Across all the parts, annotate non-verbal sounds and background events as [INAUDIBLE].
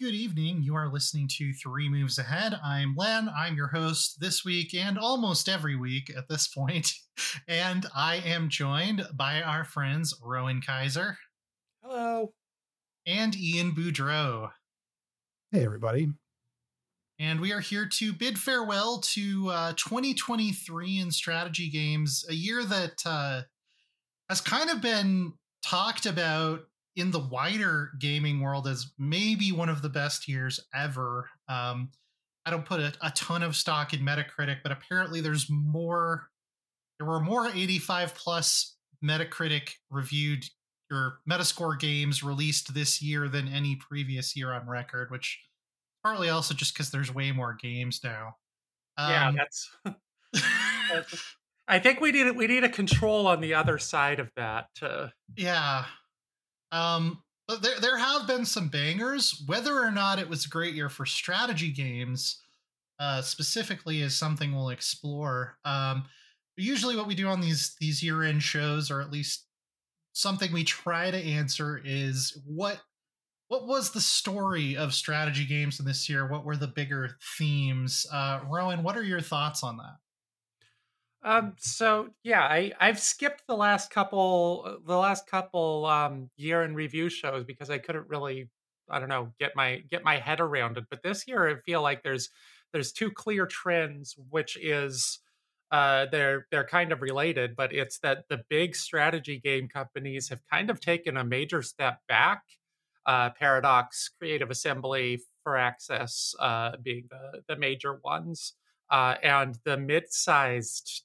Good evening. You are listening to Three Moves Ahead. I'm Len. I'm your host this week and almost every week at this point. [LAUGHS] And I am joined by our friends Rowan Kaiser. Hello. And Ian Boudreau. Hey, everybody. And we are here to bid farewell to uh, 2023 in strategy games, a year that uh, has kind of been talked about in the wider gaming world as maybe one of the best years ever. Um, I don't put a, a, ton of stock in Metacritic, but apparently there's more. There were more 85 plus Metacritic reviewed or Metascore games released this year than any previous year on record, which partly also just because there's way more games now. Um, yeah, that's. [LAUGHS] I think we need we need a control on the other side of that. To... Yeah, um, but there there have been some bangers. Whether or not it was a great year for strategy games, uh, specifically, is something we'll explore. Um, usually, what we do on these these year end shows, or at least something we try to answer, is what what was the story of strategy games in this year? What were the bigger themes? Uh, Rowan, what are your thoughts on that? Um, so yeah, I I've skipped the last couple uh, the last couple um year in review shows because I couldn't really I don't know get my get my head around it. But this year I feel like there's there's two clear trends, which is uh they're they're kind of related, but it's that the big strategy game companies have kind of taken a major step back. Uh, Paradox, Creative Assembly, Firaxis uh, being the the major ones. Uh, and the mid-sized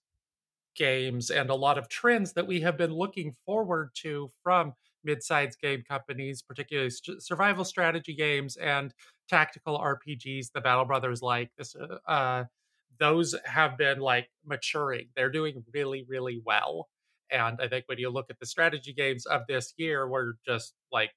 games and a lot of trends that we have been looking forward to from mid-sized game companies, particularly survival strategy games and tactical RPGs, the Battle Brothers like this. Uh, uh, those have been like maturing. They're doing really, really well. And I think when you look at the strategy games of this year, we're just like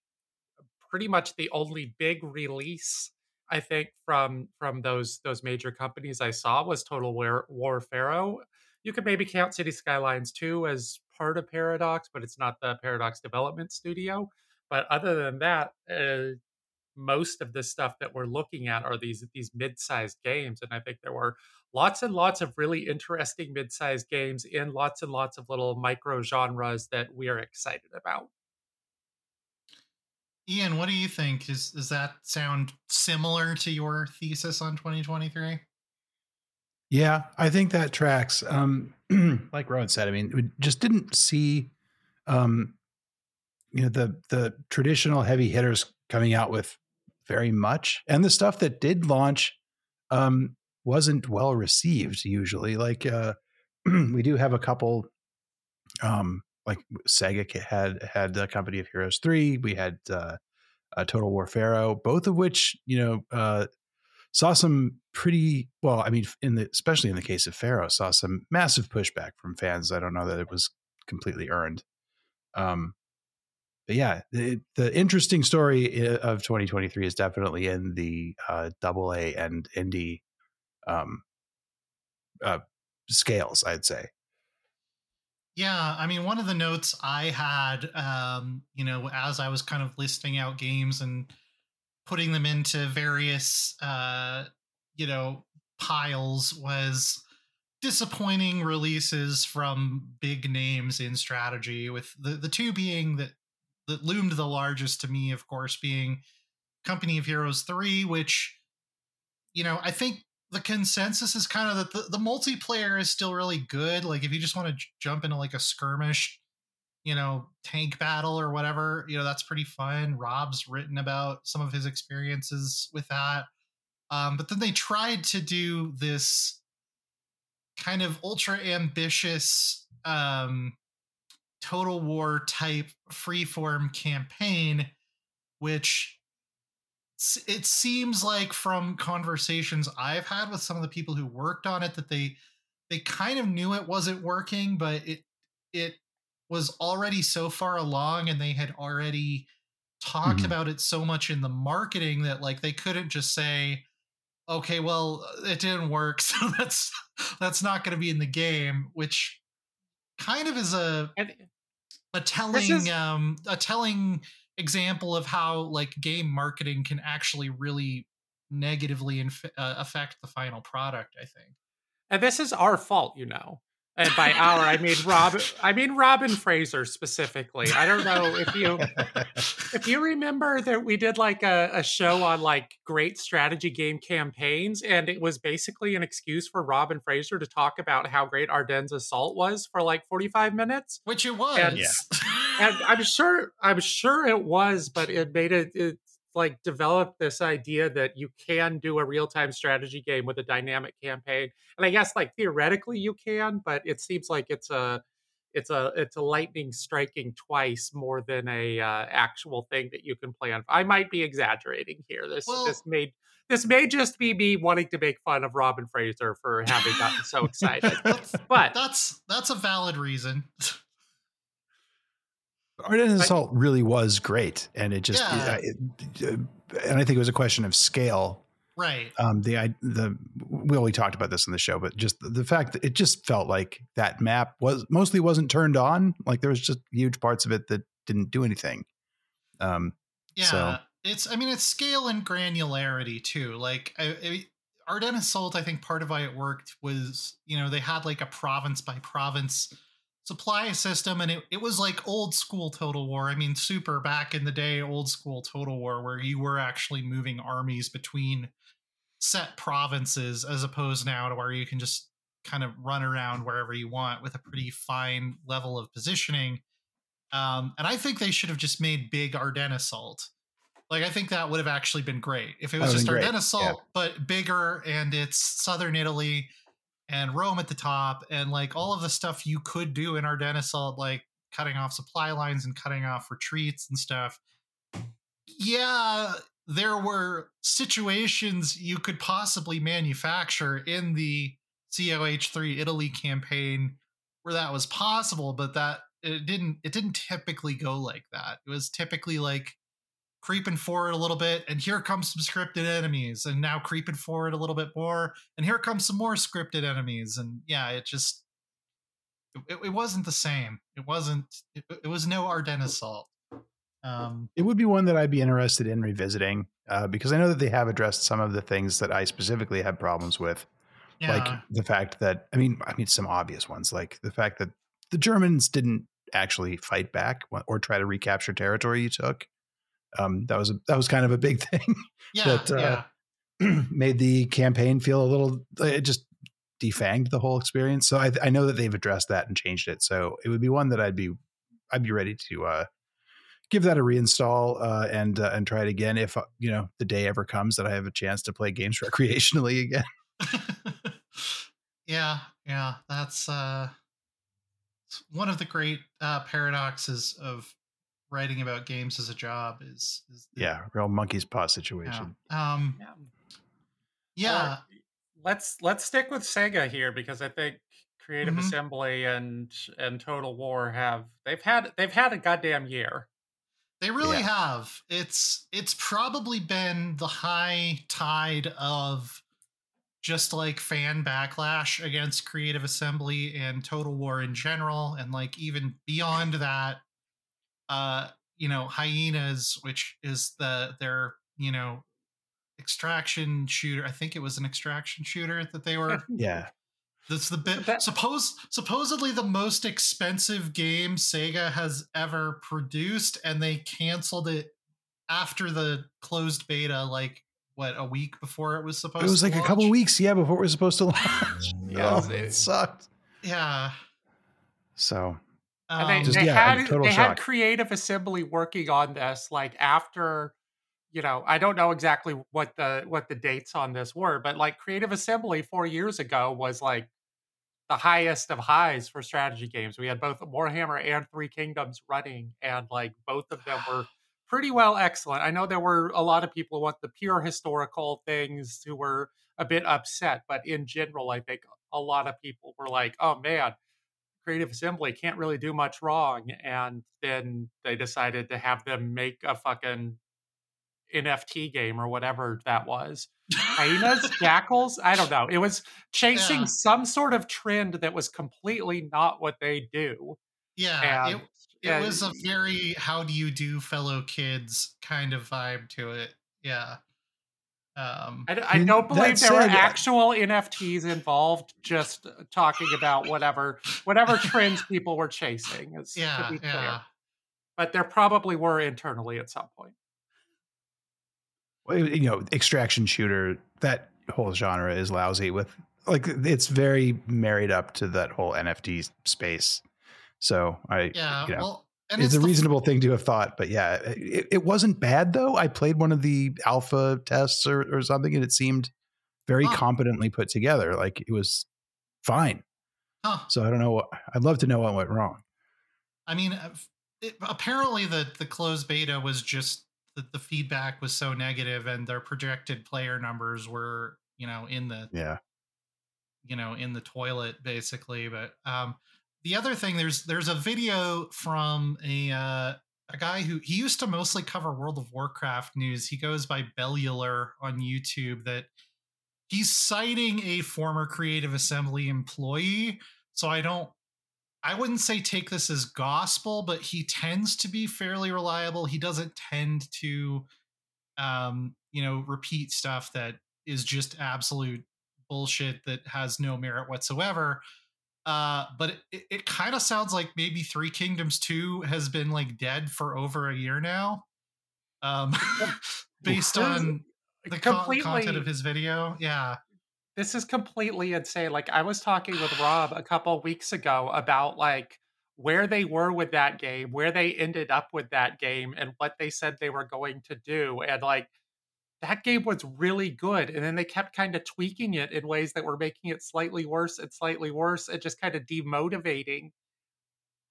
pretty much the only big release I think from from those those major companies I saw was Total War, War Pharaoh you could maybe count City Skylines 2 as part of Paradox, but it's not the Paradox development studio. But other than that, uh, most of the stuff that we're looking at are these these mid-sized games, and I think there were lots and lots of really interesting mid-sized games in lots and lots of little micro genres that we are excited about. Ian, what do you think? Is does that sound similar to your thesis on 2023? Yeah, I think that tracks. Um, [CLEARS THROAT] like Rowan said, I mean, we just didn't see, um, you know, the the traditional heavy hitters coming out with very much, and the stuff that did launch um, wasn't well received. Usually, like uh, [CLEARS THROAT] we do have a couple, um, like Sega had had the Company of Heroes three. We had uh, Total War Pharaoh, both of which you know uh, saw some pretty well. I mean, in the especially in the case of Pharaoh, saw some massive pushback from fans. I don't know that it was completely earned. Um, but yeah, the, the interesting story of 2023 is definitely in the uh, double A and indie um, uh, scales. I'd say. Yeah, I mean, one of the notes I had, um, you know, as I was kind of listing out games and putting them into various uh you know piles was disappointing releases from big names in strategy with the the two being that that loomed the largest to me of course being company of heroes 3 which you know i think the consensus is kind of that the, the multiplayer is still really good. Like if you just want to j- jump into like a skirmish you know, tank battle or whatever, you know, that's pretty fun. Rob's written about some of his experiences with that. Um, but then they tried to do this kind of ultra ambitious um, total war type freeform campaign, which it seems like from conversations I've had with some of the people who worked on it that they they kind of knew it wasn't working, but it it was already so far along and they had already talked mm-hmm. about it so much in the marketing that like they couldn't just say okay well it didn't work [LAUGHS] so that's that's not going to be in the game which kind of is a a telling is, um a telling example of how like game marketing can actually really negatively inf- uh, affect the final product. I think. And this is our fault, you know. And by our, I mean Rob. I mean Robin Fraser specifically. I don't know if you [LAUGHS] if you remember that we did like a, a, show on like great strategy game campaigns, and it was basically an excuse for Robin Fraser to talk about how great Ardennes Assault was for like forty five minutes, which it was. And, yeah. and I'm sure, I'm sure it was, but it made it, it like developed this idea that you can do a real-time strategy game with a dynamic campaign and i guess like theoretically you can but it seems like it's a it's a it's a lightning striking twice more than a uh, actual thing that you can play on i might be exaggerating here this well, this made this may just be me wanting to make fun of robin fraser for having gotten so [LAUGHS] excited but that's that's a valid reason [LAUGHS] Ardennes Assault really was great, and it just yeah. it, it, and I think it was a question of scale. Right. Um. The the we only talked about this in the show, but just the fact that it just felt like that map was mostly wasn't turned on. Like there was just huge parts of it that didn't do anything. Um. Yeah. So. It's. I mean, it's scale and granularity too. Like I, I Ardennes Assault, I think part of why it worked was, you know, they had like a province by province supply system and it, it was like old school total war. I mean super back in the day old school total war where you were actually moving armies between set provinces as opposed now to where you can just kind of run around wherever you want with a pretty fine level of positioning. Um, and i think they should have just made big ardennes assault like i think that would have actually been great if it was just ardennes assault yeah. but bigger and it's southern italy and Rome at the top, and like all of the stuff you could do in Ardennes Assault, like cutting off supply lines and cutting off retreats and stuff. Yeah, there were situations you could possibly manufacture in the COH3 Italy campaign where that was possible, but that it didn't it didn't typically go like that. It was typically like creeping forward a little bit, and here comes some scripted enemies, and now creeping forward a little bit more, and here comes some more scripted enemies, and yeah, it just it, it wasn't the same. It wasn't. It, it was no Ardennes assault. Um, it would be one that I'd be interested in revisiting uh, because I know that they have addressed some of the things that I specifically had problems with, yeah. like the fact that I mean, I mean, some obvious ones, like the fact that the Germans didn't actually fight back or try to recapture territory you took um, that was a, that was kind of a big [LAUGHS] thing yeah, that uh, yeah. [CLEARS THROAT] made the campaign feel a little it just defanged the whole experience. So I, I know that they've addressed that and changed it. So it would be one that I'd be I'd be ready to uh, give that a reinstall uh, and uh, and try it again if uh, you know the day ever comes that I have a chance to play games [LAUGHS] recreationally again. [LAUGHS] yeah, yeah, that's uh, one of the great uh, paradoxes of writing about games as a job is, is the, yeah, real monkey's paw situation. Yeah. Um, yeah. yeah. let's let's stick with Sega here because I think Creative mm-hmm. Assembly and and Total War have they've had they've had a goddamn year. They really yeah. have. It's it's probably been the high tide of just like fan backlash against Creative Assembly and Total War in general, and like even beyond that, uh, you know, hyenas, which is the their, you know, extraction shooter. I think it was an extraction shooter that they were. [LAUGHS] yeah. That's the bit. That, suppose supposedly the most expensive game Sega has ever produced, and they canceled it after the closed beta, like what a week before it was supposed. To. It was like launch? a couple weeks, yeah, before it was supposed to [LAUGHS] launch. yeah, oh, it sucked. Yeah. So and they, um, just, they yeah, had they shock. had creative assembly working on this like after you know i don't know exactly what the what the dates on this were but like creative assembly four years ago was like the highest of highs for strategy games we had both warhammer and three kingdoms running and like both of them were [SIGHS] pretty well excellent i know there were a lot of people who want the pure historical things who were a bit upset but in general i think a lot of people were like oh man Creative Assembly can't really do much wrong. And then they decided to have them make a fucking NFT game or whatever that was. Hyenas, [LAUGHS] jackals, I don't know. It was chasing yeah. some sort of trend that was completely not what they do. Yeah, And, it, it uh, was a very how do you do fellow kids kind of vibe to it. Yeah. Um I, d- I mean, don't believe there were said- actual NFTs involved. Just talking about whatever whatever trends [LAUGHS] people were chasing. Is, to yeah, be clear. yeah. But there probably were internally at some point. Well, you know, extraction shooter, that whole genre is lousy with like it's very married up to that whole NFT space. So I, Yeah, you know, well, and it's, a the f- reasonable thing to have thought, but yeah, it, it wasn't bad though. I played one of the alpha tests or, or something, and it seemed very Huh. competently put together. Like it was fine. Huh. So I don't know. What, I'd love to know what went wrong. I mean, uh, it, apparently the the closed beta was just the, the feedback was so negative, and their projected player numbers were, you know, in the Yeah. you know in the toilet basically. But um, the other thing, there's there's a video from a uh, a guy who he used to mostly cover World of Warcraft news. He goes by Bellular on YouTube. That he's citing a former Creative Assembly employee. So I don't I wouldn't say take this as gospel, but he tends to be fairly reliable. He doesn't tend to, um, you know, repeat stuff that is just absolute bullshit that has no merit whatsoever. Uh, but it, it, kind of sounds like maybe Three Kingdoms 2 has been like dead for over a year now. Um, [LAUGHS] based on the completely content of his video. Yeah. this is completely insane. Like I was talking with Rob a couple weeks ago about like where they were with that game, where they ended up with that game, and what they said they were going to do. And like that game was really good. And then they kept kind of tweaking it in ways that were making it slightly worse and slightly worse and just kind of demotivating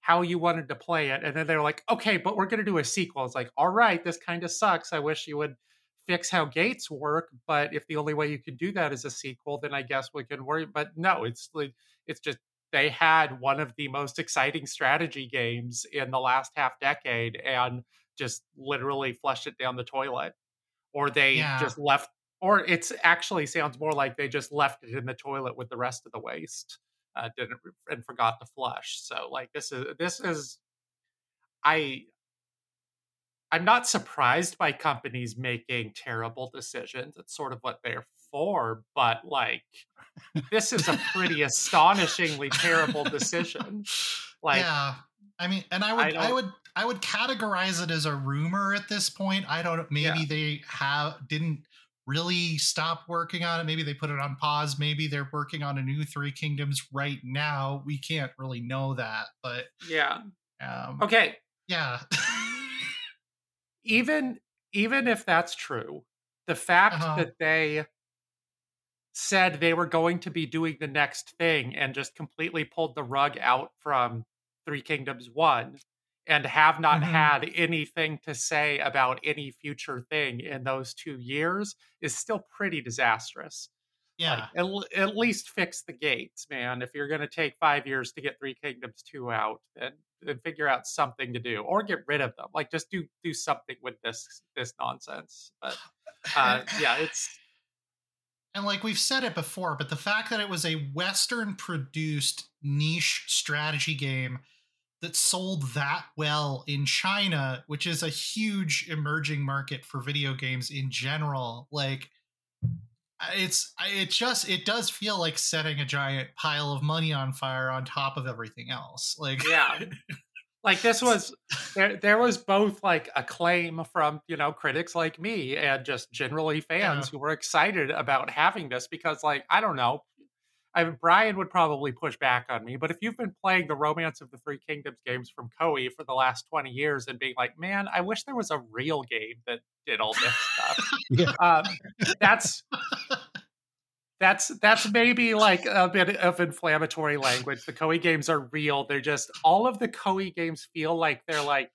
how you wanted to play it. And then they were like, okay, but we're going to do a sequel. It's like, all right, this kind of sucks. I wish you would fix how gates work. But if the only way you can do that is a sequel, then I guess we can worry. But no, it's like, it's just, they had one of the most exciting strategy games in the last half decade and just literally flushed it down the toilet. Or they Yeah. just left, or it's actually sounds more like they just left it in the toilet with the rest of the waste uh, didn't and forgot to flush. So like this is this is I I'm not surprised by companies making terrible decisions. It's sort of what they're for, but like this is a pretty [LAUGHS] astonishingly terrible decision. Like yeah i mean and i would I I, would i would categorize it as a rumor at this point i don't maybe Yeah. they have didn't really stop working on it maybe they put it on pause maybe they're working on a new three kingdoms right now we can't really know that but yeah. um Okay, yeah even even if that's true, the fact Uh-huh. that they said they were going to be doing the next thing and just completely pulled the rug out from Three Kingdoms 1 and have not Mhm. had anything to say about any future thing in those 2 years is still pretty disastrous. yeah Like, at, at least fix the gates, man. If you're going to take 5 years to get Three Kingdoms 2 out, then then figure out something to do or get rid of them. Like just do do something with this this nonsense. But [SIGHS] uh, yeah, it's and like we've said it before, but the fact that it was a Western produced niche strategy game that sold that well in China, which is a huge emerging market for video games in general, like it's it just it does feel like setting a giant pile of money on fire on top of everything else. Like yeah. [LAUGHS] Like this was there there was both like acclaim from, you know, critics like me and just generally fans Yeah. who were excited about having this because like I don't know, I mean, Brian would probably push back on me, but if you've been playing the Romance of the Three Kingdoms games from Koei for the last 20 years and being like, man, I wish there was a real game that did all this stuff. [LAUGHS] Yeah. um, that's that's that's maybe like a bit of inflammatory language. The Koei games are real. They're just all of the Koei games feel like they're like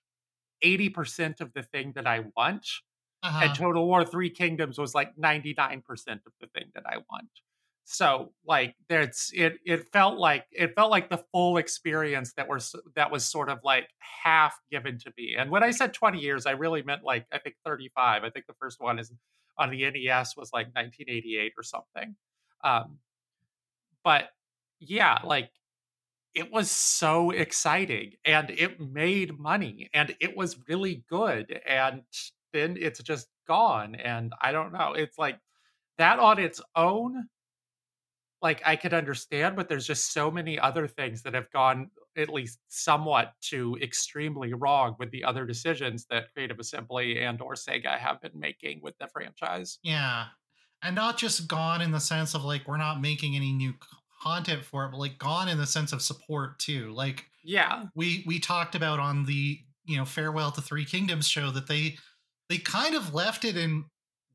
80% of the thing that I want. uh-huh. And Total War Three Kingdoms was like 99% of the thing that I want. So like it it felt like it felt like the full experience that was that was sort of like half given to me. And when I said 20 years, I really meant like I think 35. I think the first one is on the NES was like 1988 or something. Um but yeah, like it was so exciting and it made money and it was really good and then it's just gone and i don't know it's like that on its own like I could understand, but there's just so many other things that have gone at least somewhat to extremely wrong with the other decisions that Creative Assembly and or Sega have been making with the franchise. Yeah. And not just gone in the sense of like we're not making any new content for it, but like gone in the sense of support too. Like yeah. We we talked about on the, you know, Farewell to Three Kingdoms show that they they kind of left it in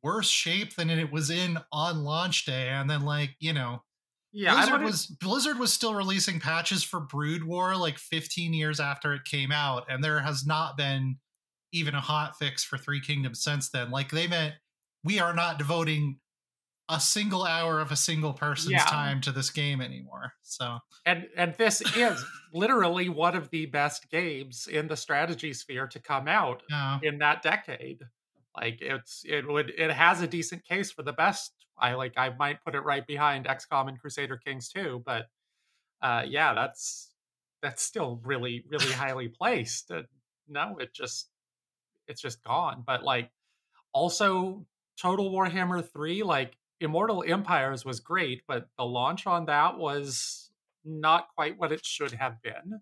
worse shape than it was in on launch day and then like, you know, yeah, Blizzard was Blizzard was still releasing patches for Brood War like 15 years after it came out, and there has not been even a hot fix for Three Kingdoms since then. Like they meant we are not devoting a single hour of a single person's yeah. time to this game anymore. So and and this is literally one of the best games in the strategy sphere to come out yeah. in that decade. Like it's it would it has a decent case for the best I like I might put it right behind XCOM and Crusader Kings 2, but uh yeah, that's that's still really really [LAUGHS] highly placed. Uh, no, it just it's just gone. But like also Total Warhammer 3 like Immortal Empires was great, but the launch on that was not quite what it should have been.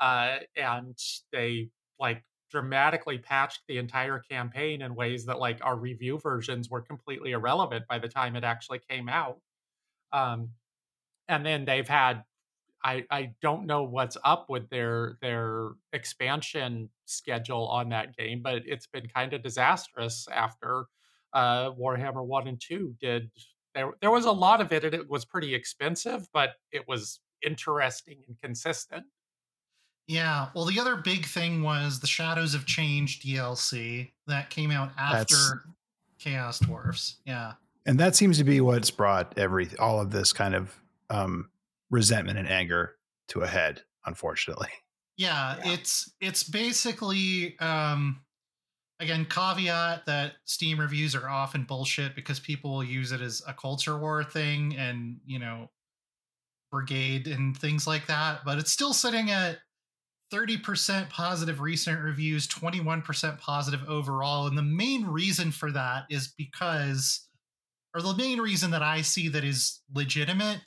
Uh and they like dramatically patched the entire campaign in ways that like our review versions were completely irrelevant by the time it actually came out. Um and then they've had i i don't know what's up with their their expansion schedule on that game but it's been kind of disastrous after uh warhammer 1 and 2 did there there was a lot of it and it was pretty expensive but it was interesting and consistent yeah. Well, the other big thing was the Shadows of Change DLC that came out after That's... Chaos Dwarfs. Yeah. And that seems to be what's brought every all of this kind of um, resentment and anger to a head, unfortunately. [LAUGHS] Yeah, yeah. it's it's basically um again caveat that Steam reviews are often bullshit because people will use it as a culture war thing and, you know, brigade and things like that, but it's still sitting at 30% positive recent reviews, 21% positive overall. And the main reason for that is because, or the main reason that I see that is legitimate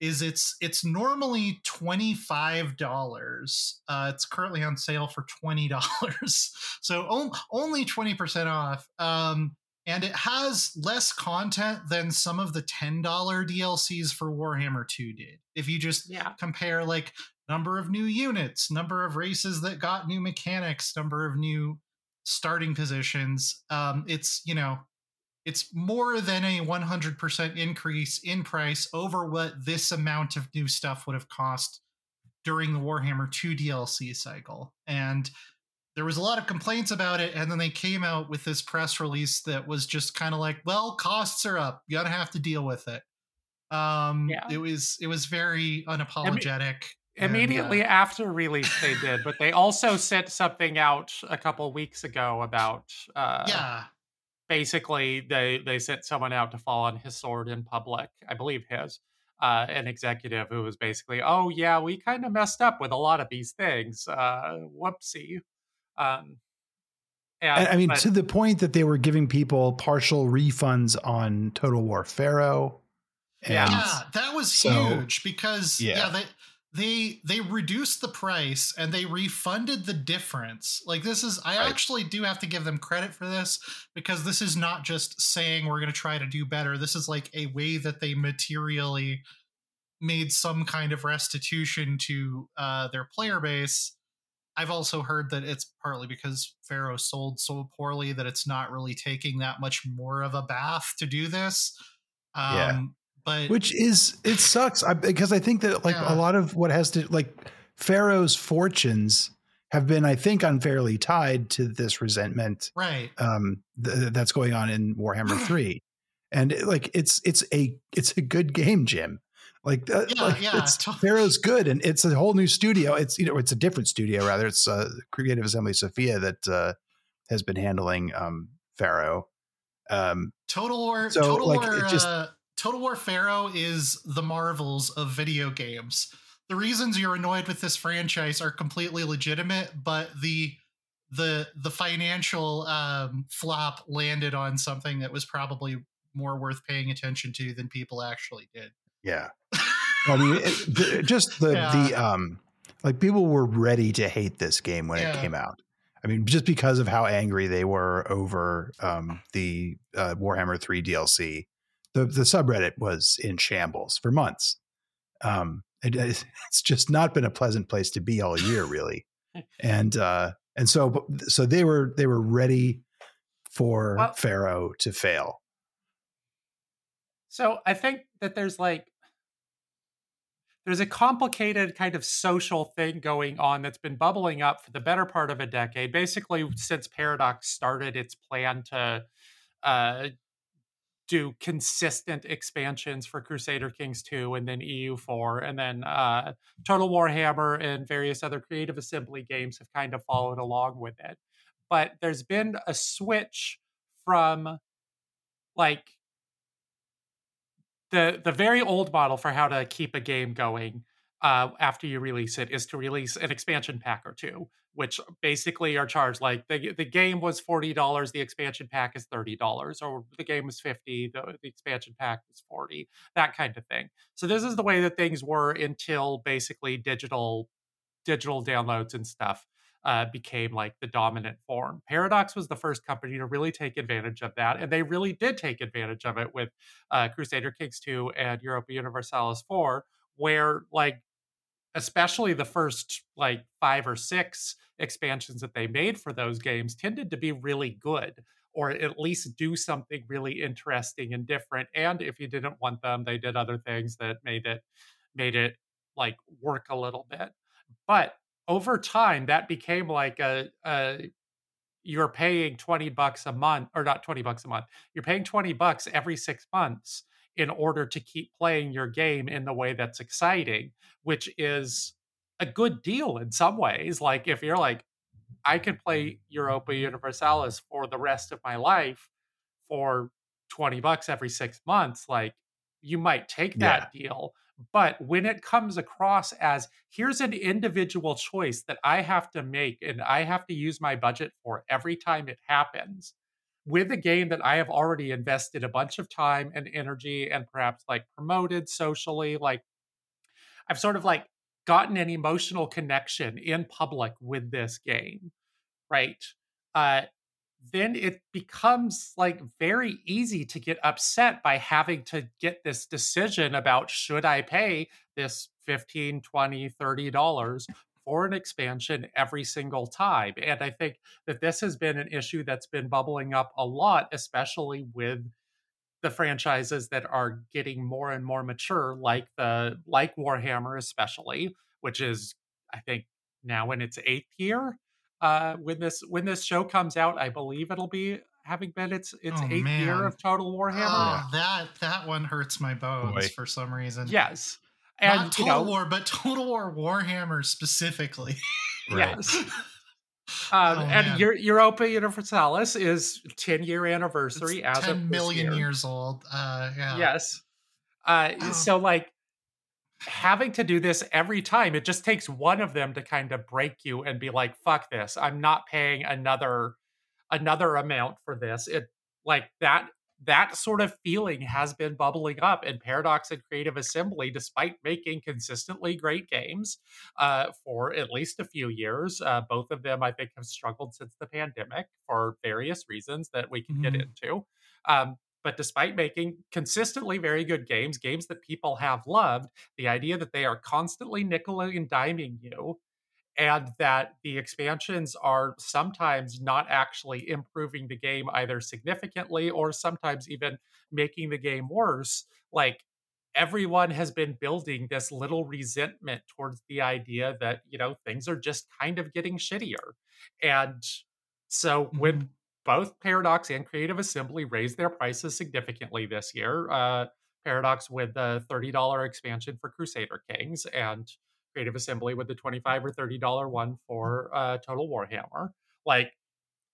is it's it's normally $25 uh, it's currently on sale for $20 [LAUGHS] so o- only 20% off. Um, and it has less content than some of the $10 DLCs for Warhammer 2 did. If you just yeah. compare like number of new units, number of races that got new mechanics, number of new starting positions. Um, it's, you know, it's more than a 100% increase in price over what this amount of new stuff would have cost during the Warhammer 2 DLC cycle. And there was a lot of complaints about it and then they came out with this press release that was just kind of like, well, costs are up. You got to have to deal with it. Um yeah. it was it was very unapologetic. Immediately and, uh, after release, they did, but they also sent something out a couple weeks ago about. Uh, yeah. Basically, they they sent someone out to fall on his sword in public. I believe his. Uh, an executive who was basically, "Oh yeah, we kind of messed up with a lot of these things. Uh, whoopsie." Um, and, I mean, but, to the point that they were giving people partial refunds on Total War Pharaoh. yeah, that was so, huge because yeah, yeah they they they reduced the price and they refunded the difference like this is i right. actually do have to give them credit for this because this is not just saying we're going to try to do better this is like a way that they materially made some kind of restitution to uh, their player base i've also heard that it's partly because pharaoh sold so poorly that it's not really taking that much more of a bath to do this um, yeah but which is it sucks I, because I think that like yeah. a lot of what has to like Pharaoh's fortunes have been, I think, unfairly tied to this resentment, right? Um, th- that's going on in Warhammer Three, and it, like it's it's a it's a good game, Jim. Like, uh, yeah, like yeah, it's, totally. Pharaoh's good, and it's a whole new studio. It's you know it's a different studio rather. It's uh, Creative Assembly Sofia that uh, has been handling um, Pharaoh. Um, Total War, so, Total like, War, just, uh, Total War Pharaoh is the marvels of video games. the reasons you're annoyed with this franchise are completely legitimate, but the the the financial um, flop landed on something that was probably more worth paying attention to than people actually did. Yeah. I mean, it, the, just the Yeah. the um, like people were ready to hate this game when it came out. I mean, just because of how angry they were over um, the uh, Warhammer Three DLC, the the subreddit was in shambles for months. Um, it, [LAUGHS] it's just not been a pleasant place to be all year, really. and uh, and so so they were they were ready for Well- Pharaoh to fail. So I think that there's like there's a complicated kind of social thing going on that's been bubbling up for the better part of a decade. Basically, since Paradox started its plan to uh, do consistent expansions for Crusader Kings 2 and then EU4 and then uh, Total Warhammer and various other Creative Assembly games have kind of followed along with it. But there's been a switch from like the the very old model for how to keep a game going uh, after you release it is to release an expansion pack or two, which basically are charged like the the game was forty dollars, the expansion pack is thirty dollars, or the game was fifty, the, the expansion pack was forty, that kind of thing. So this is the way that things were until basically digital digital downloads and stuff uh, became like the dominant form. Paradox was the first company to really take advantage of that, and they really did take advantage of it with uh, Crusader Kings 2 and Europa Universalis 4, where like especially the first like five or six expansions that they made for those games tended to be really good or at least do something really interesting and different and if you didn't want them they did other things that made it made it like work a little bit but over time that became like a, a you're paying 20 bucks a month or not 20 bucks a month you're paying 20 bucks every six months in order to keep playing your game in the way that's exciting which is a good deal in some ways like if you're like i can play europa universalis for the rest of my life for 20 bucks every six months like you might take that deal but when it comes across as here's an individual choice that I have to make and I have to use my budget for every time it happens with a game that I have already invested a bunch of time and energy and perhaps like promoted socially, like I've sort of like gotten an emotional connection in public with this game, right? Uh, then it becomes like very easy to get upset by having to get this decision about should I pay this 15, 20, 30 dollars for an expansion every single time. And I think that this has been an issue that's been bubbling up a lot, especially with the franchises that are getting more and more mature, like the like Warhammer, especially, which is I think now in its eighth year uh when this when this show comes out i believe it'll be having been its its Oh, eighth year of total warhammer Oh, that that one hurts my bones Boy. for some reason. yes and Not you Total know War, but Total War Warhammer specifically. Right. yes [LAUGHS] um, Oh, and your europa universalis is 10 year anniversary It's as 10 of this million year. years old. Uh, yeah. yes uh Oh. so like having to do this every time it just takes one of them to kind of break you and be like fuck this i'm not paying another another amount for this. It like that that sort of feeling has been bubbling up in paradox and creative assembly despite making consistently great games uh, for at least a few years. Uh, both of them i think have struggled since the pandemic for various reasons that we can get Mhm. into. Um, but despite making consistently very good games games that people have loved the idea that they are constantly nickel and diming you and that the expansions are sometimes not actually improving the game either significantly or sometimes even making the game worse like everyone has been building this little resentment towards the idea that you know things are just kind of getting shittier and so when Mhm. Both Paradox and Creative Assembly raised their prices significantly this year. Uh, Paradox with the $30 expansion for Crusader Kings and Creative Assembly with the 25 or $30 one for uh, Total Warhammer. Like,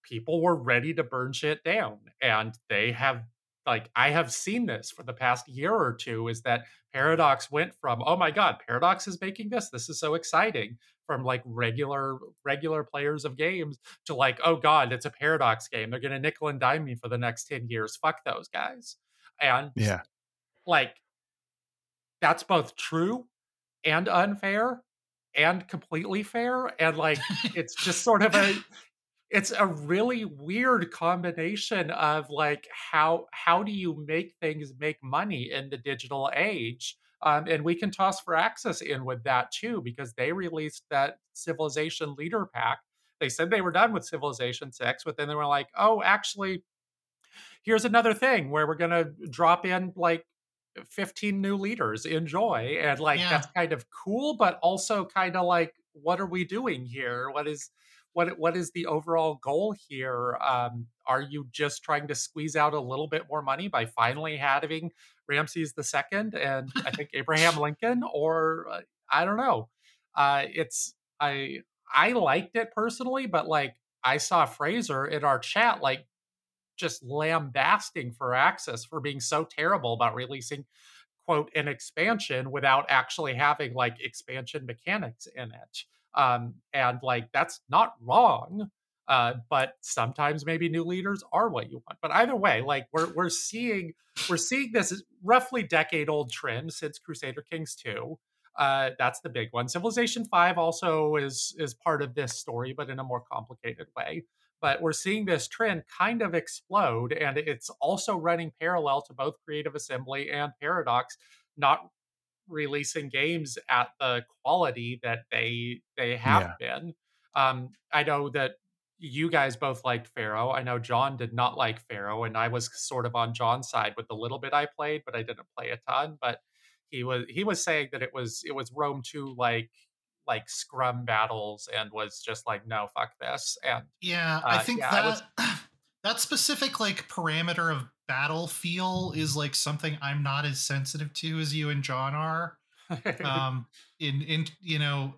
people were ready to burn shit down, and they have like I have seen this for the past year or two is that Paradox went from oh my god, Paradox is making this. This is so exciting from like regular regular players of games to like oh god, it's a Paradox game. They're going to nickel and dime me for the next 10 years. Fuck those guys. And yeah. Like that's both true and unfair and completely fair and like it's just sort of a it's a really weird combination of like how how do you make things make money in the digital age um, and we can toss Firaxis in with that too because they released that civilization leader pack they said they were done with civilization 6 but then they were like oh actually here's another thing where we're going to drop in like 15 new leaders enjoy and like yeah. that's kind of cool but also kind of like what are we doing here what is what what is the overall goal here? Um, are you just trying to squeeze out a little bit more money by finally having Ramses the second and I think [LAUGHS] Abraham Lincoln, or uh, I don't know. Uh, it's I I liked it personally, but like I saw Fraser in our chat like just lambasting Firaxis for being so terrible about releasing quote an expansion without actually having like expansion mechanics in it um, and like that's not wrong uh, but sometimes maybe new leaders are what you want but either way like we're we're seeing we're seeing this roughly decade old trend since crusader kings 2 uh, that's the big one civilization 5 also is is part of this story but in a more complicated way but we're seeing this trend kind of explode and it's also running parallel to both creative assembly and paradox not releasing games at the quality that they they have yeah. been. Um, I know that you guys both liked Pharaoh. I know John did not like Pharaoh, and I was sort of on John's side with the little bit I played, but I didn't play a ton. But he was he was saying that it was it was Rome two like like scrum battles and was just like no fuck this and yeah uh, I think yeah, that was, [CLEARS THROAT] that specific like parameter of battle feel is like something I'm not as sensitive to as you and John are. [LAUGHS] um, in in you know,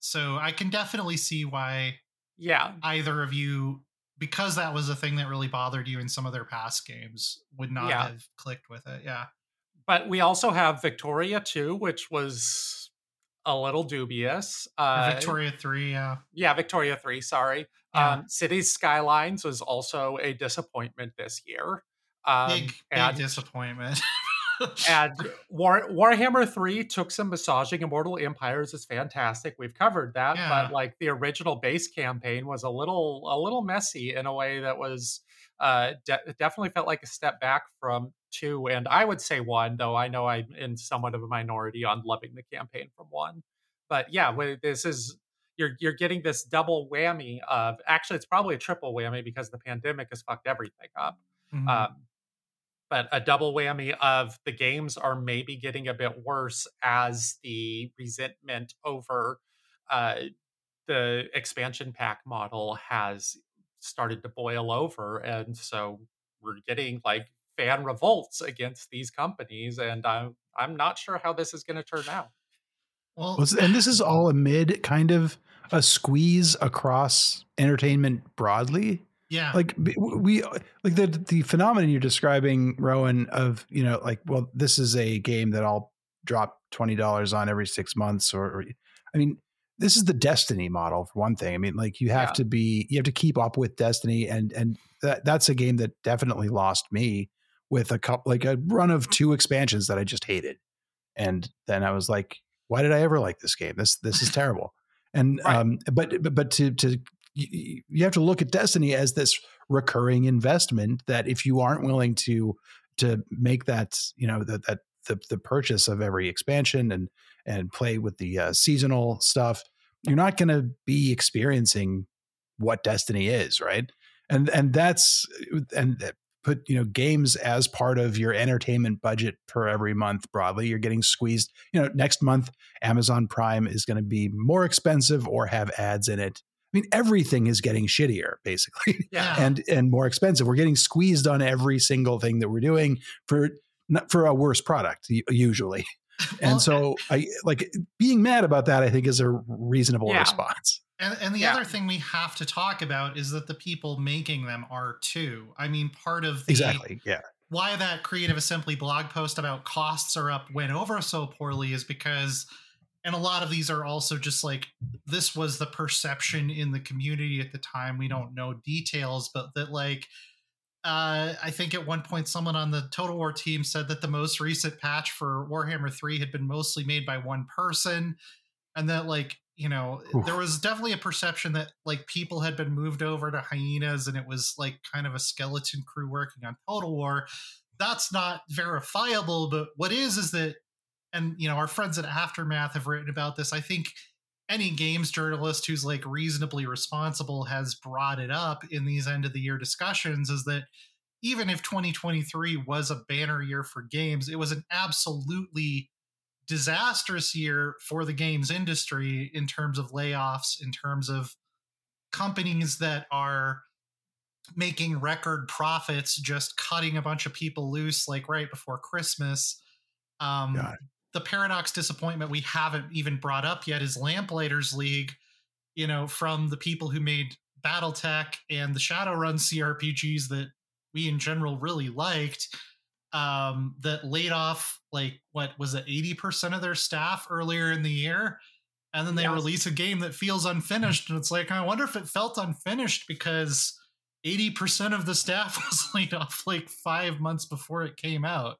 so I can definitely see why. Yeah, either of you, because that was a thing that really bothered you in some of their past games, would not yeah. have clicked with it. Yeah, but we also have Victoria two, which was a little dubious. Uh, Victoria three, yeah, yeah, Victoria three. Sorry, yeah. um, Cities Skylines was also a disappointment this year. Um, big, big disappointment. [LAUGHS] and [LAUGHS] War, Warhammer 3 took some massaging. Immortal Empires is fantastic. We've covered that, yeah. but like the original base campaign was a little a little messy in a way that was uh de- definitely felt like a step back from two and I would say one, though I know I'm in somewhat of a minority on loving the campaign from one. But yeah, this is you're you're getting this double whammy of actually it's probably a triple whammy because the pandemic has fucked everything up. Mm-hmm. Um, but a double whammy of the games are maybe getting a bit worse as the resentment over uh, the expansion pack model has started to boil over and so we're getting like fan revolts against these companies and i'm i'm not sure how this is going to turn out. Well and this is [LAUGHS] all amid kind of a squeeze across entertainment broadly yeah. Like we like the the phenomenon you're describing, Rowan, of you know, like, well, this is a game that I'll drop twenty dollars on every six months, or, or, I mean, this is the Destiny model for one thing. I mean, like you have yeah. to be you have to keep up with Destiny, and and that that's a game that definitely lost me with a couple like a run of two expansions that I just hated, and then I was like, why did I ever like this game? This this is [LAUGHS] terrible. And right. um, but but but to to you, have to look at Destiny as this recurring investment that if you aren't willing to to make that you know that that the, the purchase of every expansion and and play with the uh, seasonal stuff you're not going to be experiencing what destiny is right? And and that's and put you know games as part of your entertainment budget per every month broadly you're getting squeezed you know next month amazon prime is going to be more expensive or have ads in it I mean, everything is getting shittier, basically, [LAUGHS] yeah. and and more expensive. We're getting squeezed on every single thing that we're doing for for a worse product usually. [LAUGHS] Well, and so, I like being mad about that. I think is a reasonable yeah. response. And, and the yeah. other thing we have to talk about is that the people making them are too. I mean, part of the, exactly, yeah, why that Creative Assembly blog post about costs are up went over so poorly is because, and a lot of these are also just like this was the perception in the community at the time. We don't know details, but that like uh, I think at one point someone on the Total War team said that the most recent patch for Warhammer 3 had been mostly made by one person. And that, like, you know, Oof. there was definitely a perception that, like, people had been moved over to Hyenas and it was, like, kind of a skeleton crew working on Total War. That's not verifiable. But what is, is that, and, you know, our friends at Aftermath have written about this. I think any games journalist who's like reasonably responsible has brought it up in these end of the year discussions is that even if 2023 was a banner year for games, it was an absolutely disastrous year for the games industry in terms of layoffs, in terms of companies that are making record profits, just cutting a bunch of people loose like right before Christmas. Um, the paradox disappointment we haven't even brought up yet is Lamplighters League, you know, from the people who made Battletech and the Shadowrun CRPGs that we in general really liked, um, that laid off like what was it, 80% of their staff earlier in the year. And then they yes. release a game that feels unfinished. And it's like, I wonder if it felt unfinished because 80% of the staff [LAUGHS] was laid off like five months before it came out.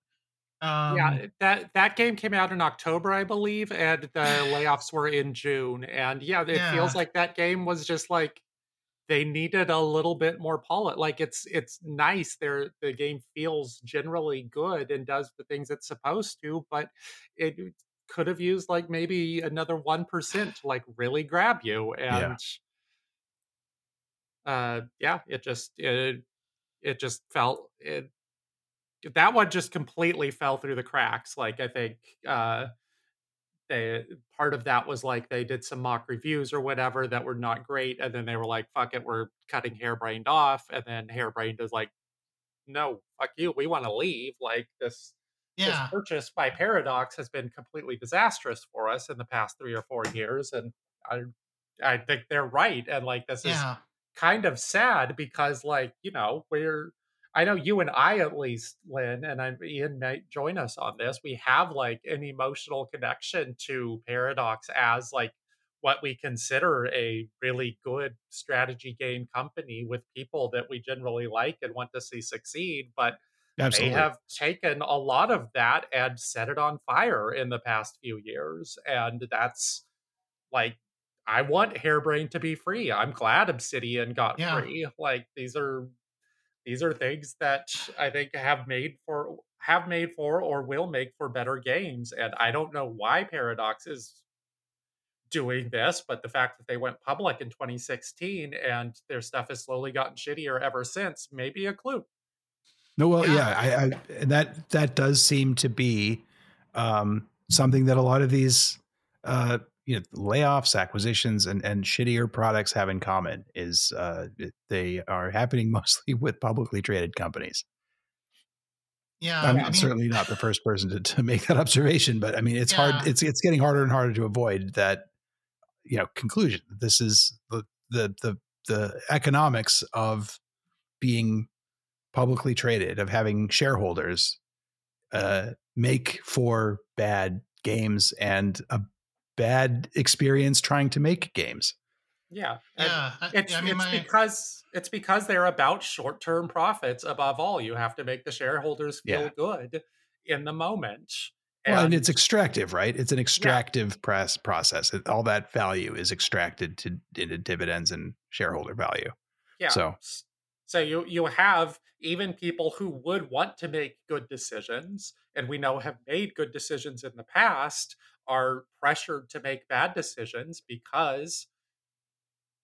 Um, yeah, that that game came out in October, I believe, and the [SIGHS] layoffs were in June. And yeah, it yeah. feels like that game was just like they needed a little bit more polish. Like it's it's nice. There, the game feels generally good and does the things it's supposed to, but it could have used like maybe another one percent to like really grab you. And yeah. uh, yeah, it just it it just felt it that one just completely fell through the cracks. Like I think uh they part of that was like they did some mock reviews or whatever that were not great, and then they were like, "Fuck it, we're cutting Harebrained off," and then Harebrained is like, "No, fuck you, we want to leave." Like this, yeah. this purchase by Paradox has been completely disastrous for us in the past three or four years, and I, I think they're right, and like this yeah. is kind of sad because like you know we're I know you and I, at least, Len, and I, Ian might join us on this. We have like an emotional connection to Paradox as like what we consider a really good strategy game company with people that we generally like and want to see succeed. But Absolutely. they have taken a lot of that and set it on fire in the past few years. And that's like, I want Harebrained to be free. I'm glad Obsidian got yeah. free. Like, these are these are things that I think have made for have made for or will make for better games. And I don't know why Paradox is doing this, but the fact that they went public in 2016 and their stuff has slowly gotten shittier ever since may be a clue. No, well, yeah, yeah I, I, that that does seem to be um, something that a lot of these uh, you know layoffs acquisitions and and shittier products have in common is uh, they are happening [LAUGHS] mostly with publicly traded companies yeah i'm I mean, certainly not the first person to, to make that [LAUGHS] observation but i mean it's yeah. hard it's it's getting harder and harder to avoid that you know conclusion this is the the the the economics of being publicly traded of having shareholders uh, make for bad games and a bad experience trying to make games. Yeah, yeah. It's, I mean, it's my... because it's because they're about short term profits. Above all, you have to make the shareholders feel yeah. good in the moment. And, well, and it's extractive, right? It's an extractive yeah. press process. All that value is extracted to into dividends and shareholder value. Yeah. So, so you you have even people who would want to make good decisions, and we know have made good decisions in the past, are pressured to make bad decisions because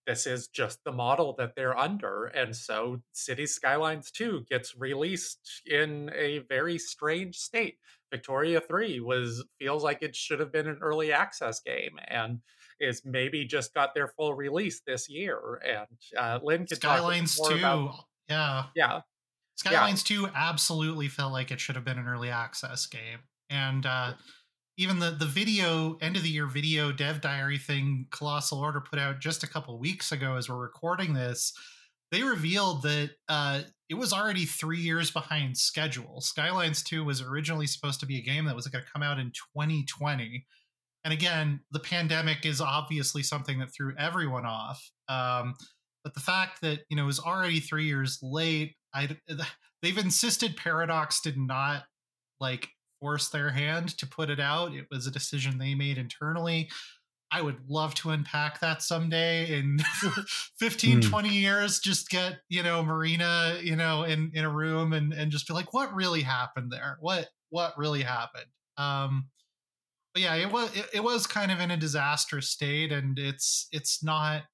this is just the model that they're under. And so Cities Skylines 2 gets released in a very strange state. Victoria 3 was feels like it should have been an early access game and is maybe just got their full release this year. And uh, Len could Skylines 2, about, yeah. Yeah. Skylines yeah. 2 absolutely felt like it should have been an early access game. And uh, even the the video end of the year video dev diary thing colossal order put out just a couple weeks ago as we're recording this they revealed that uh, it was already three years behind schedule. Skylines 2 was originally supposed to be a game that was going to come out in 2020. And again, the pandemic is obviously something that threw everyone off. Um, but the fact that you know it was already three years late, I they've insisted Paradox did not like force their hand to put it out. It was a decision they made internally. I would love to unpack that someday in [LAUGHS] 15, mm. 20 years. Just get, you know, Mariina, you know, in, in a room and, and just be like, what really happened there? What, what really happened? Um, but yeah, it was, it, it was kind of in a disastrous state and it's, it's not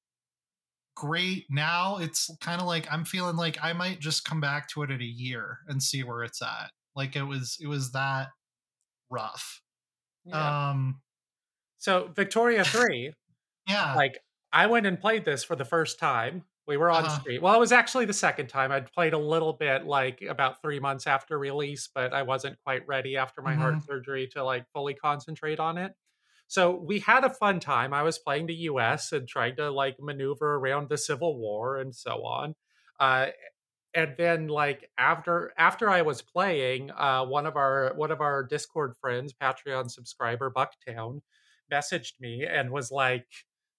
great now. It's kind of like, I'm feeling like I might just come back to it in a year and see where it's at. Like it was, it was that rough. Yeah. Um, so Victoria 3, yeah. Like I went and played this for the first time. We were on uh-huh. stream. Well, it was actually the second time. I'd played a little bit like about 3 months after release, but I wasn't quite ready after my mm-hmm. heart surgery to like fully concentrate on it. So we had a fun time. I was playing the US and trying to like maneuver around the Civil War and so on. Uh, and then like after after I was playing, uh, one of our one of our Discord friends, Patreon subscriber Bucktown, messaged me and was like,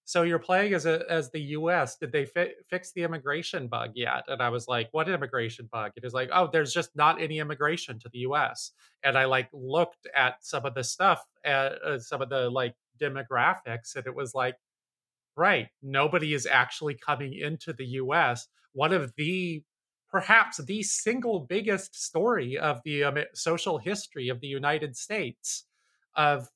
"So you're playing as a as the U.S. Did they fi- fix the immigration bug yet?" And I was like, "What immigration bug?" It was like, "Oh, there's just not any immigration to the U.S." And I like looked at some of the stuff, at, uh, some of the like demographics, and it was like, right, nobody is actually coming into the U.S. One of the perhaps the single biggest story of the um, social history of the United States of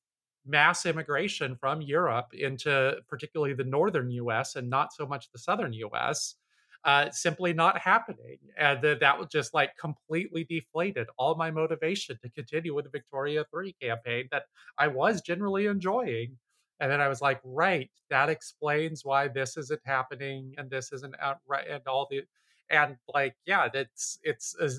mass immigration from Europe into particularly the northern US and not so much the southern US, uh, simply not happening. And that, that was just like completely deflated all my motivation to continue with the Victoria 3 campaign that I was generally enjoying. And then I was like, right, that explains why this isn't happening and this isn't and all the and like yeah that's it's a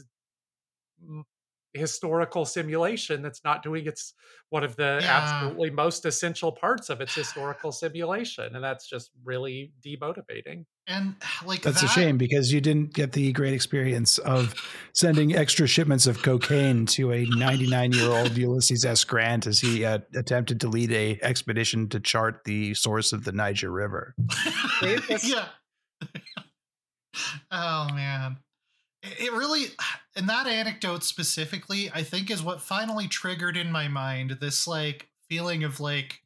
historical simulation that's not doing its one of the yeah. absolutely most essential parts of its historical [SIGHS] simulation and that's just really demotivating. And [SIGHS] like that's that, a shame because you didn't get the great experience of sending extra shipments of cocaine to a 99 year old ulysses s. Grant as he uh, attempted to lead a expedition to chart the source of the niger river. [LAUGHS] Yeah [LAUGHS] oh man. It really and that anecdote specifically i think is what finally triggered in my mind this like feeling of like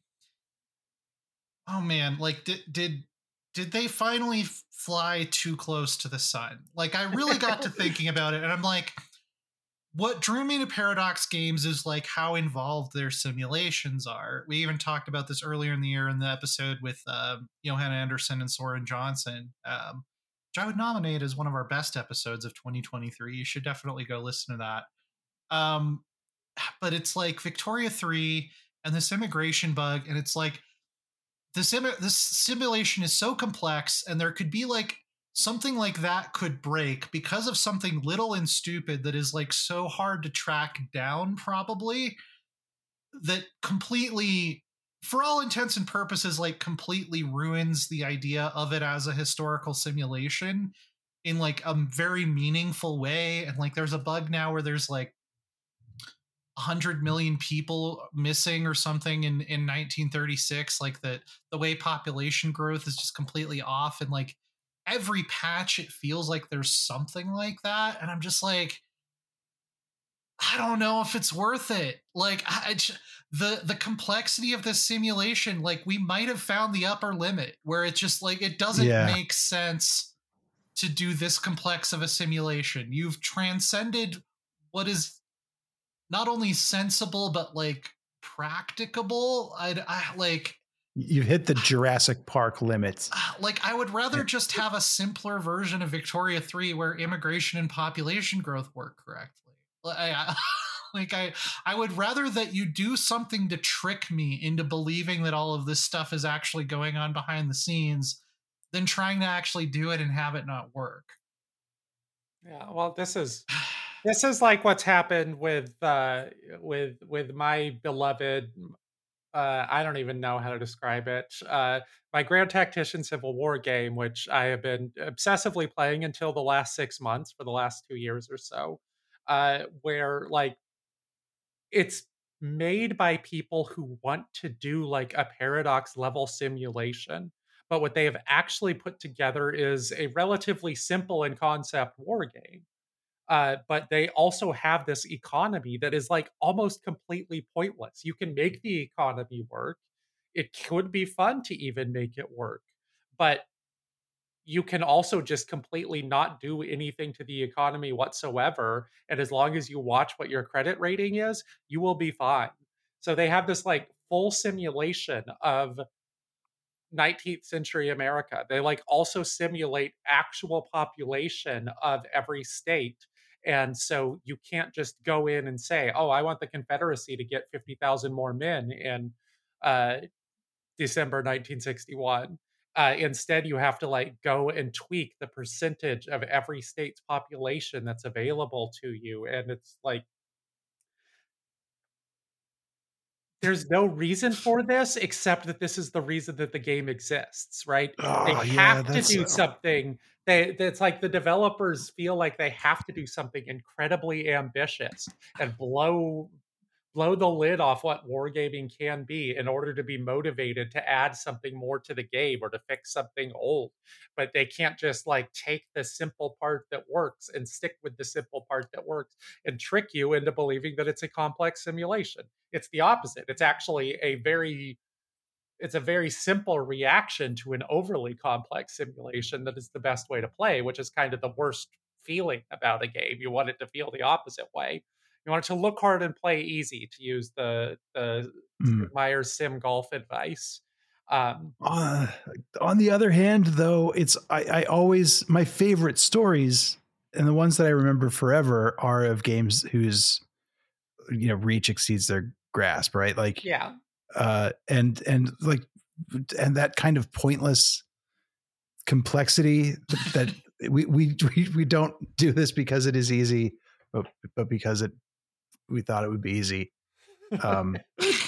oh man like did did did they finally fly too close to the sun? Like i really got to [LAUGHS] thinking about it and i'm like what drew me to paradox games is like how involved their simulations are. We even talked about this earlier in the year in the episode with um, johan andersson and soren johnson um, which I would nominate as one of our best episodes of 2023. You should definitely go listen to that. Um, [SIGHS] but it's like Victoria 3 and this immigration bug, and it's like this, sim- this simulation is so complex, and there could be like something like that could break because of something little and stupid that is like so hard to track down, probably that completely for all intents and purposes like completely ruins the idea of it as a historical simulation in like a very meaningful way and like there's a bug now where there's like 100 million people missing or something in in 1936 like that the way population growth is just completely off and like every patch it feels like there's something like that and i'm just like I don't know if it's worth it. Like I, the the complexity of this simulation, like we might have found the upper limit where it's just like it doesn't yeah. make sense to do this complex of a simulation. You've transcended what is not only sensible but like practicable. I, I like You've hit the Jurassic Park limits. Ah, like, I would rather just have a simpler version of Victoria 3 where immigration and population growth work correctly. [LAUGHS] Like I I would rather that you do something to trick me into believing that all of this stuff is actually going on behind the scenes than trying to actually do it and have it not work. Yeah, well this is [SIGHS] this is like what's happened with uh with with my beloved uh, I don't even know how to describe it. Uh, my Grand Tactician Civil War game, which I have been obsessively playing until the last six months for the last two years or so, uh, where like it's made by people who want to do like a paradox level simulation. But what they have actually put together is a relatively simple in concept war game uh, but they also have this economy that is like almost completely pointless. You can make the economy work. It could be fun to even make it work, but you can also just completely not do anything to the economy whatsoever. And as long as you watch what your credit rating is, you will be fine. So they have this like full simulation of 19th century America. They like also simulate actual population of every state and so you can't just go in and say, oh, I want the Confederacy to get 50,000 more men in uh, December 1961. Uh, instead, you have to like go and tweak the percentage of every state's population that's available to you. And it's like, there's no reason for this except that this is the reason that the game exists, right? Oh, they have yeah, to do something. They it's like the developers feel like they have to do something incredibly ambitious and blow blow the lid off what wargaming can be in order to be motivated to add something more to the game or to fix something old. But they can't just like take the simple part that works and stick with the simple part that works and trick you into believing that it's a complex simulation. It's the opposite. It's actually a very it's a very simple reaction to an overly complex simulation that is the best way to play, which is kind of the worst feeling about a game. You want it to feel the opposite way you want it to look hard and play easy, to use the the mm. Meier's Sim Golf advice. Um, uh, on the other hand, though, it's I, I always my favorite stories and the ones that I remember forever are of games whose you know reach exceeds their grasp, right? Like yeah, uh, and and like and that kind of pointless complexity that [LAUGHS] we, we [LAUGHS] we we don't do this because it is easy, but but because it we thought it would be easy. Um,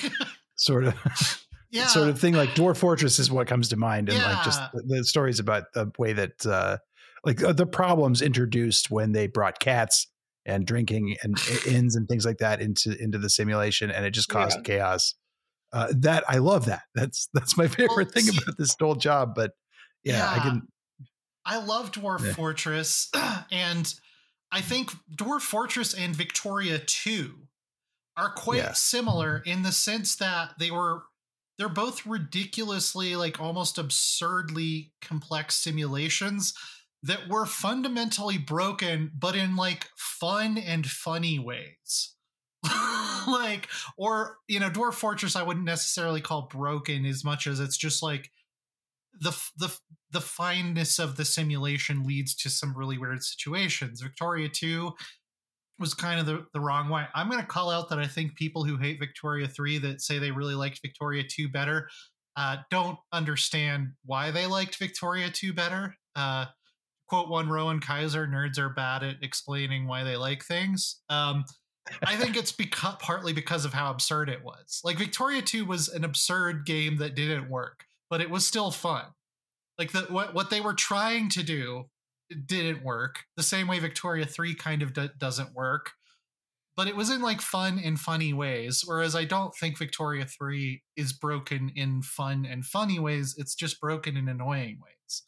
[LAUGHS] sort of. Yeah. sort of thing like dwarf fortress is what comes to mind and yeah. like just the, the, stories about the way that uh like uh, the problems introduced when they brought cats and drinking and [LAUGHS] inns and things like that into into the simulation and it just caused yeah. chaos uh, that i love that that's that's my [LAUGHS] favorite well, thing see, about this whole job but yeah, yeah, i can i love dwarf fortress [CLEARS THROAT] and I think Dwarf Fortress and Victoria 2 are quite similar in the sense that they were they're both ridiculously like almost absurdly complex simulations that were fundamentally broken but in like fun and funny ways. [LAUGHS] like or you know Dwarf Fortress I wouldn't necessarily call broken as much as it's just like the the the fineness of the simulation leads to some really weird situations. Victoria 2 was kind of the, the wrong way. I'm going to call out that I think people who hate Victoria 3 that say they really liked Victoria 2 better uh, don't understand why they liked Victoria 2 better. Uh, quote one Rowan Kaiser nerds are bad at explaining why they like things. Um, I think it's partly because of how absurd it was. Like Victoria 2 was an absurd game that didn't work, but it was still fun. Like the what what they were trying to do didn't work. The same way Victoria 3 kind of d- doesn't work. But it was in like fun and funny ways. Whereas I don't think Victoria 3 is broken in fun and funny ways. It's just broken in annoying ways.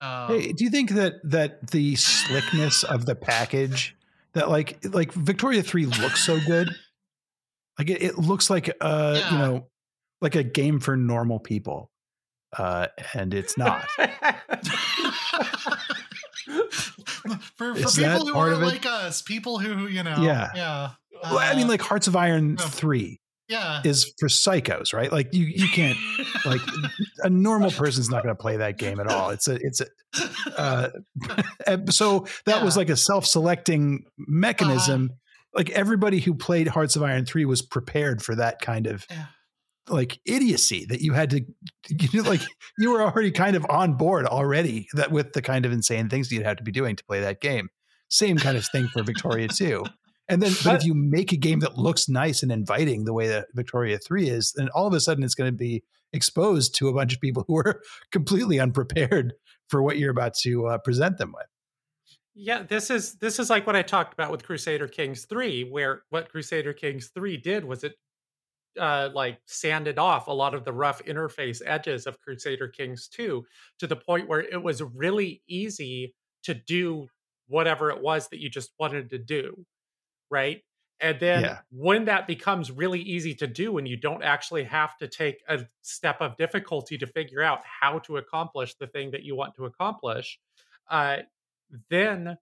Um, hey, do you think that that the slickness of the package that like like Victoria 3 looks so good? Like it, it looks like uh yeah. you know like a game for normal people uh, and it's not. [LAUGHS] for, for people who are like us, people who you know, yeah, yeah. Uh, well, I mean, like Hearts of Iron no. three, yeah, is for psychos, right? Like you, you can't like [LAUGHS] a normal person's not going to play that game at all. It's a, it's a. Uh, [LAUGHS] so that yeah. was like a self-selecting mechanism. Uh, like everybody who played Hearts of Iron three was prepared for that kind of. Yeah like idiocy that you had to [LAUGHS] you know, like you were already kind of on board already that with the kind of insane things you'd have to be doing to play that game same kind of thing for victoria [LAUGHS] 2 And then, but if you make a game that looks nice and inviting the way that Victoria 3 is, then all of a sudden it's going to be exposed to a bunch of people who are [LAUGHS] completely unprepared for what you're about to uh, present them with. Yeah, this is this is like what I talked about with Crusader Kings 3 where what Crusader Kings 3 did was it uh, like sanded off a lot of the rough interface edges of Crusader Kings 2 to the point where it was really easy to do whatever it was that you just wanted to do. Right. And then yeah. when that becomes really easy to do and you don't actually have to take a step of difficulty to figure out how to accomplish the thing that you want to accomplish, uh, then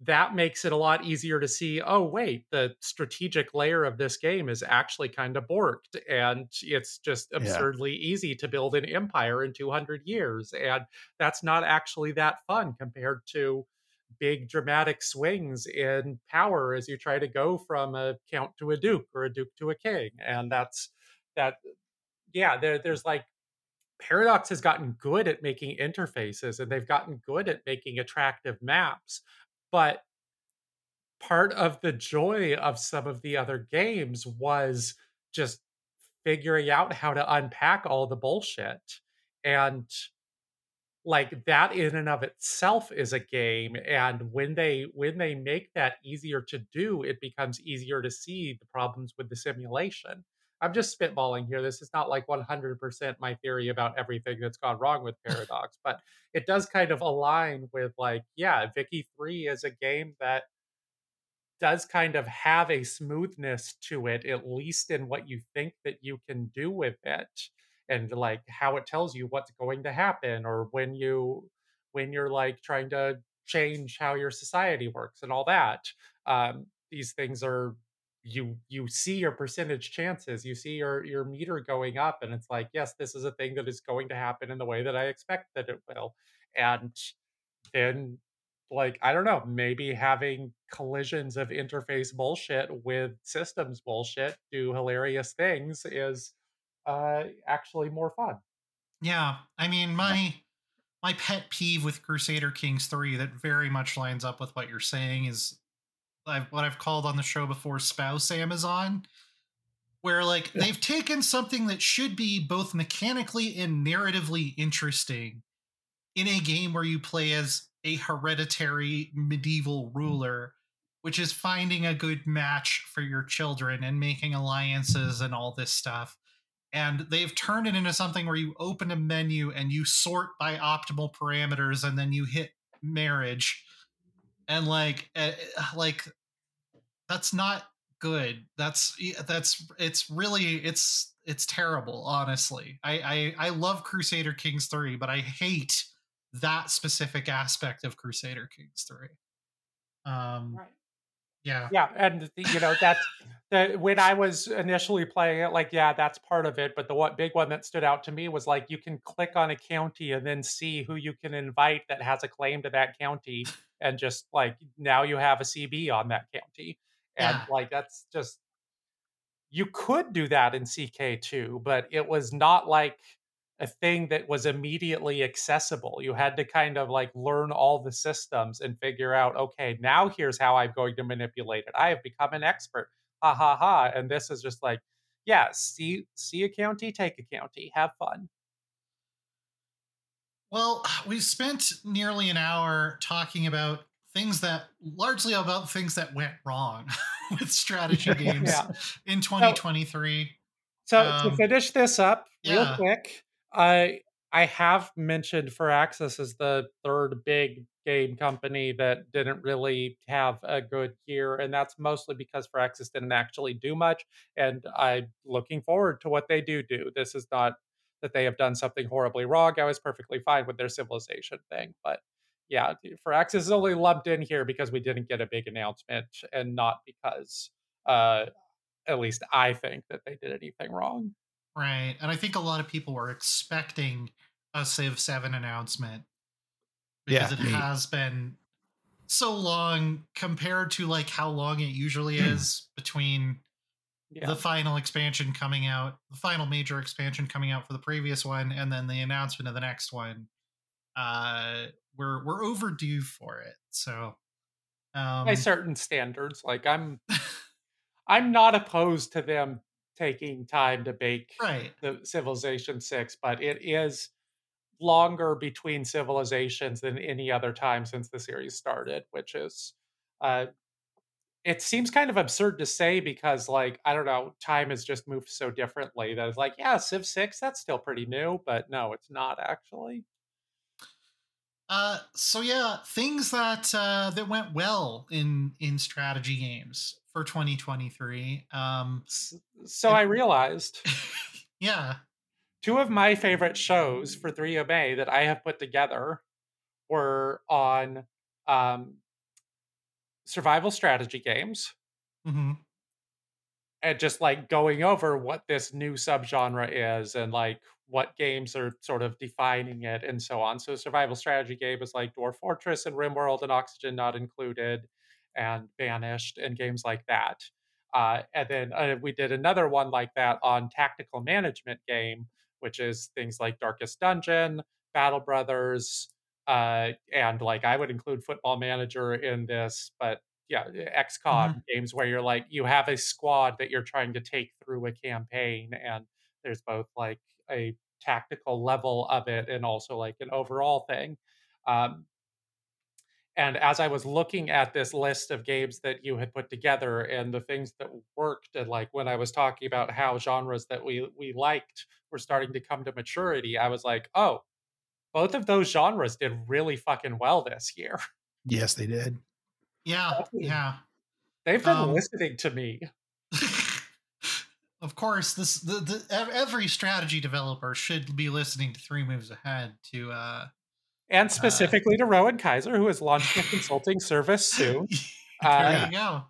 that makes it a lot easier to see oh wait the strategic layer of this game is actually kind of borked and it's just absurdly yeah. easy to build an empire in 200 years and that's not actually that fun compared to big dramatic swings in power as you try to go from a count to a duke or a duke to a king and that's that yeah there, there's like paradox has gotten good at making interfaces and they've gotten good at making attractive maps but part of the joy of some of the other games was just figuring out how to unpack all the bullshit. And like that in and of itself is a game and when they when they make that easier to do it becomes easier to see the problems with the simulation i'm just spitballing here this is not like 100% my theory about everything that's gone wrong with paradox but it does kind of align with like yeah vicky 3 is a game that does kind of have a smoothness to it, at least in what you think that you can do with it, and like how it tells you what's going to happen, or when you when you're like trying to change how your society works and all that. Um, these things are you you see your percentage chances you see your your meter going up and it's like yes this is a thing that is going to happen in the way that i expect that it will. And then like i don't know maybe having collisions of interface bullshit with systems bullshit do hilarious things is uh actually more fun. Yeah i mean my my pet peeve with crusader kings 3 that very much lines up with what you're saying is I've, what i've called on the show before spouse amazon where like yeah. they've taken something that should be both mechanically and narratively interesting in a game where you play as a hereditary medieval ruler, which is finding a good match for your children and making alliances and all this stuff. And they've turned it into something where you open a menu and you sort by optimal parameters and then you hit marriage. And like, uh, like that's not good. That's that's it's really it's it's terrible. Honestly, I I, I love Crusader Kings three, but I hate that specific aspect of Crusader Kings 3. Um, right. Yeah. Yeah. And, you know, that's the, when I was initially playing it, like, yeah, that's part of it. But the one big one that stood out to me was like, you can click on a county and then see who you can invite that has a claim to that county. And just like, now you have a CB on that county. And yeah. like, that's just, you could do that in CK2, but it was not like, a thing that was immediately accessible. You had to kind of like learn all the systems and figure out, okay, now here's how I'm going to manipulate it. I have become an expert. Ha ha ha. And this is just like, yeah, see see a county, take a county, have fun. Well, we spent nearly an hour talking about things that largely about things that went wrong [LAUGHS] with strategy [LAUGHS] games yeah. in 2023. So, so um, to finish this up real yeah. quick, I I have mentioned for Firaxis as the third big game company that didn't really have a good year, and that's mostly because for Firaxis didn't actually do much. And I'm looking forward to what they do do. This is not that they have done something horribly wrong. I was perfectly fine with their civilization thing, but yeah, Firaxis is only lumped in here because we didn't get a big announcement, and not because, uh, at least I think that they did anything wrong. Right. And I think a lot of people were expecting a Civ 7 announcement because yeah, it me. has been so long compared to like how long it usually [CLEARS THROAT] is between yeah. the final expansion coming out, the final major expansion coming out for the previous one and then the announcement of the next one. Uh we're we're overdue for it. So Um, by certain standards. Like I'm, [LAUGHS] I'm not opposed to them taking time to bake right. the Civilization Six, but it is longer between civilizations than any other time since the series started, which is uh, it seems kind of absurd to say because like i don't know time has just moved so differently that it's like yeah civ 6 that's still pretty new but no it's not actually uh so yeah things that uh that went well in in strategy games for 2023 um so i realized [LAUGHS] yeah two of my favorite shows for 3MA that i have put together were on um survival strategy games mm-hmm. and just like going over what this new subgenre is and like what games are sort of defining it and so on. So survival strategy game is like Dwarf Fortress and RimWorld and Oxygen Not Included and Banished and games like that. Uh, and then uh, we did another one like that on tactical management game, which is things like Darkest Dungeon, Battle Brothers, uh, and like I would include Football Manager in this, but yeah, XCOM mm-hmm. games where you're like you have a squad that you're trying to take through a campaign, and there's both like a tactical level of it and also like an overall thing. Um, and as I was looking at this list of games that you had put together and the things that worked, and like when I was talking about how genres that we we liked were starting to come to maturity, I was like, oh, both of those genres did really fucking well this year. Yes, they did. [LAUGHS] Yeah, yeah. They've been um, listening to me. Of course, this the, the every strategy developer should be listening to Three Moves Ahead to uh and uh, specifically uh, to Rowan Kaiser, who is launching a consulting service soon. [LAUGHS] Uh, there you go.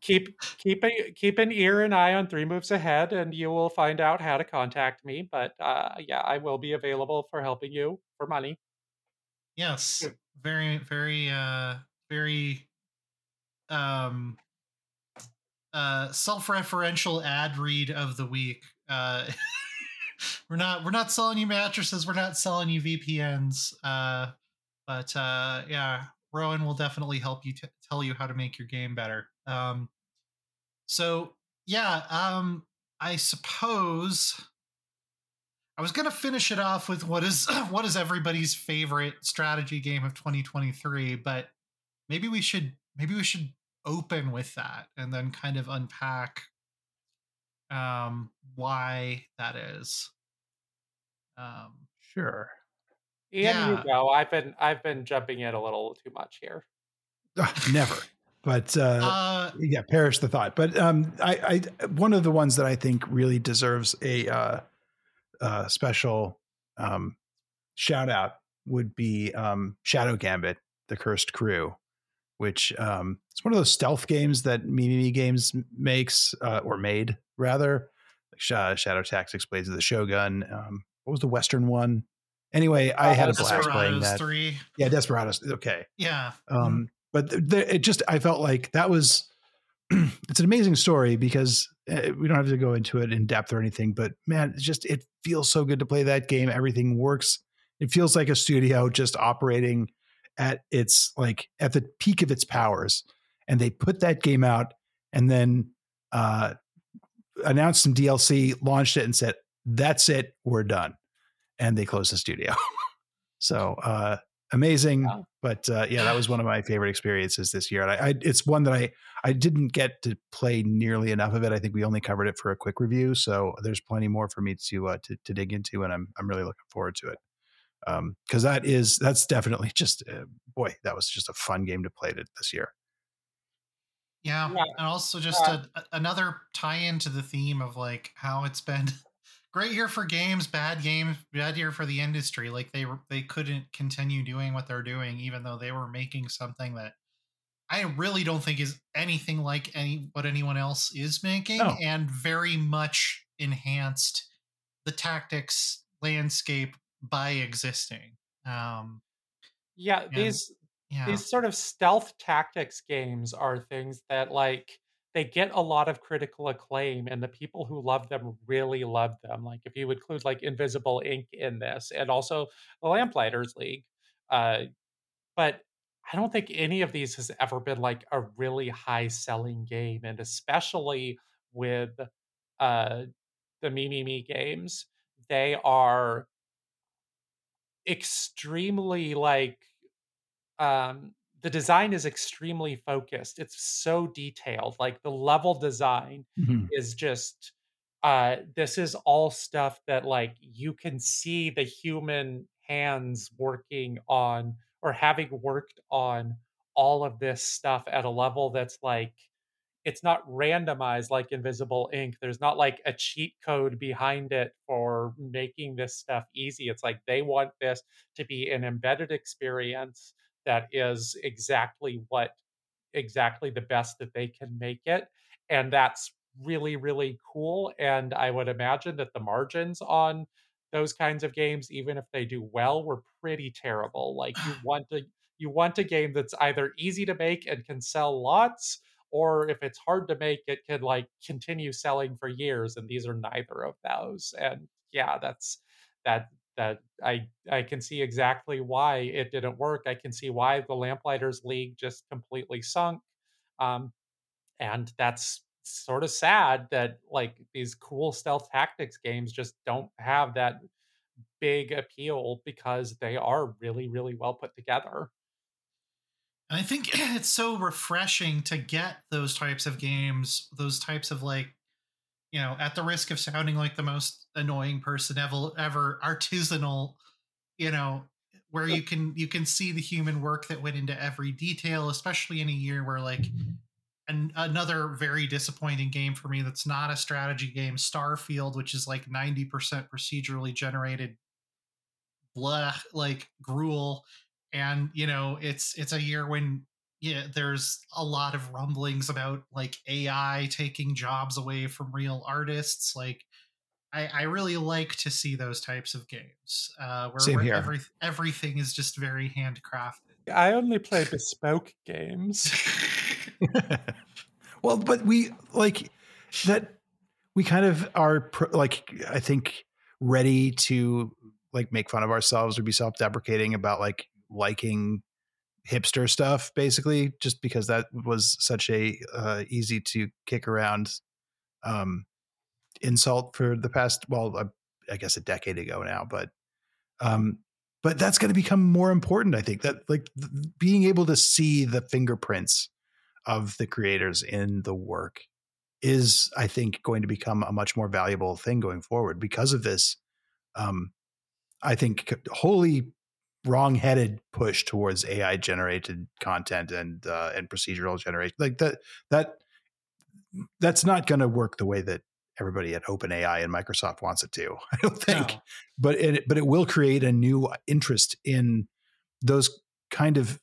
Keep keep a, keep an ear and eye on Three Moves Ahead, and you will find out how to contact me. But uh, yeah, I will be available for helping you for money. Yes, very very uh very um uh self-referential ad read of the week. Uh [LAUGHS] we're not we're not selling you mattresses, we're not selling you VPNs. Uh but uh yeah, Rowan will definitely help you t- tell you how to make your game better. Um so yeah, um I suppose I was to finish it off with what is [CLEARS THROAT] what is everybody's favorite strategy game of 2023, but maybe we should maybe we should open with that and then kind of unpack um, why that is. Um, sure. Ian, yeah. you go. I've been I've been jumping in a little too much here. never. But uh, uh, yeah, perish the thought. But um, I, I one of the ones that I think really deserves a uh, uh, special um, shout out would be um, Shadow Gambit, The Cursed Crew which um, it's one of those stealth games that Mimimi Games makes uh, or made rather. Uh, Shadow Tactics, Blades of the Shogun. Um, what was the Western one? Anyway, I had a blast playing that. Three. Yeah, Desperados. Okay. Yeah. Um, mm-hmm. But th- th- it just I felt like that was [CLEARS THROAT] it's an amazing story because uh, we don't have to go into it in depth or anything. But man, it just it feels so good to play that game. Everything works. It feels like a studio just operating at its like at the peak of its powers and they put that game out and then uh, announced some DLC, launched it, and said, "That's it, we're done," and they closed the studio. [LAUGHS] so uh, amazing, wow. but uh, yeah, that was one of my [LAUGHS] favorite experiences this year. And I, I, it's one that I I didn't get to play nearly enough of it. I think we only covered it for a quick review, so there's plenty more for me to uh, to, to dig into, and I'm I'm really looking forward to it um because that is that's definitely just uh, boy that was just a fun game to play this year yeah, yeah. and also just a, another tie into the theme of like how it's been [LAUGHS] great year for games bad games bad year for the industry like they they couldn't continue doing what they're doing even though they were making something that i really don't think is anything like any what anyone else is making no. and very much enhanced the tactics landscape by existing. Um, yeah, and, these yeah. these sort of stealth tactics games are things that like they get a lot of critical acclaim and the people who love them really love them like if you include like Invisible Inc. in this and also the lamplighters league uh, but I don't think any of these has ever been like a really high selling game, and especially with uh, the Mimimi games, they are extremely like um the design is extremely focused. It's so detailed. Like the level design Mhm. is just uh this is all stuff that like you can see the human hands working on or having worked on all of this stuff at a level that's like it's not randomized like invisible ink. There's not like a cheat code behind it for making this stuff easy. It's like they want this to be an embedded experience that is exactly what exactly the best that they can make it and that's really really cool and i would imagine that the margins on those kinds of games even if they do well were pretty terrible. Like you [SIGHS] want to you want a game that's either easy to make and can sell lots or if it's hard to make it can like continue selling for years and these are neither of those and yeah that's that that i i can see exactly why it didn't work i can see why the lamplighters league just completely sunk um and that's sort of sad that like these cool stealth tactics games just don't have that big appeal because they are really really well put together And I think [CLEARS THROAT] it's so refreshing to get those types of games, those types of like, you know, at the risk of sounding like the most annoying person ever, ever artisanal, you know, where you can you can see the human work that went into every detail, especially in a year where like an, another very disappointing game for me that's not a strategy game, Starfield, which is like 90% procedurally generated blah like gruel and you know it's it's a year when yeah there's a lot of rumblings about like ai taking jobs away from real artists like i i really like to see those types of games uh where, Same where here. every, everything is just very handcrafted i only play bespoke games [LAUGHS] well, but we like that. We kind of are pr- like I think ready to like make fun of ourselves or be self-deprecating about like liking hipster stuff, basically, just because that was such a uh, easy to kick around um, insult for the past. Well, I, I guess a decade ago now, but um, but that's going to become more important. I think that like th- being able to see the fingerprints of the creators in the work is i think going to become a much more valuable thing going forward because of this um i think wholly wrong-headed push towards ai generated content and uh and procedural generation like that that that's not going to work the way that everybody at OpenAI and Microsoft wants it to. [LAUGHS] I don't think, No. but it but it will create a new interest in those kind of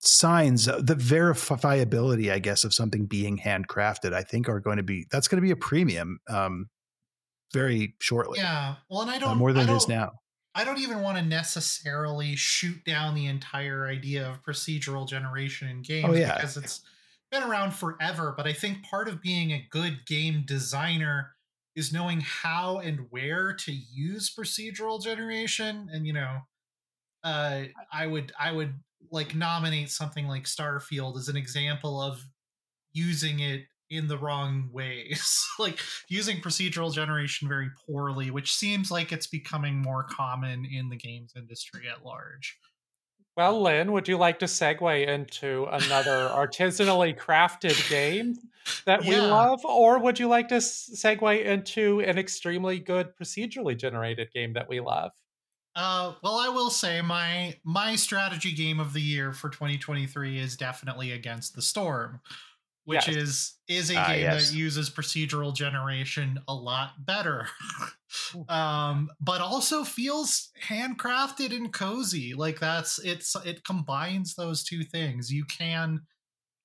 signs, uh, the verifiability, I guess, of something being handcrafted. I think are going to be that's going to be a premium um, very shortly, yeah well and i uh, don't more than I it is now. I don't even want to necessarily shoot down the entire idea of procedural generation in games Oh, yeah. because it's been around forever. But I think part of being a good game designer is knowing how and where to use procedural generation. And you know, uh, I would I would like nominate something like Starfield as an example of using it in the wrong ways [LAUGHS] like using procedural generation very poorly which seems like it's becoming more common in the games industry at large Well, Len, would you like to segue into another [LAUGHS] artisanally crafted game that we love? Or would you like to segue into an extremely good procedurally generated game that we love? uh well i will say my my strategy game of the year for 2023 is definitely against the storm which Yes. is is a Ah, game yes. that uses procedural generation a lot better. [LAUGHS] Um but also feels handcrafted and cozy. Like that's it's it combines those two things. You can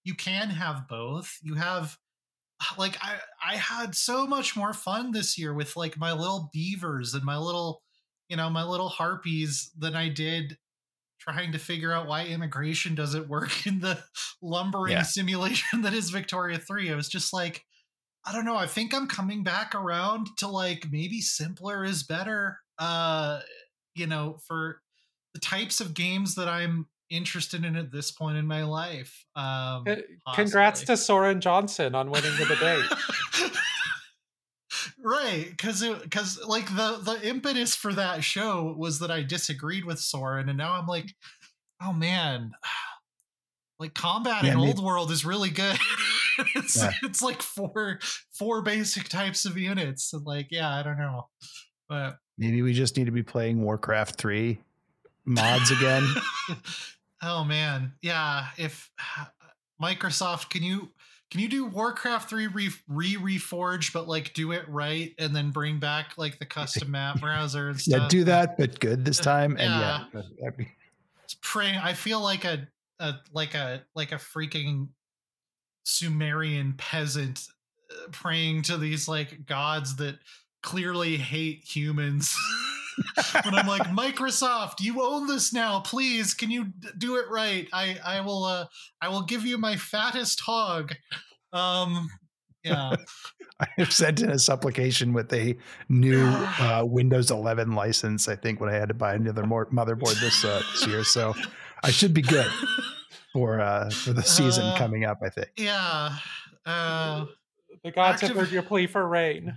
you can have both. You have [SIGHS] like i i had so much more fun this year with like my little beavers and my little you know my little harpies than i did trying to figure out why immigration doesn't work [LAUGHS] in the lumbering Yeah. simulation that is victoria 3 i was just like i don't know i think i'm coming back around to like maybe simpler is better uh you know for the types of games that i'm interested in at this point in my life. Um, Congrats to Soren Johnson on winning the debate. [LAUGHS] right because because like the the impetus for that show was that i disagreed with soren and now i'm like oh man. [SIGHS] Like combat yeah, in maybe, old world is really good. [LAUGHS] It's yeah. it's like four four basic types of units and like yeah i don't know but maybe we just need to be playing warcraft 3 mods again. [LAUGHS] Oh man. Yeah if [SIGHS] microsoft can you can you do Warcraft 3 re reforged, but like do it right and then bring back like the custom [LAUGHS] map browser and stuff? Yeah, do that, but good this time. And yeah, be... it's praying. I feel like a, a like a like a freaking Sumerian peasant uh, praying to these like gods that clearly hate humans. [LAUGHS] [LAUGHS] but I'm like, Microsoft, you own this now. Please, can you do it right? I I will uh I will give you my fattest hog. Um yeah. [LAUGHS] I have sent in a supplication with a new [SIGHS] uh, Windows 11 license. I think when I had to buy another more motherboard this, uh, this year, so I should be good [LAUGHS] for uh, for the season uh, coming up. I think. Yeah. Uh, the gods active- have heard your plea for rain.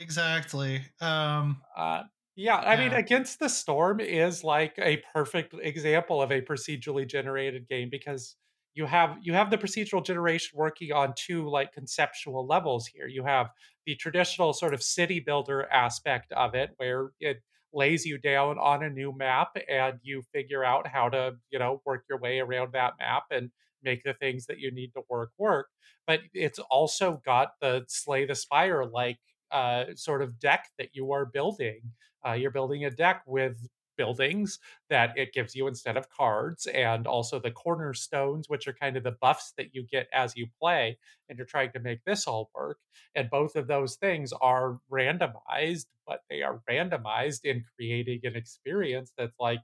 Exactly. Um, uh, yeah, I yeah. mean, Against the Storm is like a perfect example of a procedurally generated game because you have you have the procedural generation working on two like conceptual levels here. You have the traditional sort of city builder aspect of it where it lays you down on a new map and you figure out how to, you know, work your way around that map and make the things that you need to work work. But it's also got the slay the spire like uh, sort of deck that you are building uh, you're building a deck with buildings that it gives you instead of cards and also the cornerstones which are kind of the buffs that you get as you play and you're trying to make this all work and both of those things are randomized but they are randomized in creating an experience that's like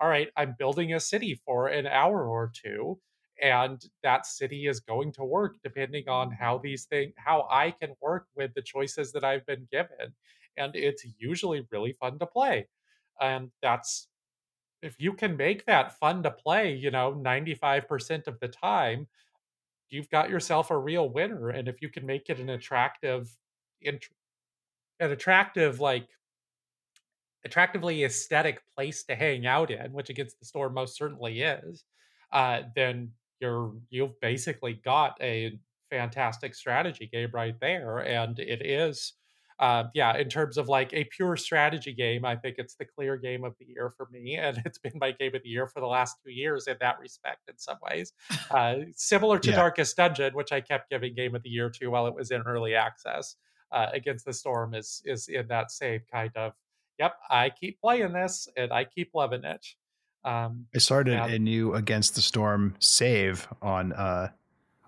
all right i'm building a city for an hour or two and that city is going to work depending on how these things how i can work with the choices that i've been given and it's usually really fun to play. And that's if you can make that fun to play, you know, 95% of the time, you've got yourself a real winner. And if you can make it an attractive, an attractive, like attractively aesthetic place to hang out in, which against the storm most certainly is, uh, then you're you've basically got a fantastic strategy game right there. And it is uh, yeah, in terms of like a pure strategy game, I think it's the clear game of the year for me, and [LAUGHS] it's been my game of the year for the last two years in that respect. In some ways, uh, similar to yeah. Darkest Dungeon, which I kept giving game of the year to while it was in early access. Uh, Against the Storm is is in that same kind of, yep, I keep playing this and I keep loving it. Um, I started a new Against the Storm save on uh,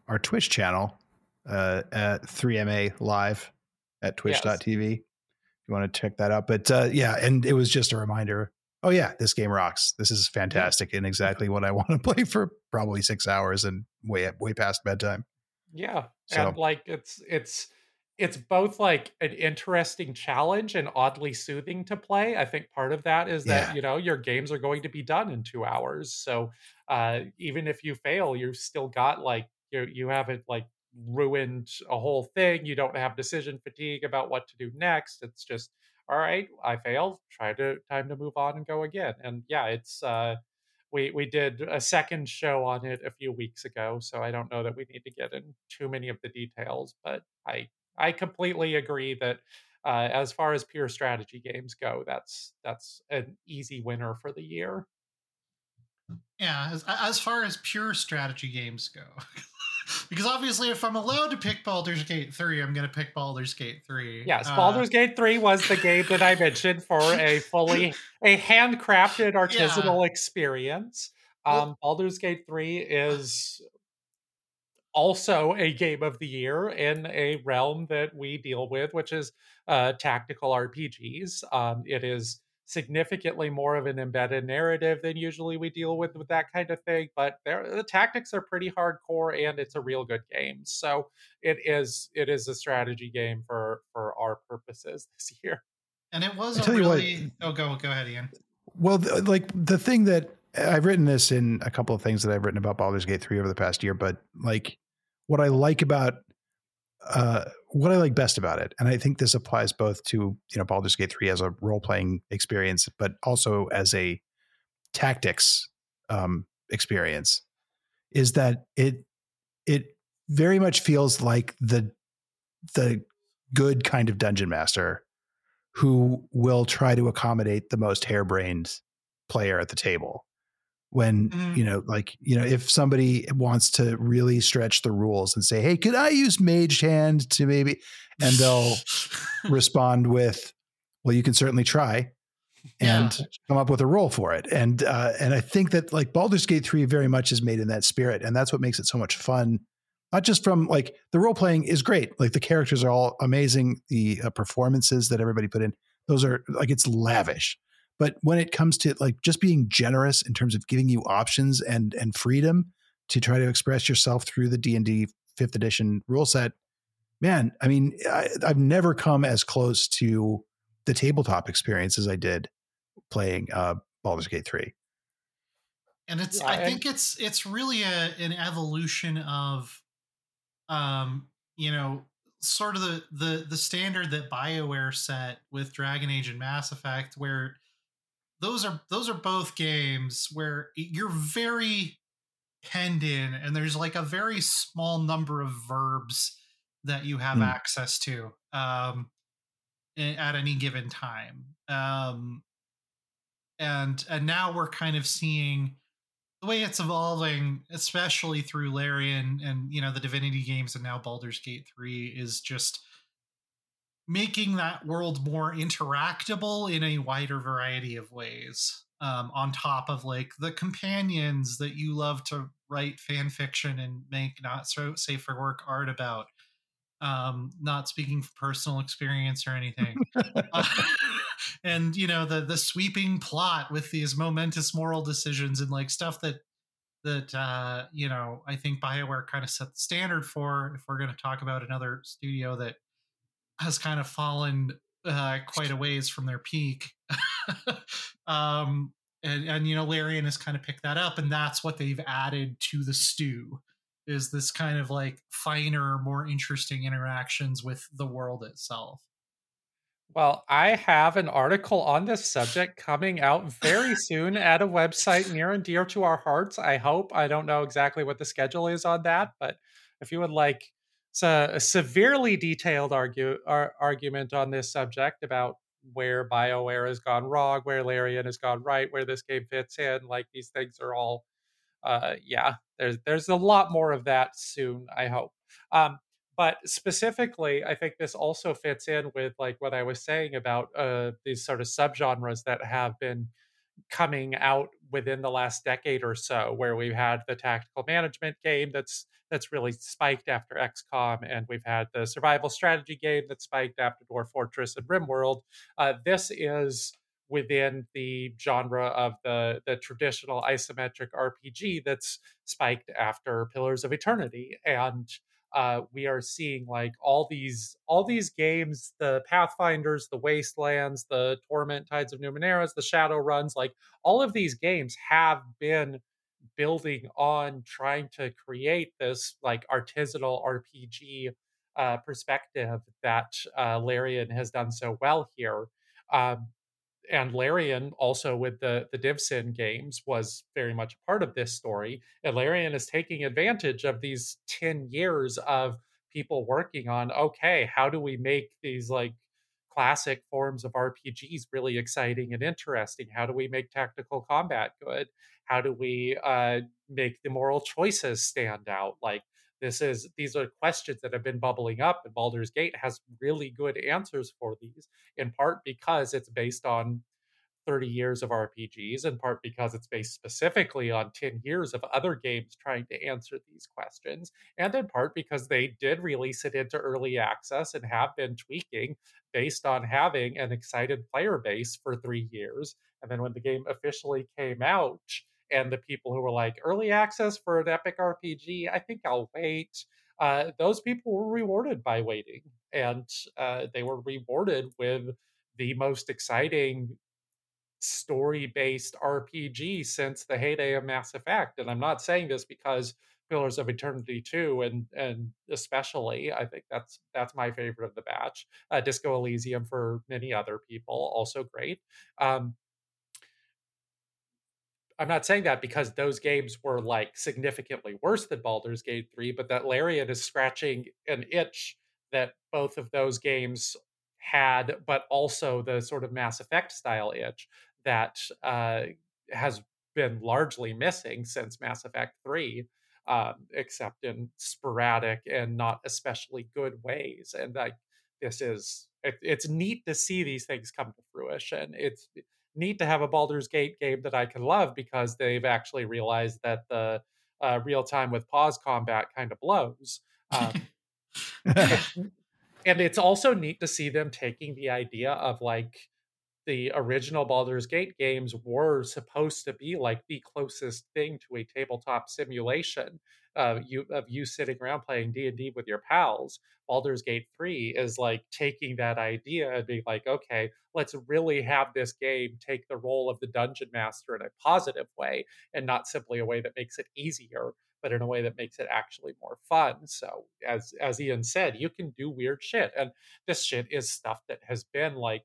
our Twitch channel uh, at 3MA Live at twitch.tv yes. if you want to check that out. But uh, yeah, and it was just a reminder. Oh yeah, this game rocks. This is fantastic and exactly [LAUGHS] what I [LAUGHS] want to play for probably six hours and way way past bedtime. Yeah, so. and like it's it's it's both like an interesting challenge and oddly soothing to play. I think part of that is that yeah. you know your games are going to be done in two hours, so uh, even if you fail, you've still got like you you haven't like ruined a whole thing. You don't have decision fatigue about what to do next. It's just, all right, I failed. Try to time to move on and go again. And yeah, it's uh we we did a second show on it a few weeks ago, so I don't know that we need to get in too many of the details, but I I completely agree that uh, as far as pure strategy games go, that's that's an easy winner for the year. Yeah, as, as far as pure strategy games go, [LAUGHS] because obviously, if I'm allowed to pick Baldur's Gate 3, I'm going to pick Baldur's Gate 3. Yes, uh, Baldur's Gate 3 was the game that I mentioned for a fully a handcrafted [LAUGHS] artisanal yeah. experience. Um, Baldur's Gate 3 is also a game of the year in a realm that we deal with, which is uh, tactical RPGs. Um, it is significantly more of an embedded narrative than usually we deal with with that kind of thing but the tactics are pretty hardcore and it's a real good game. So it is it is a strategy game for for our purposes [LAUGHS] this year. And it was a really what, oh go go ahead ian. well the, like the thing that I've written this in a couple of things that I've written about Baldur's Gate 3 over the past year, but like what I like about uh, what I like best about it, and I think this applies both to you know Baldur's Gate 3 as a role playing experience, but also as a tactics um, experience, is that it it very much feels like the the good kind of dungeon master who will try to accommodate the most harebrained player at the table when mm. you know like you know if somebody wants to really stretch the rules and say hey could i use mage hand to maybe and they'll [LAUGHS] respond with well you can certainly try and yeah. come up with a role for it and uh, and i think that like Baldur's Gate 3 very much is made in that spirit and that's what makes it so much fun not just from like the role playing is great like the characters are all amazing the uh, performances that everybody put in those are like it's lavish but when it comes to like just being generous in terms of giving you options and and freedom to try to express yourself through the D&D 5th edition rule set, man, I mean, I, I've never come as close to the tabletop experience as I did playing uh, Baldur's Gate 3. And it's yeah, I think it's it's really a an evolution of um you know sort of the the the standard that BioWare set with Dragon Age and Mass Effect where those are those are both games where you're very penned in and there's like a very small number of verbs that you have mm. access to um, at any given time um, and and now we're kind of seeing the way it's evolving especially through larian and you know the divinity games and now baldur's gate 3 is just making that world more interactable in a wider variety of ways um, on top of like the companions that you love to write fan fiction and make not so safe for work art about um, not speaking from personal experience or anything uh, [LAUGHS] [LAUGHS] and you know the the sweeping plot with these momentous moral decisions and like stuff that that uh, you know I think Bioware kind of set the standard for. If we're going to talk about another studio that has kind of fallen uh, quite a ways from their peak. [LAUGHS] um, and, and, you know, Larian has kind of picked that up, and that's what they've added to the stew is this kind of like finer, more interesting interactions with the world itself. Well, I have an article on this subject coming out very soon at a website near and dear to our hearts. I hope. I don't know exactly what the schedule is on that, but if you would like it's a, a severely detailed argue, ar- argument on this subject about where BioWare has gone wrong, where Larian has gone right, where this game fits in. Like these things are all, uh, yeah. There's there's a lot more of that soon. I hope. Um, but specifically, I think this also fits in with like what I was saying about uh, these sort of subgenres that have been coming out within the last decade or so, where we've had the tactical management game that's that's really spiked after XCOM, and we've had the survival strategy game that spiked after Dwarf Fortress and RimWorld. Uh, this is within the genre of the the traditional isometric RPG that's spiked after Pillars of Eternity, and uh, we are seeing like all these all these games, the Pathfinders, the Wastelands, the Torment, Tides of Numenera, the Shadowruns, like all of these games have been building on trying to create this like artisanal RPG uh, perspective that uh, Larian has done so well here. Um, and Larian also with the the Divsin games was very much a part of this story. And Larian is taking advantage of these 10 years of people working on okay, how do we make these like classic forms of RPGs really exciting and interesting? How do we make tactical combat good? How do we uh, make the moral choices stand out? Like this is these are questions that have been bubbling up, and Baldur's Gate has really good answers for these. In part because it's based on 30 years of RPGs, in part because it's based specifically on 10 years of other games trying to answer these questions, and in part because they did release it into early access and have been tweaking based on having an excited player base for three years. And then when the game officially came out, and the people who were like early access for an epic RPG, I think I'll wait. Uh, those people were rewarded by waiting, and uh, they were rewarded with the most exciting story based RPG since the heyday of Mass Effect. And I'm not saying this because Pillars of Eternity 2 and and especially I think that's that's my favorite of the batch. Uh, Disco Elysium for many other people also great. Um, I'm not saying that because those games were like significantly worse than Baldur's Gate 3, but that Larian is scratching an itch that both of those games had, but also the sort of Mass Effect style itch that uh, has been largely missing since Mass Effect 3, um, except in sporadic and not especially good ways. And like this is, it, it's neat to see these things come to fruition. It's neat to have a Baldur's Gate game that I can love because they've actually realized that the uh, real time with pause combat kind of blows. Um, [LAUGHS] [LAUGHS] and it's also neat to see them taking the idea of like the original Baldur's Gate games were supposed to be like the closest thing to a tabletop simulation uh, you of you sitting around playing D and D with your pals. Baldur's Gate three is like taking that idea and being like, okay, let's really have this game take the role of the dungeon master in a positive way, and not simply a way that makes it easier, but in a way that makes it actually more fun. So as as Ian said, you can do weird shit, and this shit is stuff that has been like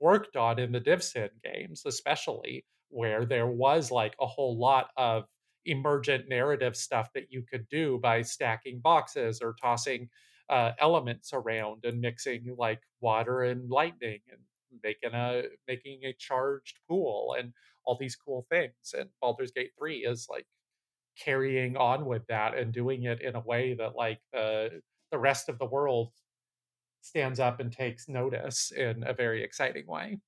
worked on in the DivSyn games, especially where there was like a whole lot of emergent narrative stuff that you could do by stacking boxes or tossing uh, elements around and mixing like water and lightning and making a making a charged pool and all these cool things. And Baldur's Gate 3 is like carrying on with that and doing it in a way that like the the rest of the world stands up and takes notice in a very exciting way.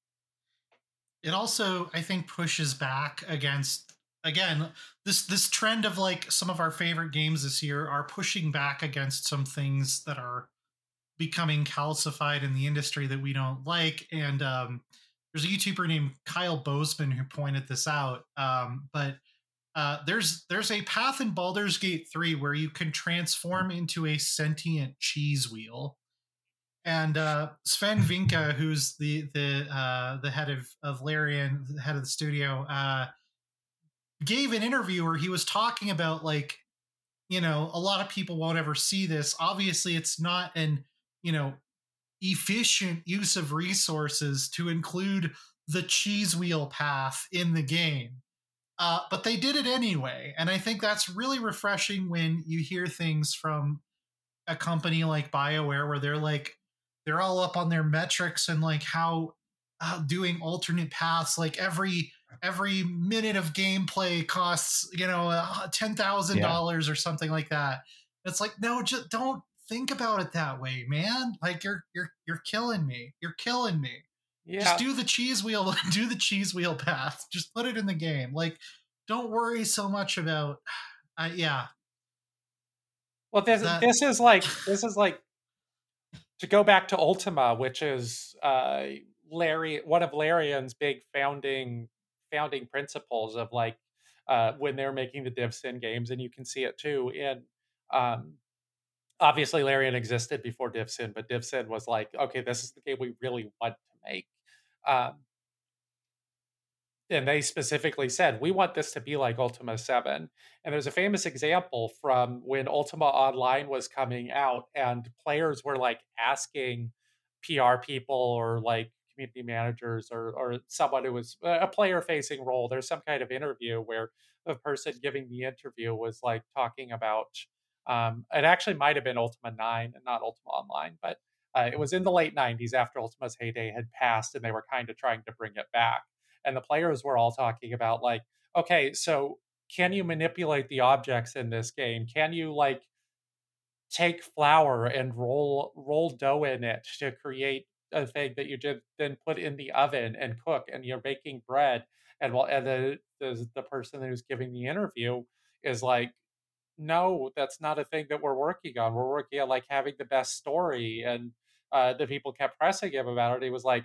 It also, I think, pushes back against again this this trend of like some of our favorite games this year are pushing back against some things that are becoming calcified in the industry that we don't like and um, there's a youtuber named kyle bosman who pointed this out um, but uh, there's there's a path in Baldur's Gate 3 where you can transform into a sentient cheese wheel. And uh, Swen Vincke, who's the the uh, the head of of Larian, the head of the studio, uh, gave an interview where he was talking about like you know a lot of people won't ever see this. Obviously it's not an you know efficient use of resources to include the cheese wheel path in the game. Uh, but they did it anyway and i think that's really refreshing when you hear things from a company like bioware where they're like they're all up on their metrics and like how uh, doing alternate paths like every every minute of gameplay costs you know uh, ten thousand yeah. dollars or something like that. It's like no, just don't think about it that way, man. Like you're you're you're killing me. You're killing me. Yeah. Just do the cheese wheel. [LAUGHS] Do the cheese wheel path. Just put it in the game. Like, don't worry so much about. [SIGHS] Uh, yeah. Well, this that, this is like this is like to go back to Ultima, which is uh, Larry, one of Larian's big founding founding principles of like uh, when they're making the DivSyn games, and you can see it too in. Um, obviously, Larian existed before DivSyn, but DivSyn was like, okay, this is the game we really want to make. Um, and they specifically said we want this to be like ultima 7 and there's a famous example from when ultima online was coming out and players were like asking pr people or like community managers or or someone who was a player facing role. There's some kind of interview where the person giving the interview was like talking about um, it actually might have been ultima 9 and not ultima online but uh, it was in the late 90s after ultima's heyday had passed and they were kind of trying to bring it back. And the players were all talking about like okay so can you manipulate the objects in this game? Can you like take flour and roll roll dough in it to create a thing that you just then put in the oven and cook and you're baking bread and well and the, the the person who's giving the interview is like no that's not a thing that we're working on we're working on like having the best story and uh, the people kept pressing him about it he was like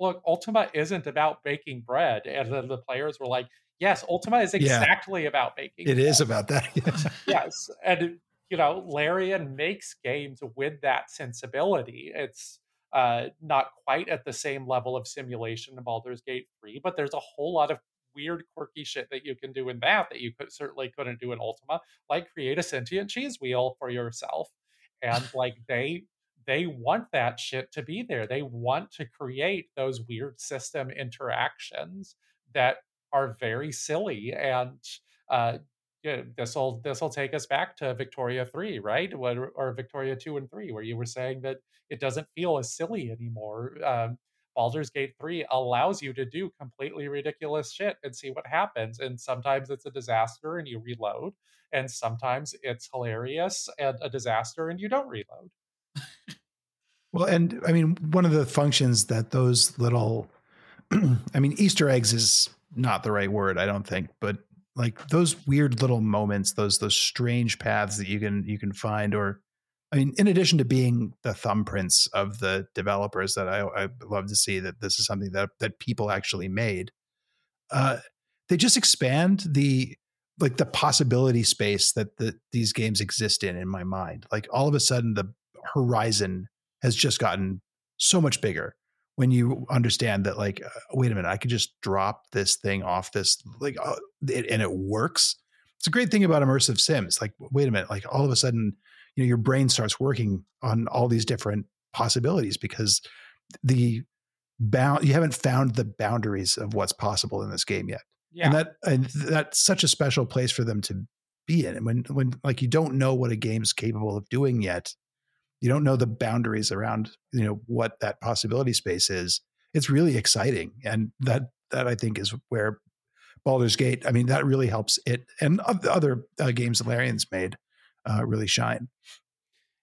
look ultima isn't about baking bread and then the players were like yes ultima is exactly yeah, about baking It bread. is about that [LAUGHS] yes. yes and you know larian makes games with that sensibility it's uh, not quite at the same level of simulation in Baldur's Gate 3, but there's a whole lot of weird, quirky shit that you can do in that that you could certainly couldn't do in Ultima, like create a sentient cheese wheel for yourself. And [LAUGHS] like they they want that shit to be there. They want to create those weird system interactions that are very silly and uh, yeah, this will this will take us back to Victoria three, right? Or, or, Victoria two and three, where you were saying that it doesn't feel as silly anymore. Um, Baldur's Gate 3 allows you to do completely ridiculous shit and see what happens. And sometimes it's a disaster and you reload, and sometimes it's hilarious and a disaster and you don't reload. well, and I mean, one of the functions that those little, [CLEARS THROAT] I mean, Easter eggs is not the right word, I don't think, but like those weird little moments, those those strange paths that you can you can find, or I mean, in addition to being the thumbprints of the developers that I, I love to see that this is something that that people actually made, uh, they just expand the like the possibility space that the, these games exist in in my mind. Like all of a sudden, the horizon has just gotten so much bigger when you understand that like uh, wait a minute i could just drop this thing off this like uh, it, and it works? It's a great thing about immersive sims like wait a minute like all of a sudden you know your brain starts working on all these different possibilities because the bound you haven't found the boundaries of what's possible in this game yet. Yeah. and that and that's such a special place for them to be in. And when when like you don't know what a game's capable of doing yet you don't know the boundaries around you know what that possibility space is it's really exciting and that that i think is where Baldur's Gate. I mean, that really helps it and other uh, games that Larian's made uh, really shine.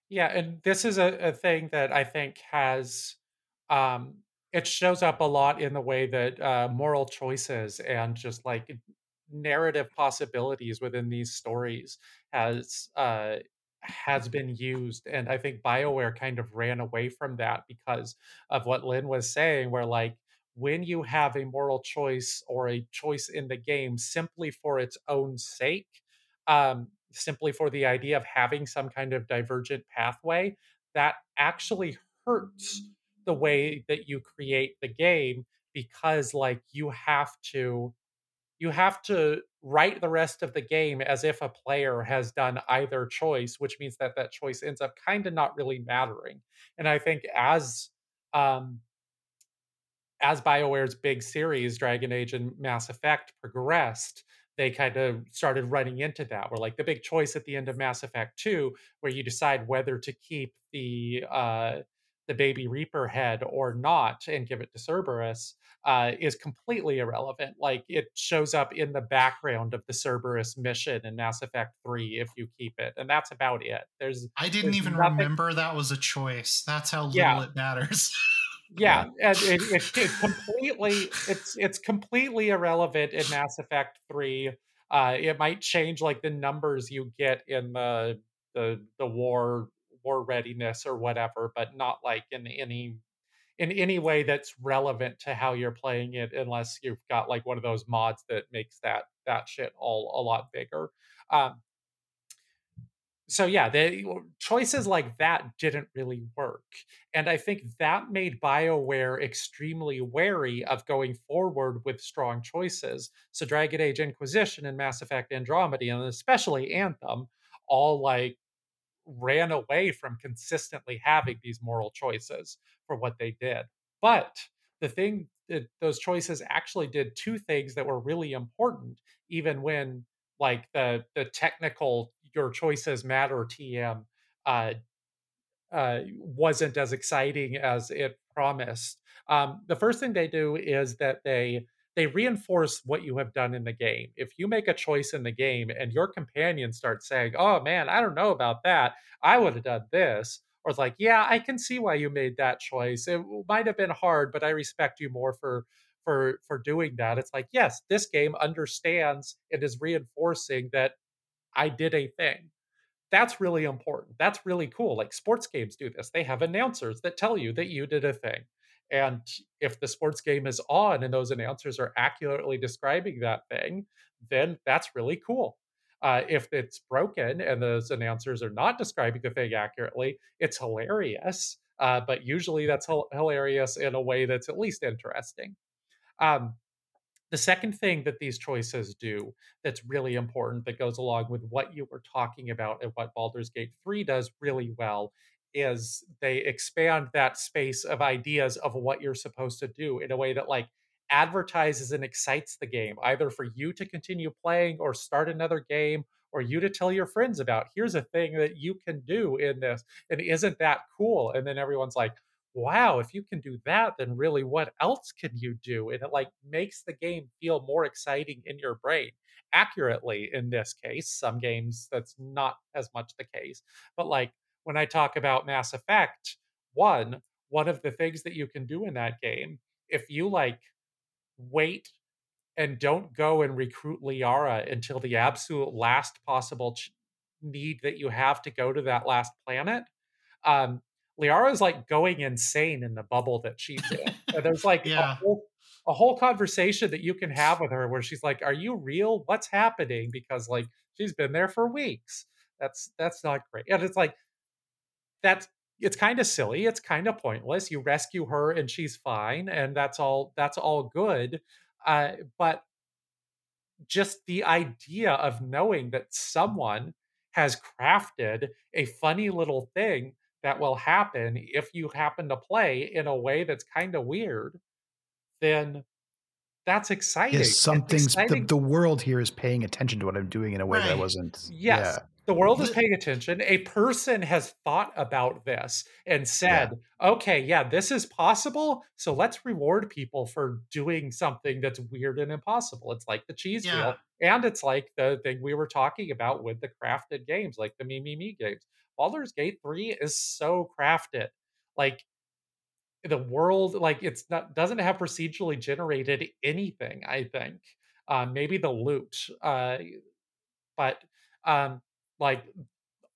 Yeah, and this is a, a thing that I think has um, it shows up a lot in the way that uh, moral choices and just like narrative possibilities within these stories has uh, has been used and i think bioware kind of ran away from that because of what len was saying where like when you have a moral choice or a choice in the game simply for its own sake um, simply for the idea of having some kind of divergent pathway that actually hurts the way that you create the game because like you have to you have to write the rest of the game as if a player has done either choice, which means that that choice ends up kind of not really mattering. And I think as um, as BioWare's big series, Dragon Age and Mass Effect, progressed, they kind of started running into that. Where like the big choice at the end of Mass Effect 2, where you decide whether to keep the uh, the baby Reaper head or not and give it to Cerberus uh, is completely irrelevant. Like it shows up in the background of the Cerberus mission in Mass Effect 3 if you keep it. And that's about it. There's I didn't there's even nothing... remember that was a choice. That's how little yeah. it matters. [LAUGHS] yeah, and it, it, it, completely it's it's completely irrelevant in Mass Effect 3. Uh, it might change like the numbers you get in the the the war war readiness or whatever, but not like in any in any way that's relevant to how you're playing it unless you've got like one of those mods that makes that that shit all a lot bigger. Um, so yeah the choices like that didn't really work and i think that made bioware extremely wary of going forward with strong choices. So dragon age inquisition and mass effect andromeda and especially anthem all like ran away from consistently having these moral choices for what they did. But the thing that those choices actually did two things that were really important, even when like the the technical your choices matter TM uh, uh, wasn't as exciting as it promised. Um, the first thing they do is that they they reinforce what you have done in the game. If you make a choice in the game and your companion starts saying, "Oh man, I don't know about that. I would have done this." Or it's like, "Yeah, I can see why you made that choice. It might have been hard, but I respect you more for for for doing that." It's like, "Yes, this game understands and is reinforcing that I did a thing." That's really important. That's really cool. Like sports games do this. They have announcers that tell you that you did a thing. And if the sports game is on and those announcers are accurately describing that thing, then that's really cool. Uh, if it's broken and those announcers are not describing the thing accurately, it's hilarious. uh, but usually that's hilarious in a way that's at least interesting. Um, the second thing that these choices do that's really important that goes along with what you were talking about and what Baldur's Gate 3 does really well is they expand that space of ideas of what you're supposed to do in a way that like advertises and excites the game either for you to continue playing or start another game or you to tell your friends about here's a thing that you can do in this and isn't that cool? And then everyone's like wow if you can do that then really what else can you do? And it like makes the game feel more exciting in your brain accurately in this case some games that's not as much the case but like when i talk about mass effect one one of the things that you can do in that game if you like wait and don't go and recruit Liara until the absolute last possible ch- need that you have to go to that last planet. Um, Liara is like going insane in the bubble that she's in. there's [LAUGHS] like yeah. a, whole, a whole conversation that you can have with her where she's like, "Are you real? What's happening?" Because like she's been there for weeks. That's that's not great. And it's like that's it's kind of silly. It's kind of pointless. You rescue her and she's fine, and that's all. That's all good. Uh, but just the idea of knowing that someone has crafted a funny little thing that will happen if you happen to play in a way that's kind of weird, then that's exciting. Yes. The, the, world here is paying attention to what I'm doing in a way right. that wasn't. Yes. Yeah. The world is paying attention. A person has thought about this and said, yeah. okay, yeah, this is possible. So let's reward people for doing something that's weird and impossible. It's like the cheese yeah. wheel. And it's like the thing we were talking about with the crafted games, like the Me Me Me games. Baldur's Gate 3 is so crafted. Like the world, like it's not doesn't have procedurally generated anything, I think. Um, maybe the loot. Uh, but um like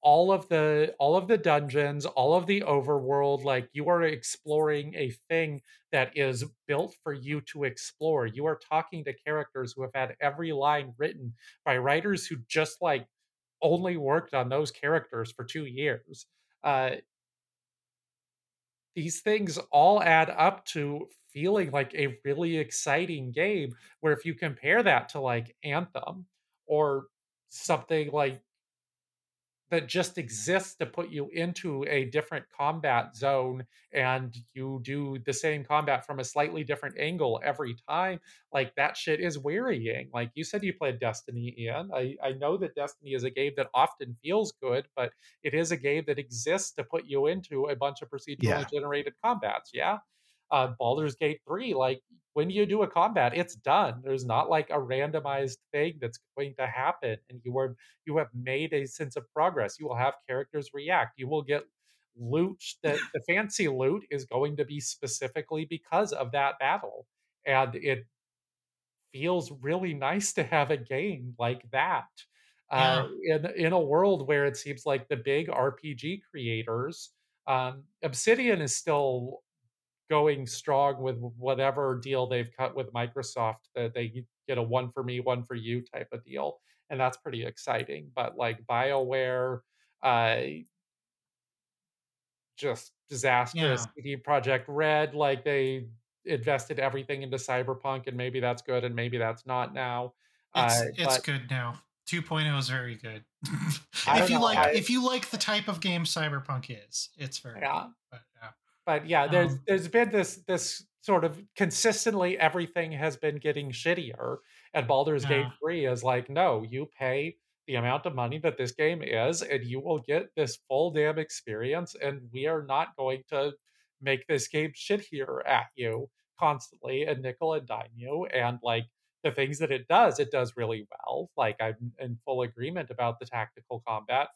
all of the all of the dungeons all of the overworld like you are exploring a thing that is built for you to explore. You are talking to characters who have had every line written by writers who just like only worked on those characters for two years. Uh these things all add up to feeling like a really exciting game where if you compare that to like anthem or something like that just exists to put you into a different combat zone and you do the same combat from a slightly different angle every time like that shit is wearying like you said you played destiny ian. I, I know that destiny is a game that often feels good but it is a game that exists to put you into a bunch of procedurally yeah. generated combats yeah uh, Baldur's Gate 3, like when you do a combat, it's done. There's not like a randomized thing that's going to happen, and you are you have made a sense of progress. You will have characters react. You will get loot that the fancy loot is going to be specifically because of that battle, and it feels really nice to have a game like that. Uh, in in a world where it seems like the big RPG creators, um, Obsidian is still going strong with whatever deal they've cut with Microsoft that they get a one for me, one for you type of deal. And that's pretty exciting. But like BioWare, uh, just disastrous. Yeah. CD Projekt Red, like they invested everything into Cyberpunk, and maybe that's good, and maybe that's not now. It's, uh, it's good now. 2.0 is very good. [LAUGHS] if you know, like, I, if you like the type of game Cyberpunk is, it's very yeah. Good, but, yeah there's um, there's been this this sort of consistently everything has been getting shittier and Baldur's yeah. Gate 3 is like no you pay the amount of money that this game is and you will get this full damn experience and we are not going to make this game shittier at you constantly and nickel and dime you and like the things that it does it does really well like i'm in full agreement about the tactical combat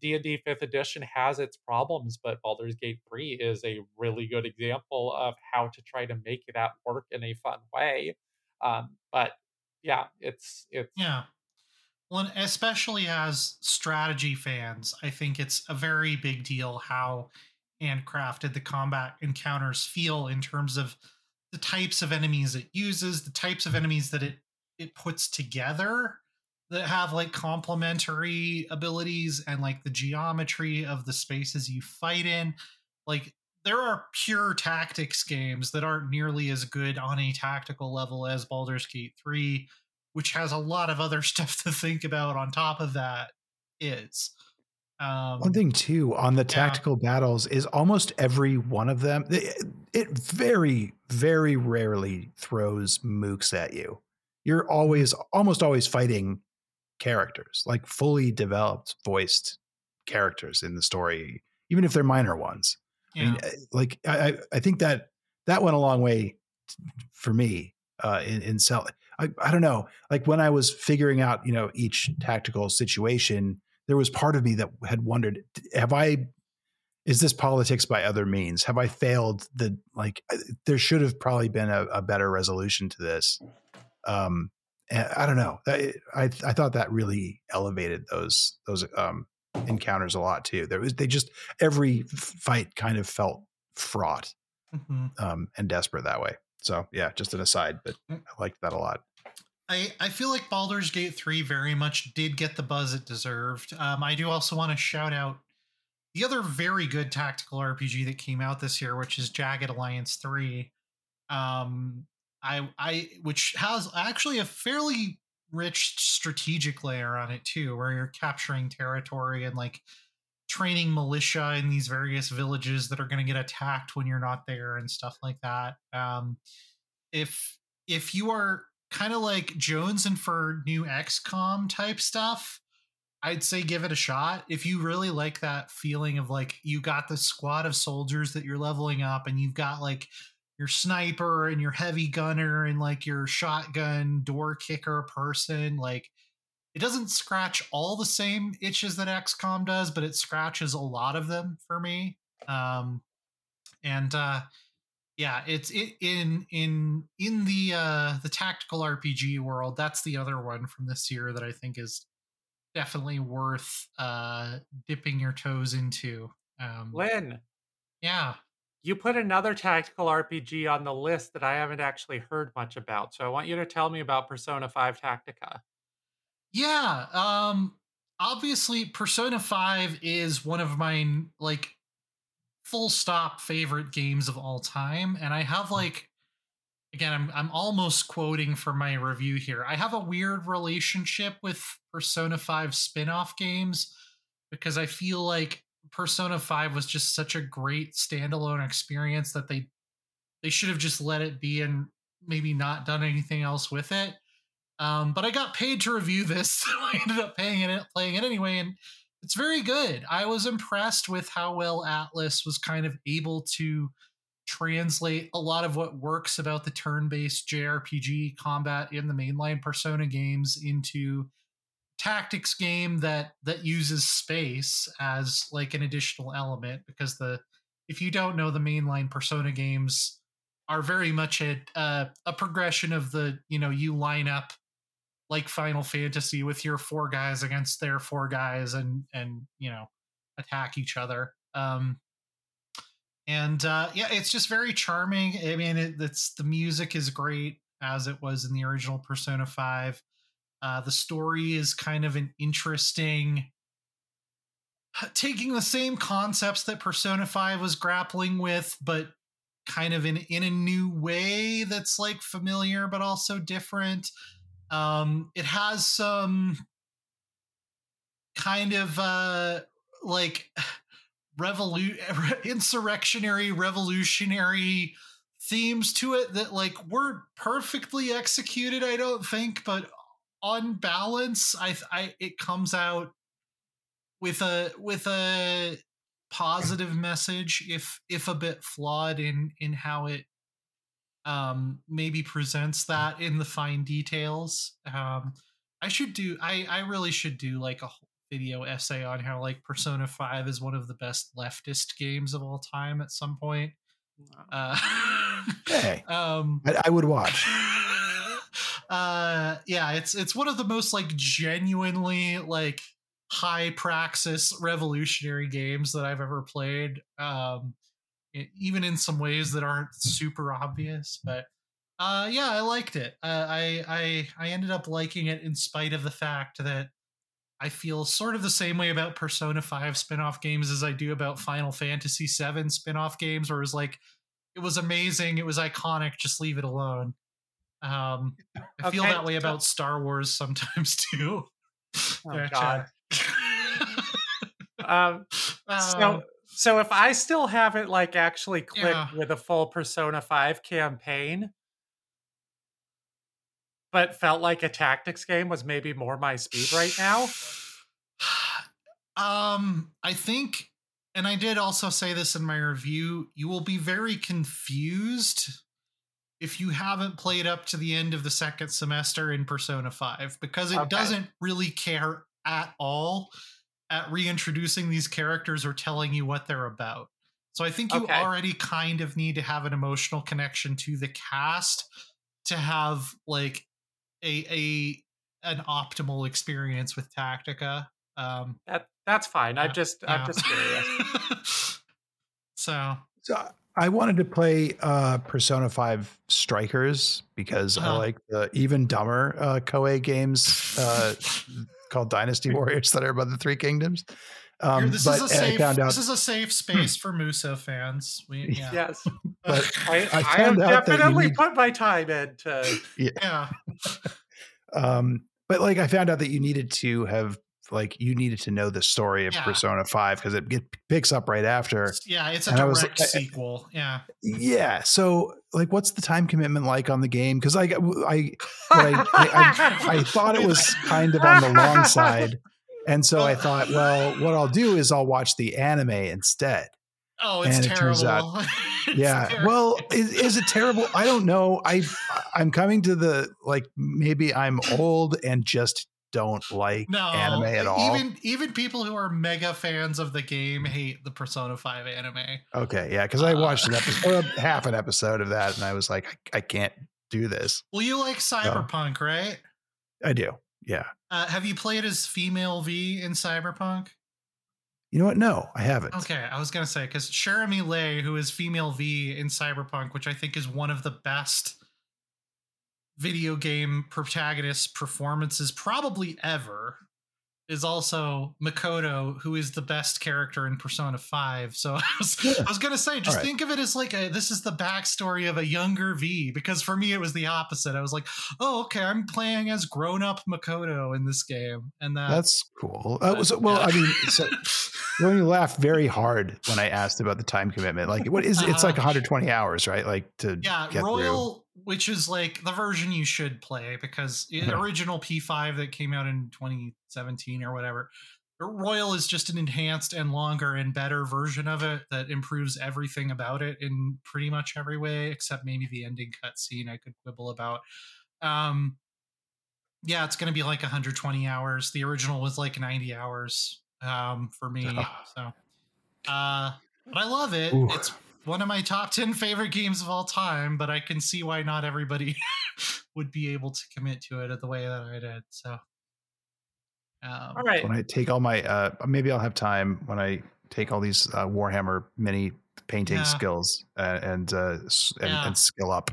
D&D 5th edition has its problems, but Baldur's Gate 3 is a really good example of how to try to make that work in a fun way. Um, but yeah, it's it's Yeah. Well, especially as strategy fans, I think it's a very big deal how handcrafted the combat encounters feel in terms of the types of enemies it uses, the types of enemies that it it puts together that have like complementary abilities and like the geometry of the spaces you fight in like there are pure tactics games that aren't nearly as good on a tactical level as Baldur's Gate 3, which has a lot of other [LAUGHS] stuff to think about on top of that is. Um, One thing too on the tactical yeah. battles is almost every one of them. It, it, very, very rarely throws mooks at you. You're always, almost always fighting characters, like fully developed, voiced characters in the story, even if they're minor ones. Yeah. I mean, eh, like I, I think that that went a long way for me uh, in, in sell. I, I don't know. Like when I was figuring out, you know, each tactical situation, there was part of me that had wondered, have I, is this politics by other means? Have I failed the, like, there should have probably been a, a better resolution to this. Um, I don't know. I, I, I thought that really elevated those, those, um, encounters a lot too. There was, they just, every fight kind of felt fraught, mm-hmm. um, and desperate that way. So yeah, just an aside, but mm. I liked that a lot. I, I feel like Baldur's Gate 3 very much did get the buzz it deserved. Um, I do also want to shout out the other very good tactical RPG that came out this year, which is Jagged Alliance 3. Um, I I which has actually a fairly rich strategic layer on it too, where you're capturing territory and like training militia in these various villages that are going to get attacked when you're not there and stuff like that. Um, if if you are kind of like Jones and for new XCOM type stuff, I'd say give it a shot. If you really like that feeling of like you got the squad of soldiers that you're leveling up and you've got like your sniper and your heavy gunner and like your shotgun door kicker person, like it doesn't scratch all the same itches that XCOM does, but it scratches a lot of them for me. Um, and uh, yeah, it's it, in in in the uh, the tactical RPG world. That's the other one from this year that I think is definitely worth uh, dipping your toes into. Um, Len, yeah, you put another tactical RPG on the list that I haven't actually heard much about. So I want you to tell me about Persona Five Tactica. Yeah, um, obviously Persona Five is one of my like full stop favorite games of all time. And I have like again, I'm I'm almost quoting for my review here. I have a weird relationship with Persona 5 spin-off games because I feel like Persona 5 was just such a great standalone experience that they they should have just let it be and maybe not done anything else with it. Um, but I got paid to review this, [LAUGHS] so I ended up paying it, playing it anyway, and it's very good. I was impressed with how well Atlus was kind of able to translate a lot of what works about the turn-based JRPG combat in the mainline Persona games into tactics game that that uses space as like an additional element because the if you don't know the mainline Persona games are very much a uh, a progression of the you know you line up like Final Fantasy with your four guys against their four guys and and you know attack each other. Um, and uh, yeah, it's just very charming. I mean, it, it's the music is great as it was in the original Persona Five. Uh, the story is kind of an interesting, taking the same concepts that Persona Five was grappling with, but kind of in in a new way that's like familiar but also different. Um, it has some kind of uh, like [SIGHS] revolu- [LAUGHS] insurrectionary, revolutionary themes to it that like weren't perfectly executed. I don't think, but on balance, I, I it comes out with a with a positive message, if if a bit flawed in in how it um, maybe presents that in the fine details. Um, I should do. I I really should do like a video essay on how like Persona Five is one of the best leftist games of all time at some point. Uh, [LAUGHS] hey, um, I, I would watch. Uh, yeah, it's it's one of the most like genuinely like high praxis revolutionary games that I've ever played. Um, even in some ways that aren't super obvious. But uh, yeah, I liked it. Uh, I I I ended up liking it in spite of the fact that I feel sort of the same way about Persona 5 spin-off games as I do about Final Fantasy 7 spin-off games, where it was like, it was amazing, it was iconic, just leave it alone. Um, I feel that way about Star Wars sometimes [LAUGHS] too. Oh, God. Um, [LAUGHS] Um, so so if I still haven't like actually clicked Yeah. with a full Persona 5 campaign, but felt like a tactics game was maybe more my speed right now. [SIGHS] Um, I think, and I did also say this in my review, you will be very confused if you haven't played up to the end of the second semester in Persona 5 because it Okay. doesn't really care at all at reintroducing these characters or telling you what they're about. So I think you Okay. already kind of need to have an emotional connection to the cast to have like a a an optimal experience with Tactica. Um That that's fine. I'm Yeah, just I'm just curious. [LAUGHS] so So I wanted to play uh, Persona 5 Strikers because I Uh-huh. like the even dumber uh, Koei games uh, called Dynasty [LAUGHS] Warriors that are about the Three Kingdoms. Um, this but is a I safe out this is a safe space for Musou fans. We [LAUGHS] yeah. yes. [LAUGHS] But I, I I, found have out that you definitely need- put my time into yeah. um, but like I found out that you needed to have like you needed to know the story of Yeah. Persona 5 because it, it picks up right after. Yeah, it's a And I was- direct sequel. Yeah. Yeah. So like what's the time commitment like on the game? Because I [LAUGHS] I I, I, I I thought it was [LAUGHS] kind of on the long side. And so I oh. thought, well, what I'll do is I'll watch the anime instead. Oh, it's And it turns terrible. [LAUGHS] out- yeah. terrible. Well, is, is it terrible? I don't know. I I'm coming to the like maybe I'm old and just don't like no anime at all. Even even people who are mega fans of the game hate the Persona 5 anime. okay, yeah, because I Uh, watched an episode, half an episode of that, and I was like, I, I can't do this. Well, you like Cyberpunk, right? I do. Yeah. Uh, have you played as female V in Cyberpunk? You know what? No, I haven't. Okay, I was gonna say because Cherami Leigh, who is female V in Cyberpunk, which I think is one of the best video game protagonist performances probably ever, is also Makoto, who is the best character in Persona Five. So [LAUGHS] I was, Yeah. I was gonna say, just right. think of it as like a this is the backstory of a younger V, because for me it was the opposite. I was like, oh, okay, I'm playing as grown up Makoto in this game, and that That's cool. Uh, so, well, I mean, so, [LAUGHS] when you laughed very hard when I asked about the time commitment. Like, what is it's like Uh, 120 hours, right? Like to yeah get royal which is like the version you should play because the original p5 that came out in 2017 or whatever royal is just an enhanced and longer and better version of it that improves everything about it in pretty much every way except maybe the ending cutscene i could quibble about. Um yeah it's going to be like 120 hours. The original was like 90 hours um for me so uh but i love it. Ooh. it's one of my top 10 favorite games of all time, but I can see why not everybody [LAUGHS] would be able to commit to it the way that I did. So, um, All right. when I take all my uh maybe I'll have time when I take all these uh, Warhammer mini painting Yeah. skills uh, and uh and, Yeah. and skill up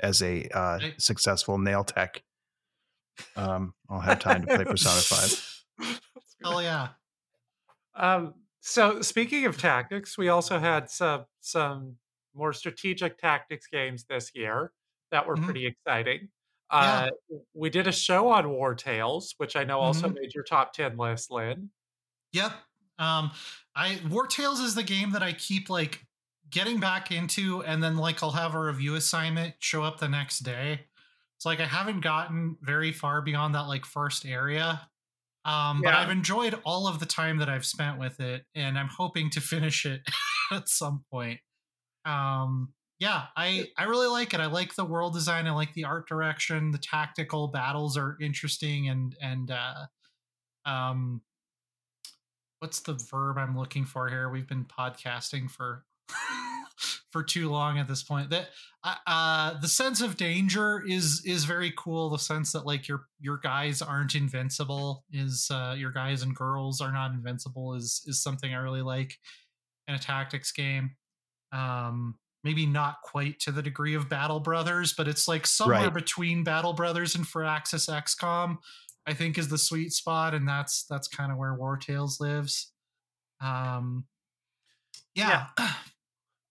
as a uh Right. successful nail tech. Um I'll have time to play Persona 5. [LAUGHS] Oh, yeah. Um, so speaking of tactics, we also had some some more strategic tactics games this year that were Mhm. pretty exciting. Yeah. Uh, we did a show on Wartales, which I know also Mhm. made your top ten list, Len. Yep. Um, I Wartales is the game that I keep like getting back into, and then like I'll have a review assignment show up the next day. It's like I haven't gotten very far beyond that like first area. Um, but Yeah. I've enjoyed all of the time that I've spent with it, and I'm hoping to [LAUGHS] finish it [LAUGHS] at some point. Um, yeah, I I really like it. I like the world design. I like the art direction. The tactical battles are interesting, and and uh, um, what's the verb I'm looking for here? We've been podcasting for [LAUGHS] for too long at this point. That uh, uh, the sense of danger is is very cool. The sense that like your your guys aren't invincible is uh, your guys and girls are not invincible is is something I really like in a tactics game. Um, maybe not quite to the degree of Battle Brothers, but it's like somewhere Right. between Battle Brothers and Firaxis XCOM I think is the sweet spot, and that's that's kind of where Wartales lives. Um, yeah. yeah.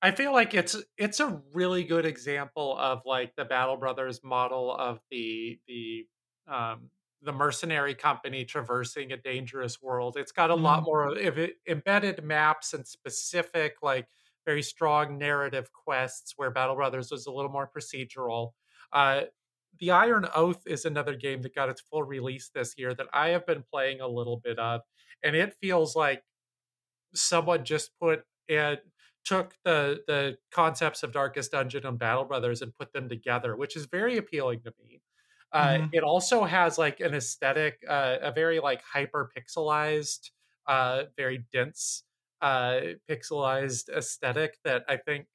I feel like it's it's a really good example of like the Battle Brothers model of the the um, the mercenary company traversing a dangerous world. It's got a mm-hmm. lot more of it, embedded maps and specific like very strong narrative quests where Battle Brothers was a little more procedural. Uh, the Iron Oath is another game that got its full release this year that I have been playing a little bit of, and it feels like someone just put it took the the concepts of Darkest Dungeon and Battle Brothers and put them together, which is very appealing to me. Uh, mm-hmm. It also has like an aesthetic, uh, a very like hyper pixelized, uh, very dense, uh, pixelized aesthetic that I think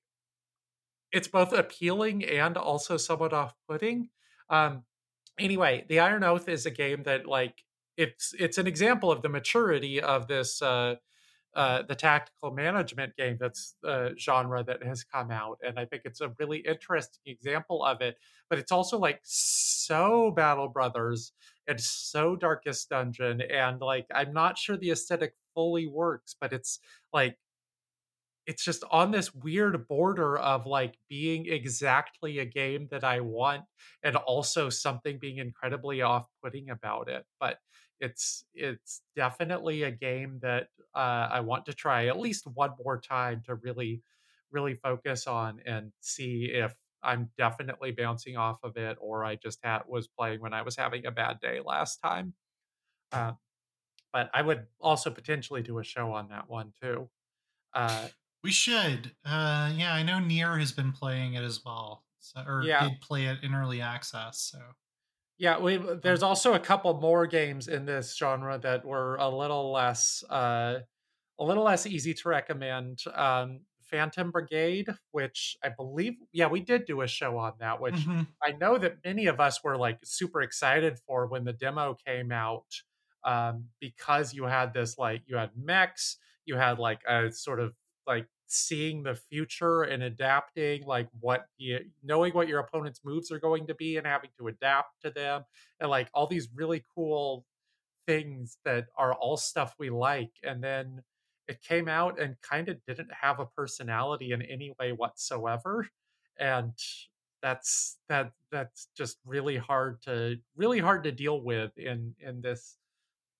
it's both appealing and also somewhat off putting. Um, anyway, the Iron Oath is a game that like it's it's an example of the maturity of this uh, the tactical management game that's uh, genre that has come out, and I think it's a really interesting example of it. But it's also like so Battle Brothers and so Darkest Dungeon, and like I'm not sure the aesthetic fully works, but it's like it's just on this weird border of like being exactly a game that I want and also something being incredibly off-putting about it. But it's it's definitely a game that uh, I want to try at least one more time to really really focus on and see if I'm definitely bouncing off of it or I just had was playing when I was having a bad day last time. Uh, but I would also potentially do a show on that one too. Uh, we should. Uh, yeah, I know Nier has been playing it as well, so, or yeah. did play it in early access. So yeah, we there's also a couple more games in this genre that were a little less uh, a little less easy to recommend. Um, Phantom Brigade, which I believe, yeah, we did do a show on that, which mm-hmm. I know that many of us were like super excited for when the demo came out, um, because you had this like you had mechs, you had like a sort of like seeing the future and adapting like what you knowing what your opponent's moves are going to be and having to adapt to them and like all these really cool things that are all stuff we like and then it came out and kind of didn't have a personality in any way whatsoever and that's that that's just really hard to really hard to deal with in in this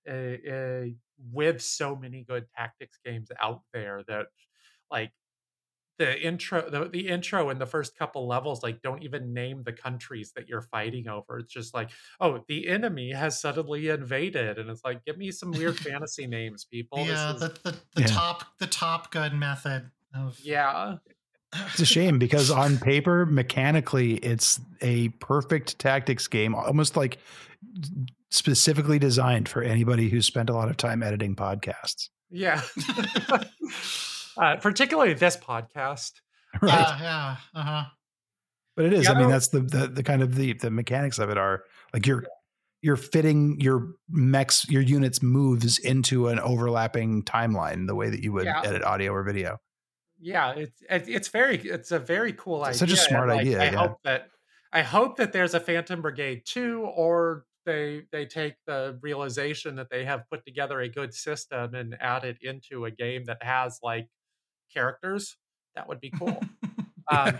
uh, uh, with so many good tactics games out there that like the intro the, the intro and the first couple levels like don't even name the countries that you're fighting over. It's just like oh the enemy has suddenly invaded and it's like give me some weird [LAUGHS] fantasy names people. Yeah is... the, the, the yeah. top the top gun method of yeah. [LAUGHS] It's a shame because on paper mechanically it's a perfect tactics game almost like specifically designed for anybody who's spent a lot of time editing podcasts. Yeah [LAUGHS] uh, particularly this podcast. [LAUGHS] Right. Yeah, yeah, uh huh. But it is. Yeah, I mean, that's the, the the kind of the the mechanics of it are like you're you're fitting your mechs your units moves into an overlapping timeline the way that you would yeah. edit audio or video. Yeah, it's it's very it's a very cool it's idea. Such a smart like, idea. I yeah. hope that I hope that there's a Phantom Brigade two, or they they take the realization that they have put together a good system and add it into a game that has like characters. That would be cool. [LAUGHS] um,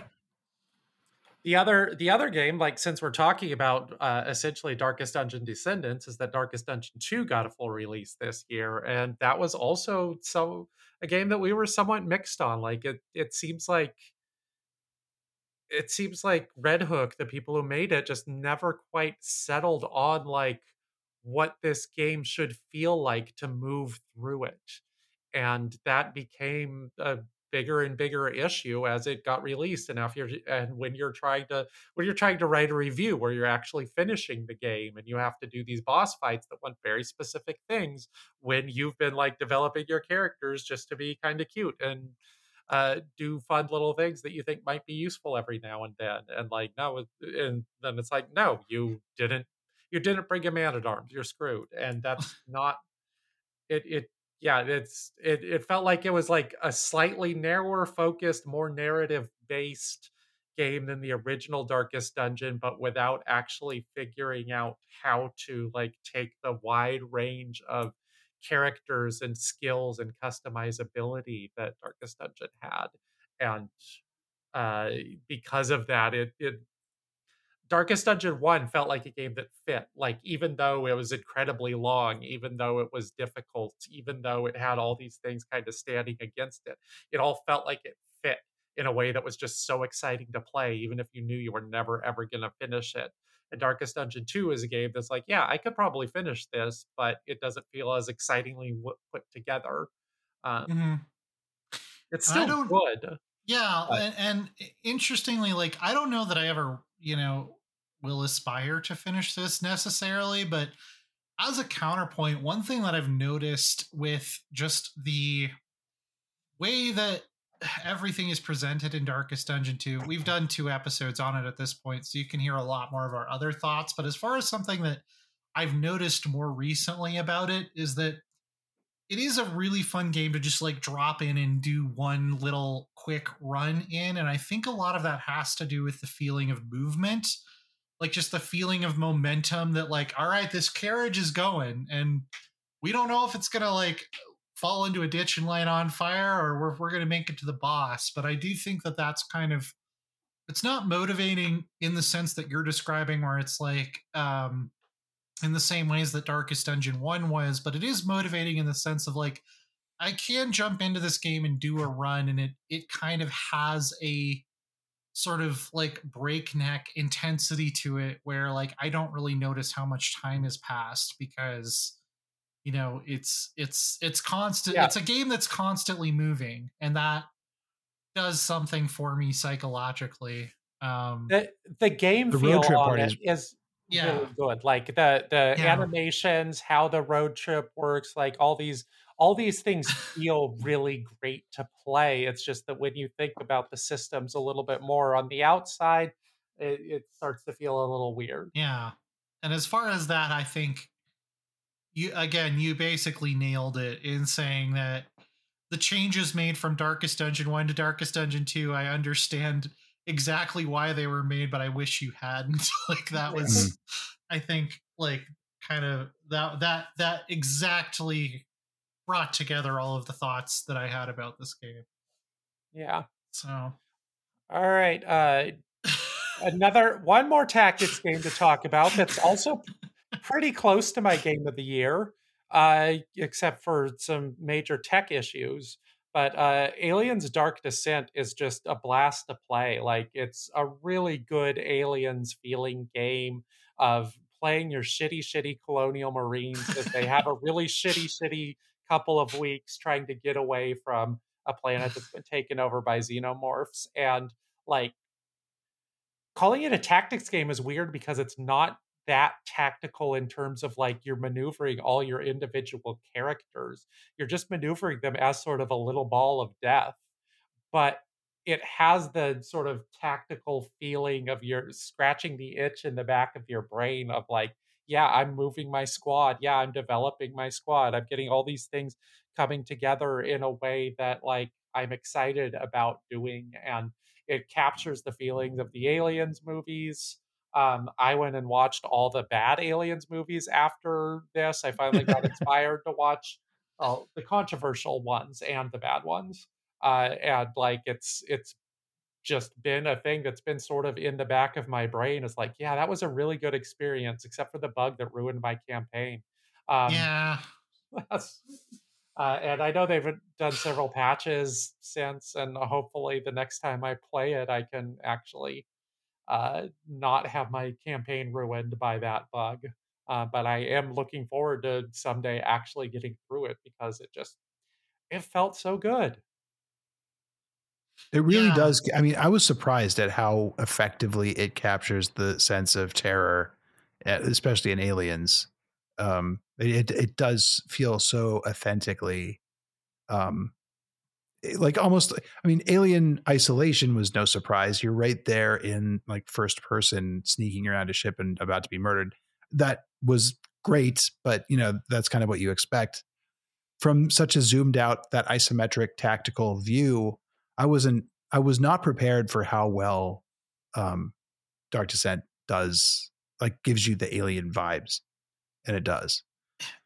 the other the other game, like since we're talking about uh, essentially Darkest Dungeon Descendants, is that Darkest Dungeon Two got a full release this year, and that was also so a game that we were somewhat mixed on. Like it it seems like it seems like Red Hook, the people who made it, just never quite settled on like what this game should feel like to move through it and that became a bigger and bigger issue as it got released and if you're and when you're trying to when you're trying to write a review where you're actually finishing the game and you have to do these boss fights that want very specific things when you've been like developing your characters just to be kind of cute and uh, do fun little things that you think might be useful every now and then and like no and then it's like no you didn't you didn't bring a man at arms you're screwed and that's [LAUGHS] not it it yeah, it's it it felt like it was like a slightly narrower focused, more narrative based game than the original Darkest Dungeon, but without actually figuring out how to like take the wide range of characters and skills and customizability that Darkest Dungeon had. And uh, because of that, it, it Darkest Dungeon 1 felt like a game that fit. Like, even though it was incredibly long, even though it was difficult, even though it had all these things kind of standing against it, it all felt like it fit in a way that was just so exciting to play, even if you knew you were never ever going to finish it. And Darkest Dungeon 2 is a game that's like, yeah, I could probably finish this, but it doesn't feel as excitingly w- put together. Um, mm-hmm. It's still good. Yeah, but. and, and interestingly, like I don't know that I ever, you know, will aspire to finish this necessarily, but as a counterpoint, one thing that I've noticed with just the way that everything is presented in Darkest Dungeon 2. We've done two episodes on it at this point, so you can hear a lot more of our other thoughts. But as far as something that I've noticed more recently about it is that it is a really fun game to just like drop in and do one little quick run in. And I think a lot of that has to do with the feeling of movement, like just the feeling of momentum that, like, all right, this carriage is going and we don't know if it's to like fall into a ditch and light on fire or we're, we're to make it to the boss. But i do think that that's kind of it's not motivating in the sense that you're describing where it's like um in the same ways that darkest dungeon 1 was but it is motivating in the sense of like i can jump into this game and do a run and it it kind of has a sort of like breakneck intensity to it where like i don't really notice how much time has passed because you know it's it's it's constant yeah. it's a game that's constantly moving and that does something for me psychologically um the the game the feel road trip on it is, is yeah. really good like the the yeah. animations how the road trip works like all these all these things [LAUGHS] feel really great to play it's just that when you think about the systems a little bit more on the outside it, it starts to feel a little weird yeah and as far as that i think you again you basically nailed it in saying that the changes made from darkest dungeon 1 to darkest dungeon 2 i understand exactly why they were made but i wish you hadn't [LAUGHS] like that was mm-hmm. i think like kind of that that that exactly brought together all of the thoughts that i had about this game yeah so all right uh another one more tactics game to talk about that's also pretty close to my game of the year, uh, except for some major tech issues. But uh, Aliens Dark Descent is just a blast to play. Like, it's a really good Aliens feeling game of playing your shitty, shitty Colonial Marines as they have a really shitty, shitty couple of weeks trying to get away from a planet that's been taken over by xenomorphs. And, like, calling it a tactics game is weird because it's not that tactical in terms of like you're maneuvering all your individual characters. You're just maneuvering them as sort of a little ball of death. But it has the sort of tactical feeling of you're scratching the itch in the back of your brain of like, yeah, I'm moving my squad. Yeah, I'm developing my squad. I'm getting all these things coming together in a way that like I'm excited about doing. And it captures the feelings of the aliens movies um, I went and watched all the bad Aliens movies after this. I finally got [LAUGHS] inspired to watch uh, the controversial ones and the bad ones. Uh, and like it's it's just been a thing that's been sort of in the back of my brain. It's like, yeah, that was a really good experience, except for the bug that ruined my campaign. Um, yeah. [LAUGHS] Uh, and I know they've done several patches since, and hopefully the next time I play it, I can actually uh, not have my campaign ruined by that bug. Uh, but I am looking forward to someday actually getting through it because it just it felt so good. It really yeah. does. I mean, I was surprised at how effectively it captures the sense of terror, eh, especially in Aliens. Um, it it does feel so authentically um, Eh, like almost i mean alien isolation was no surprise you're right there in like first person sneaking around a ship and about to be murdered that was great but you know that's kind of what you expect from such a zoomed out that isometric tactical view i wasn't i was not prepared for how well um, Dark Descent does like gives you the alien vibes, and it does.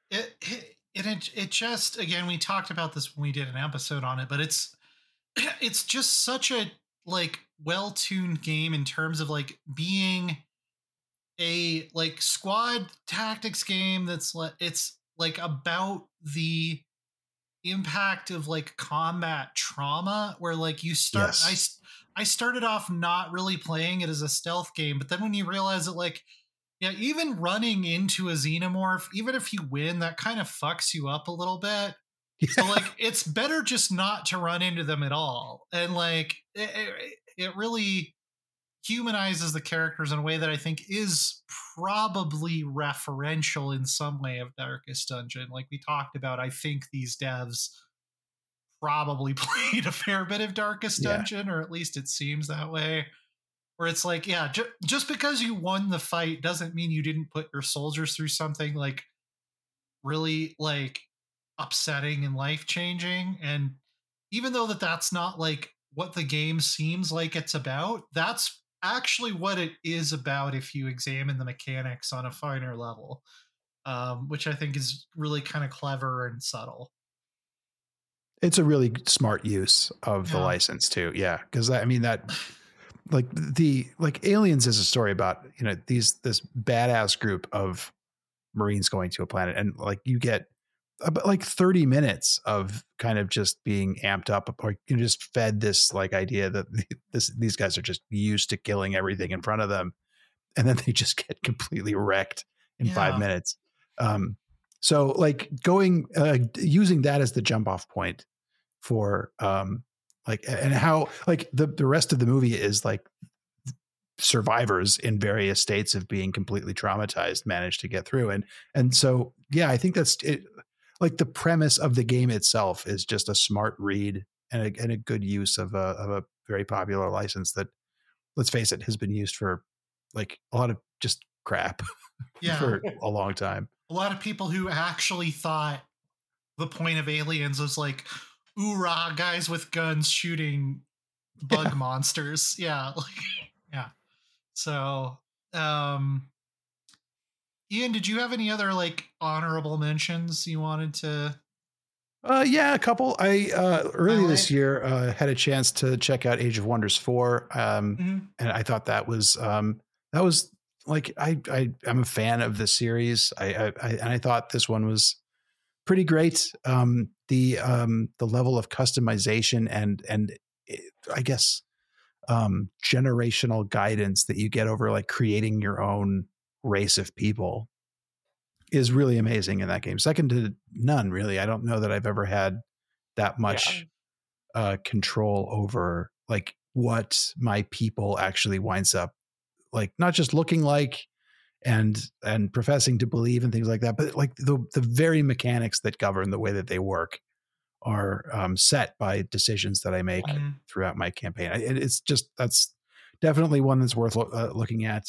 It, it it it just again we talked about this when we did an episode on it, but it's [CLEARS THROAT] it's just such a like well tuned game in terms of like being a like squad tactics game that's like it's like about the impact of like combat trauma where like you start yes. I I started off not really playing it as a stealth game but then when you realize that like yeah even running into a xenomorph even if you win that kind of fucks you up a little bit [LAUGHS] yeah. so like it's better just not to run into them at all and like it, it, it really humanizes the characters in a way that I think is probably referential in some way of Darkest Dungeon. Like we talked about, I think these devs probably [LAUGHS] played a fair bit of Darkest Dungeon, yeah. or at least it seems that way. Where it's like, yeah, ju- just because you won the fight doesn't mean you didn't put your soldiers through something like really like upsetting and life changing. And even though that that's not like what the game seems like it's about, that's actually what it is about if you examine the mechanics on a finer level, um, which I think is really kind of clever and subtle. It's a really smart use of the license too. Yeah, because I mean that [LAUGHS] like the like aliens is a story about you know these this badass group of marines going to a planet and like you get about like 30 minutes of kind of just being amped up or you know, just fed this like idea that this these guys are just used to killing everything in front of them and then they just [LAUGHS] get completely wrecked in yeah. five minutes um so like going uh using that as the jump off point for um like and how like the the rest of the movie is like survivors in various states of being completely traumatized managed to get through and and so yeah i think that's it like the premise of the game itself is just a smart read and a, and a good use of a of a very popular license that let's face it has been used for like a lot of just crap [LAUGHS] yeah. for a long time a lot of people who actually thought the point of aliens was like oorah guys with guns shooting bug yeah. monsters yeah [LAUGHS] like, yeah so um Ian, did you have any other like honorable mentions you wanted to? Uh, yeah, a couple. I uh, early right. this year uh, had a chance to check out Age of Wonders four, um, mm-hmm. and I thought that was um, that was like I, I I'm a fan of the series. I, I, I and I thought this one was pretty great. Um, the um, the level of customization and and it, I guess um, generational guidance that you get over like creating your own race of people is really amazing in that game. Second to none, really. I don't know that I've ever had that much yeah. uh, control over like what my people actually winds up like, not just looking like and and professing to believe and things like that, but like the the very mechanics that govern the way that they work are um, set by decisions that I make mm-hmm. throughout my campaign. it's just that's definitely one that's worth lo- uh, looking at.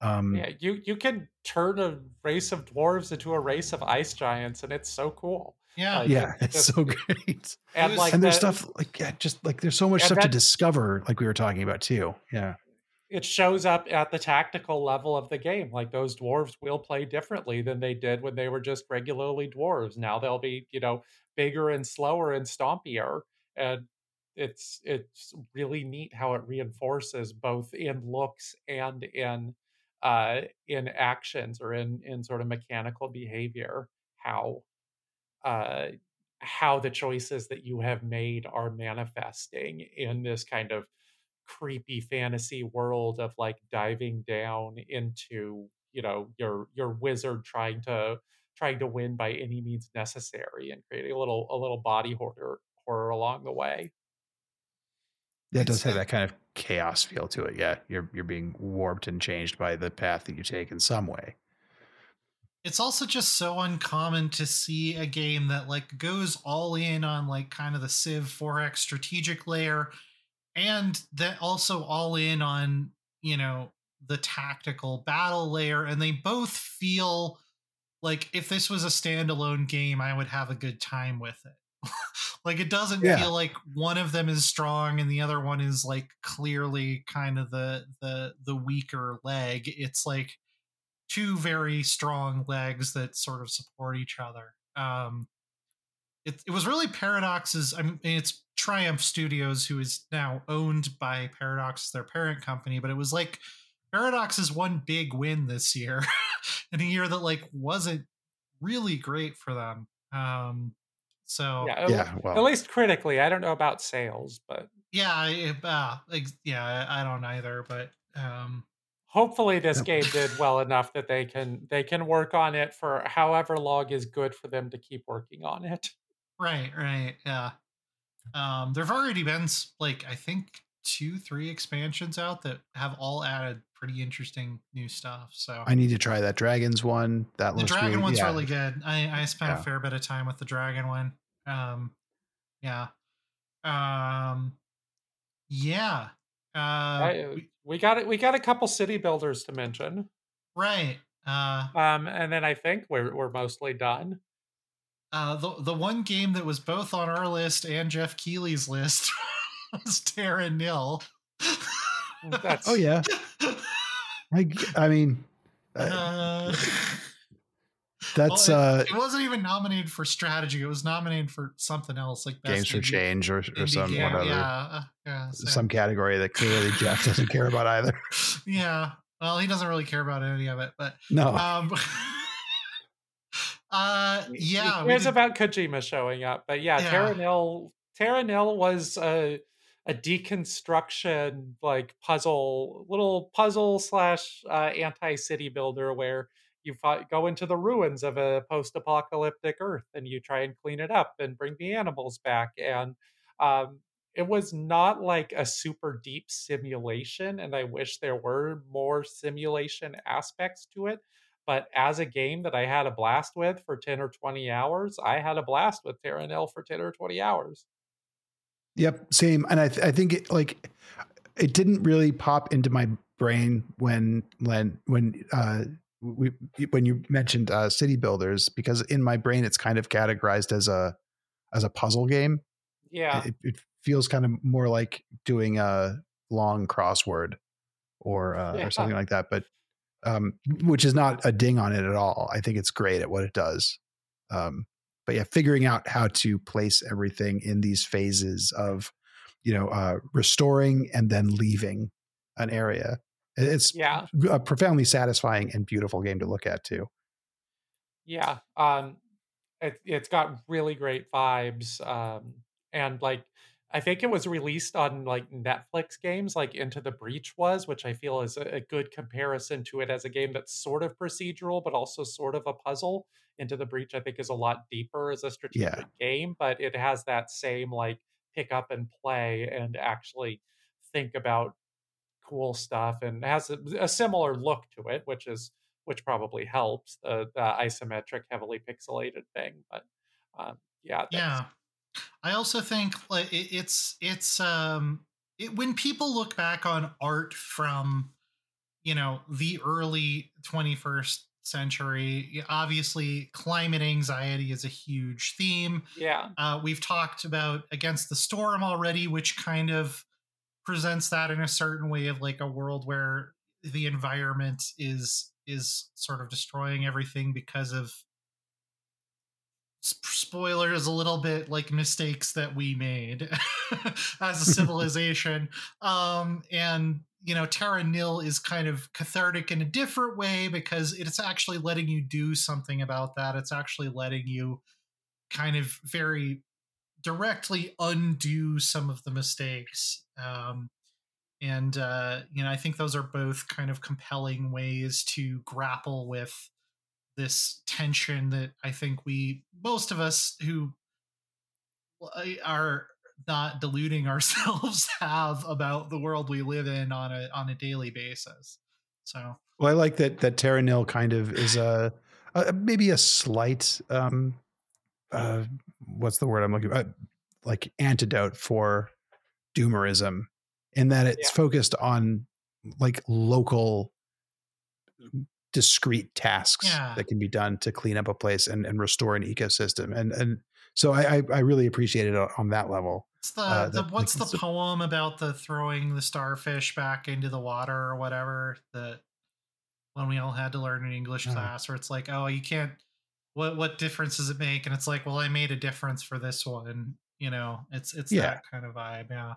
Um, yeah, you you can turn a race of dwarves into a race of ice giants, and it's so cool. Yeah, like, yeah, it's so [LAUGHS] great. And like, and there's the, stuff like yeah, just like there's so much stuff that, to discover, like we were talking about too. Yeah, it shows up at the tactical level of the game. Like those dwarves will play differently than they did when they were just regularly dwarves. Now they'll be you know bigger and slower and stompier, and it's it's really neat how it reinforces both in looks and in uh, in actions or in in sort of mechanical behavior how uh, how the choices that you have made are manifesting in this kind of creepy fantasy world of like diving down into you know your your wizard trying to trying to win by any means necessary and creating a little a little body horror horror along the way yeah, it does have that kind of chaos feel to it. Yeah, you're you're being warped and changed by the path that you take in some way. It's also just so uncommon to see a game that like goes all in on like kind of the Civ 4X strategic layer and that also all in on, you know, the tactical battle layer and they both feel like if this was a standalone game I would have a good time with it. [LAUGHS] like it doesn't Yeah. feel like one of them is strong and the other one is like clearly kind of the the the weaker leg. It's like two very strong legs that sort of support each other. Um, it, it was really Paradox's I mean, it's Triumph Studios, who is now owned by Paradox, their parent company. But it was like Paradox's one big win this year, [LAUGHS] in a year that like wasn't really great for them. Um, so Yeah, at, yeah, at least critically. I don't know about sales, but yeah, it, uh, ex- yeah, I I don't either. But um, hopefully this Yep. game did well enough that they can they can work on it for however long is good for them to keep working on it. Right, right, yeah. Um, there've already been like I think two, three expansions out that have all added pretty interesting new stuff. So I need to try that dragons one. That the looks dragon really, one's yeah. really good. I I spent Yeah. a fair bit of time with the dragon one. Um, yeah, um, yeah. Uh, I- we- we got it. We got a couple city builders to mention, right. Uh, um, and then I think we're we're mostly done. uh, the the one game that was both on our list and Geoff Keighley's list [LAUGHS] was Terra Nil. [LAUGHS] Oh yeah, [LAUGHS] I I mean, uh, Uh, that's well, uh, it, it wasn't even nominated for strategy. It was nominated for something else, like best games for change or or some game. whatever, Yeah, uh, yeah, so- some category that clearly Geoff doesn't care about either. [LAUGHS] yeah. Well, he doesn't really care about any of it, but No, um, [LAUGHS] uh, yeah, He we cares did- about Kojima showing up, but yeah, Yeah. Terra Nil Terra Nil was a a deconstruction like puzzle, little puzzle slash uh, anti city builder where you fi- go into the ruins of a post apocalyptic Earth and you try and clean it up and bring the animals back and um, it was not like a super deep simulation and i wish there were more simulation aspects to it but as a game that i had a blast with for 10 or 20 hours i had a blast with Terra Nil for 10 or 20 hours Yep, same. And I th- I think it like it didn't really pop into my brain when when when uh we when you mentioned uh city builders because in my brain it's kind of categorized as a as a puzzle game. yeah It, it feels kind of more like doing a long crossword or uh, Yeah. or something like that, but um which is not a ding on it at all. I think it's great at what it does. Um but yeah, figuring out how to place everything in these phases of, you know, uh, restoring and then leaving an area. It- It's yeah a profoundly satisfying and beautiful game to look at too. Yeah, um, it, it's got really great vibes, um, and like I think it was released on like Netflix games, like Into the Breach was, which I feel is a, a good comparison to it as a game that's sort of procedural but also sort of a puzzle. Into the Breach, I think, is a lot deeper as a strategic game, but it has that same like pick up and play and actually think about cool stuff and has a, a similar look to it, which is which probably helps the, the isometric, heavily pixelated thing. But um, yeah, that's- yeah i also think like it, it's it's um it, when people look back on art from you know the early 21st century obviously climate anxiety is a huge theme yeah, uh, we've talked about against the storm already which kind of presents that in a certain way of like a world where the environment is is sort of destroying everything because of spoilers a little bit like mistakes that we made [LAUGHS] as a [LAUGHS] civilization. Um and you know terra nil is kind of cathartic in a different way because it's actually letting you do something about that. It's actually letting you kind of very directly undo some of the mistakes um and uh you know i think those are both kind of compelling ways to grapple with this tension that I think we most of us who are not deluding [LAUGHS] ourselves have about the world we live in on a on a daily basis. So Well, I like that that Terra Nil kind of is a, a maybe a slight um uh what's the word I'm looking uh, like antidote for doomerism in that it's Yeah. focused on like local discrete tasks Yeah. that can be done to clean up a place and, and restore an ecosystem and and so I I, I really appreciate it on that level. It's the, Uh, the that- what's the poem about the throwing the starfish back into the water or whatever that when we all had to learn in English Oh. class where it's like, oh, you can't what what difference does it make? And it's like, well, I made a difference for this one. You know, it's it's Yeah. that kind of vibe. Yeah.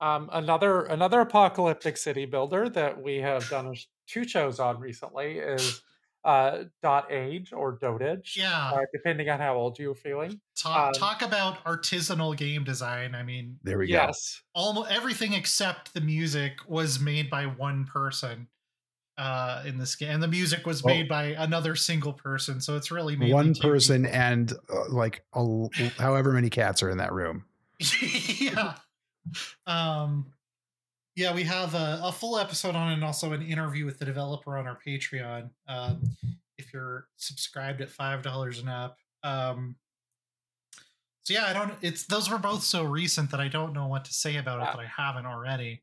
Um, another another apocalyptic city builder that we have done a two shows on recently is uh, Dot Age or Dotage, Yeah. uh, depending on how old you're feeling. Talk um, talk about artisanal game design. I mean, There we go. Yes, almost everything except the music was made by one person uh in this game and the music was Well- made by another single person so it's really One two person people. [LAUGHS] and uh, like a l however many cats are in that room. yeah um yeah we have a, a full episode on and also an interview with the developer on our patreon um if you're subscribed at five dollars and up um so yeah i don't it's those were both so recent that i don't know what to say about it that i haven't already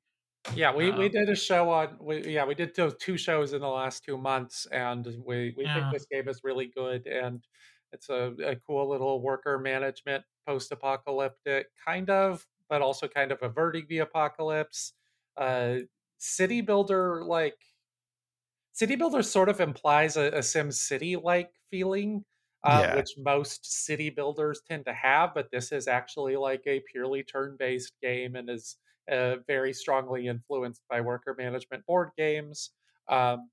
yeah, we, we Um, did a show on we yeah we did those two shows in the last two months, and we we Yeah. think this game is really good and it's a, a cool little worker management post apocalyptic kind of, but also kind of averting the apocalypse. Uh, city builder like city builder sort of implies a, a sim city like feeling uh, Yeah. which most city builders tend to have but this is actually like a purely turn based game and is uh, very strongly influenced by worker management board games um,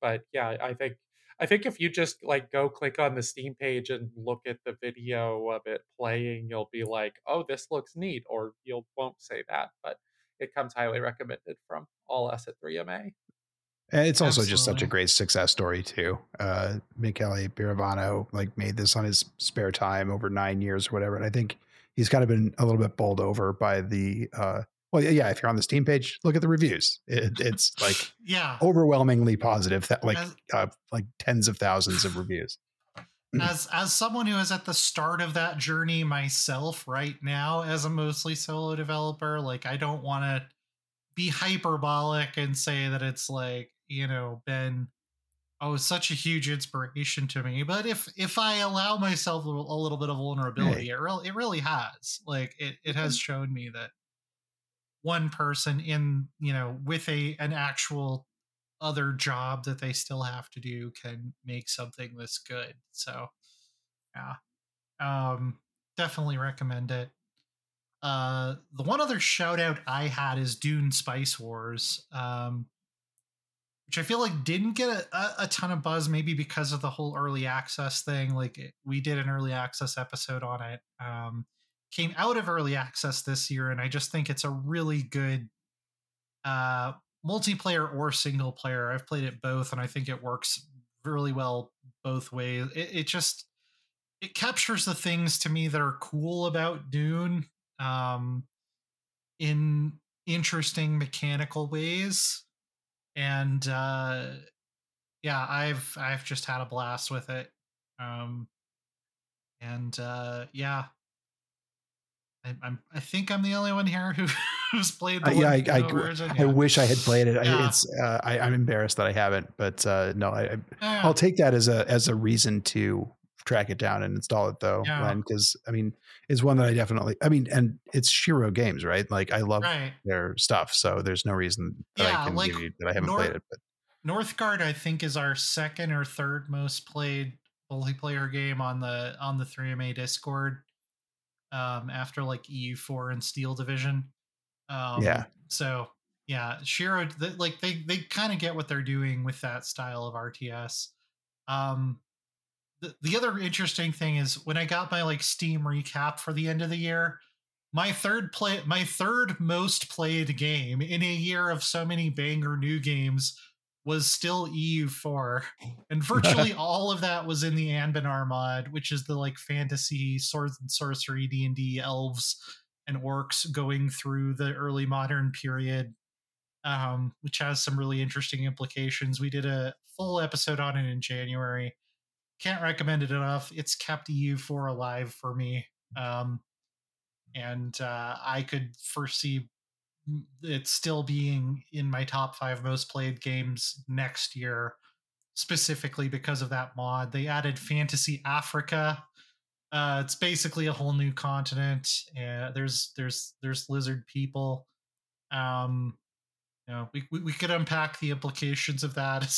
but yeah i think i think if you just like go click on the steam page and look at the video of it playing you'll be like oh this looks neat or you won't say that but it comes highly recommended from all us at 3ma And it's also just such a great success story too. Uh, Michele Pirovano like made this on his spare time over nine years or whatever, and I think he's kind of been a little bit bowled over by the. Uh, well, yeah. If you're on the Steam page, look at the reviews. It, [LAUGHS] it's like yeah overwhelmingly positive. That like As- uh, like tens of thousands of reviews. [CLEARS THROAT] as as someone who is at the start of that journey myself right now as a mostly solo developer like i don't want to be hyperbolic and say that it's like you know been oh such a huge inspiration to me but if if i allow myself a little, a little bit of vulnerability it really it really has like it, it has shown me that one person in you know with a an actual other job that they still have to do can make something this good. So yeah. Um definitely recommend it. Uh the one other shout out I had is Dune Spice Wars. Um which I feel like didn't get a, a, ton of buzz, maybe because of the whole early access thing. Like we did an early access episode on it. Um, came out of early access this year, and I just think it's a really good uh, multiplayer or single player. I've played it both, and I think it works really well both ways. It, it just it captures the things to me that are cool about Dune um, in interesting mechanical ways, and uh, yeah, I've I've just had a blast with it. Um, and uh, yeah, I, I'm I think I'm the only one here who [LAUGHS] who's played the Uh, yeah, I, I. I Yeah. wish I had played it. I, it's, uh, I, I'm embarrassed that I haven't, but uh, no, I, Yeah. I'll take that as a as a reason to track it down and install it though, Yeah. because I mean, it's one that I definitely. I mean, and it's Shiro Games, right? Like I love right. their stuff, so there's no reason that Yeah, I can like, give you that I haven't Nor- played it. But Northgard, I think, is our second or third most played multiplayer game on the on the 3MA Discord. Um, after like EU4 and Steel Division. Um, Yeah. So yeah, Shiro, like they they kind of get what they're doing with that style of RTS. Um, the the other interesting thing is when I got my like Steam recap for the end of the year, my third play my third most played game in a year of so many banger new games was still EU4 [LAUGHS] and virtually all of that was in the Anbennar mod which is the like fantasy swords and sorcery D&D elves and orcs going through the early modern period um, which has some really interesting implications. We did a full episode on it in January. Can't recommend it enough. It's kept EU4 alive for me um, and uh, I could foresee it still being in my top five most played games next year, specifically because of that mod. They added Fantasy Africa, Uh, it's basically a whole new continent. Uh, there's there's there's lizard people. Um, you know, we we, we could unpack the implications of that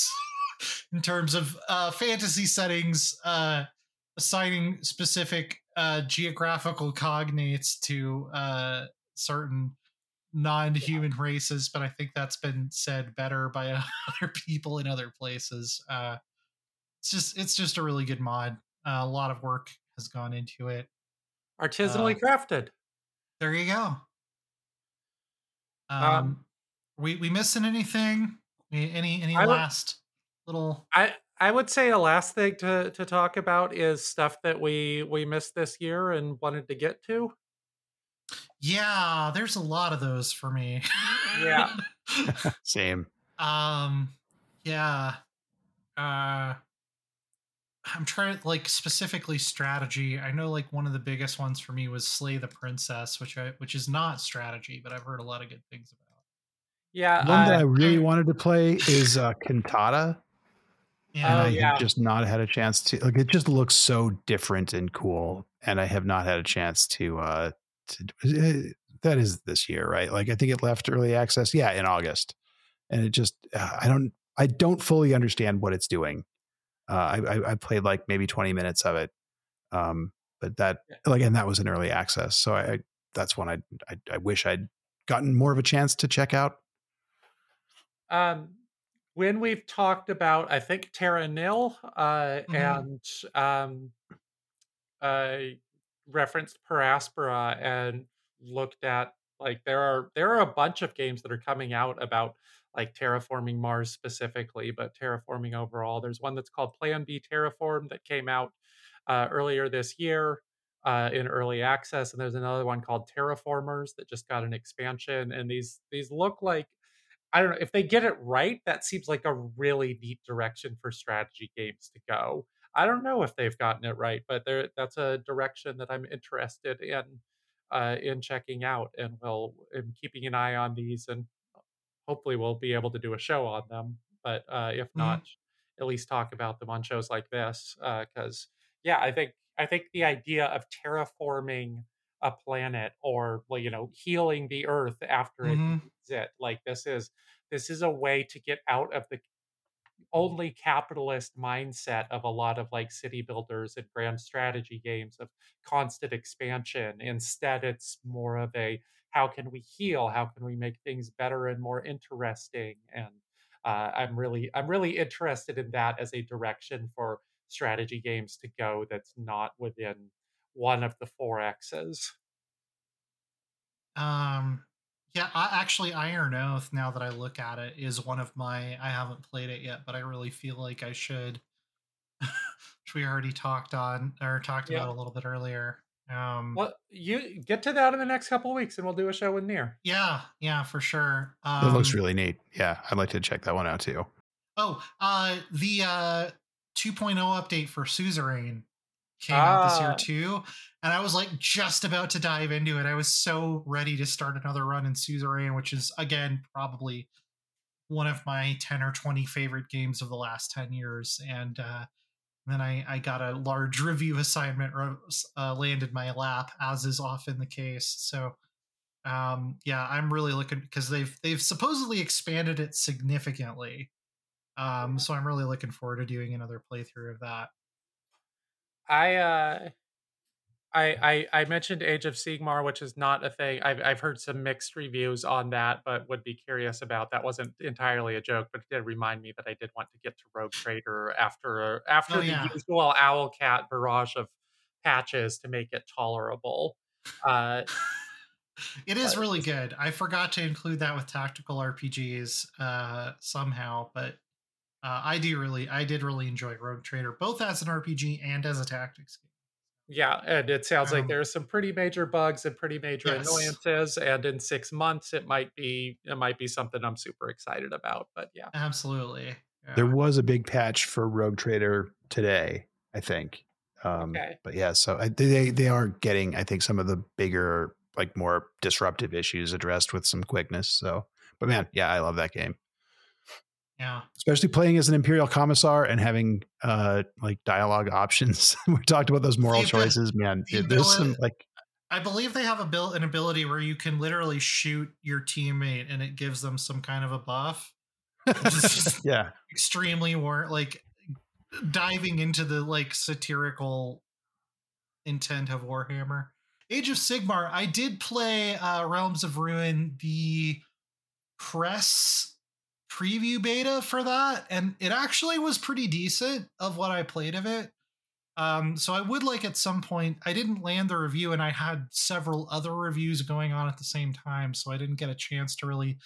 [LAUGHS] in terms of uh, fantasy settings, uh, assigning specific uh, geographical cognates to uh, certain non-human races. But I think that's been said better by [LAUGHS] other people in other places. Uh, it's just it's just a really good mod. Uh, a lot of work has gone into it. Artisanally Uh, crafted. There you go. Um, Um, we we missing anything? Any any I would- last little? I I would say a last thing to to talk about is stuff that we we missed this year and wanted to get to. Yeah, there's a lot of those for me. Yeah. [LAUGHS] [LAUGHS] Same. um. Yeah. Uh. I'm trying to like specifically strategy. I know like one of the biggest ones for me was Slay the Princess, which I which is not strategy, but I've heard a lot of good things about. Yeah. One that uh, I really wanted to play is uh, Cantata, and Yeah. Oh, I yeah. have just not had a chance to. Like, it just looks so different and cool, and I have not had a chance to. to uh, That is this year, right? Like, I think it left early access, yeah, in August, and it just. Uh, I don't. I don't fully understand what it's doing. Uh, I, I I played like maybe twenty minutes of it, um, but that like, and that was in early access, so I. I that's one I, I I wish I'd gotten more of a chance to check out. um when we've talked about i think terra nil uh Mhm. and um uh referenced paraspora and looked at like there are there are a bunch of games that are coming out about like terraforming mars specifically but terraforming overall there's one that's called plan b terraform that came out uh, earlier this year uh, in early access and there's another one called terraformers that just got an expansion and these these look like I don't know if they get it right. That seems like a really neat direction for strategy games to go. I don't know if they've gotten it right, but there that's a direction that I'm interested in uh, in checking out, and will am keeping an eye on these, and hopefully we'll be able to do a show on them. But uh, if not, at least talk about them on shows like this, because yeah, I think I think the idea of terraforming a planet or well, you know healing the earth after it Mhm. needs it like this is this is a way to get out of the only capitalist mindset of a lot of like city builders and grand strategy games of constant expansion. Instead it's more of a how can we heal? How can we make things better and more interesting? And uh, i'm really i'm really interested in that as a direction for strategy games to go that's not within one of the four x's. Um, yeah, I, actually, Iron Oath. Now that I look at it, is one of my. I haven't played it yet, but I really feel like I should. [LAUGHS] which we already talked on or talked Yeah. about a little bit earlier. Um, well you get to that in the next couple of weeks and we'll do a show with near Yeah, yeah, for sure. It looks Um, really neat. Yeah, I'd like to check that one out too. Oh, uh, the uh, 2.0 update for Suzerain came out this year Ah. too, and I was like just about to dive into it. I was so ready to start another run in Suzerain, which is again probably one of my 10 or 20 favorite games of the last 10 years. And uh, then I, I got a large review [LAUGHS] assignment uh, land in my lap, as is often the case. So um, yeah, I'm really looking because they've they've supposedly expanded it significantly. Um, so I'm really looking forward to doing another playthrough of that. I uh I, I I mentioned Age of Sigmar, which is not a thing. I've I've heard some mixed reviews on that, but would be curious about. That wasn't entirely a joke, but it did remind me that I did want to get to Rogue Trader after after Oh, the yeah. usual Owlcat barrage of patches to make it tolerable. Uh, [LAUGHS] It is But- really good. I forgot to include that with tactical RPGs uh, somehow, but uh, I do really, I did really enjoy Rogue Trader, both as an RPG and as a tactics game. yeah, and it sounds like Um, there's some pretty major bugs and pretty major Yes. annoyances, and in six months it might be it might be something I'm super excited about. But yeah, Absolutely. Yeah. There was a big patch for Rogue Trader today, I think. Um, Okay. But yeah, so I, they they are getting, I think, some of the bigger, like more disruptive issues addressed with some quickness. So, but man, yeah, I love that game. Yeah. Especially playing as an Imperial Commissar and having uh like dialogue [LAUGHS] options. we talked about those moral choices, man. the There's some like I believe they have a built an ability where you can literally shoot your teammate and it gives them some kind of a buff. Just- [LAUGHS] yeah. extremely war like diving into the like satirical intent of Warhammer. Age of Sigmar, I did play uh Realms of Ruin, the press preview beta for that, and it actually was pretty decent of what I played of it. Um, so I would like at some point, I didn't land the review and I had several other reviews going on at the same time, so I didn't get a chance to really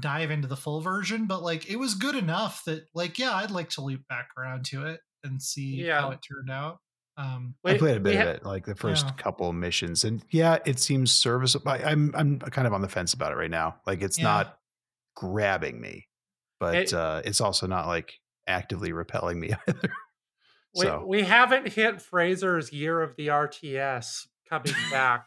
dive into the full version, but like it was good enough that like yeah, I'd like to loop back around to it and see Yeah. how it turned out. Um I We- played a bit we of it, like the first Yeah. couple missions, and yeah, it seems serviceable. I, I'm I'm kind of on the fence about it right now. Like it's Yeah. not grabbing me, but It- uh, it's also not like actively repelling me [LAUGHS] either. We, so we haven't hit Fraser's year of the RTS coming back,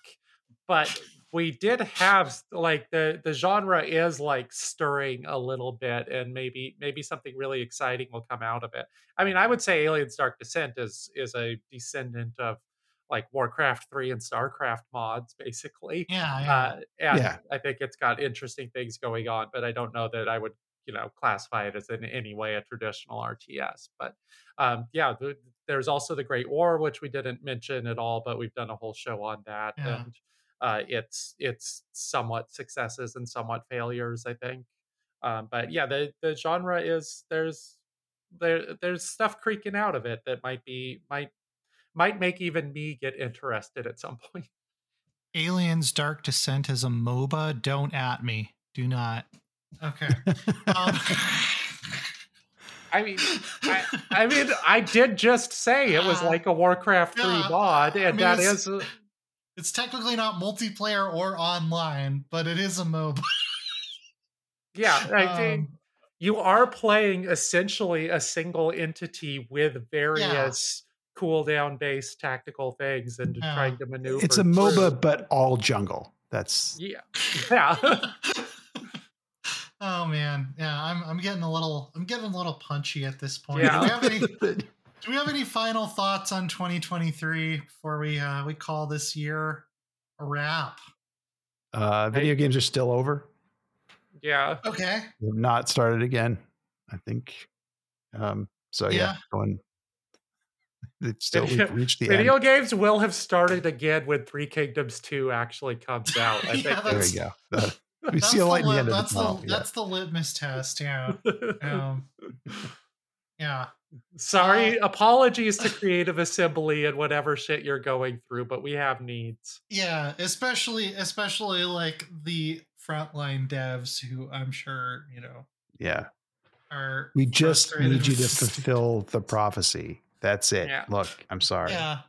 but we did have like the the genre is like stirring a little bit, and maybe maybe something really exciting will come out of it. I mean, I would say Aliens Dark Descent is is a descendant of like Warcraft three and Starcraft mods, basically. yeah, yeah. Uh, and Yeah. I think it's got interesting things going on, but I don't know that I would, you know, classify it as in any way a traditional RTS. But um, yeah, th- there's also the Great War, which we didn't mention at all, but we've done a whole show on that, Yeah. and uh, it's it's somewhat successes and somewhat failures, I think. Um, but yeah, the the genre is there's there there's stuff creaking out of it that might be might might make even me get interested at some [LAUGHS] point. Aliens Dark Descent is a MOBA. Don't at me. Do not. Okay. [LAUGHS] Um, I mean, I, I mean, I did just say it was like a Warcraft three yeah, mod, I mean, that it's- is it's technically not multiplayer or online, but it is a MOBA. yeah. [LAUGHS] I think Um, you are playing essentially a single entity with various cooldown based tactical things and Yeah. trying to maneuver. it's a through. MOBA, but all jungle. That's Yeah, [LAUGHS] yeah. Oh man, yeah, I'm I'm getting a little I'm getting a little punchy at this point. Yeah. Do we have any [LAUGHS] do we have any final thoughts on 2023 before we uh we call this year a wrap? uh, video games are still over. yeah. Okay. They've not started again. I think. Um, so yeah, Yeah. going. It's still we've reached the end. Video end. games will have started again when Three Kingdoms 2 actually comes out. I [LAUGHS] Yeah, think There that's- we go. Uh, we That's see a light in the lit- end of the tunnel. yeah. that's the litmus test, yeah. [LAUGHS] Um, yeah. Sorry, Uh, apologies to [LAUGHS] Creative Assembly and whatever shit you're going through, but we have needs. Yeah, especially especially like the frontline devs who I'm sure, you know, yeah. are We just need you to [LAUGHS] fulfill the prophecy. That's it. Yeah. Look, I'm sorry. Yeah.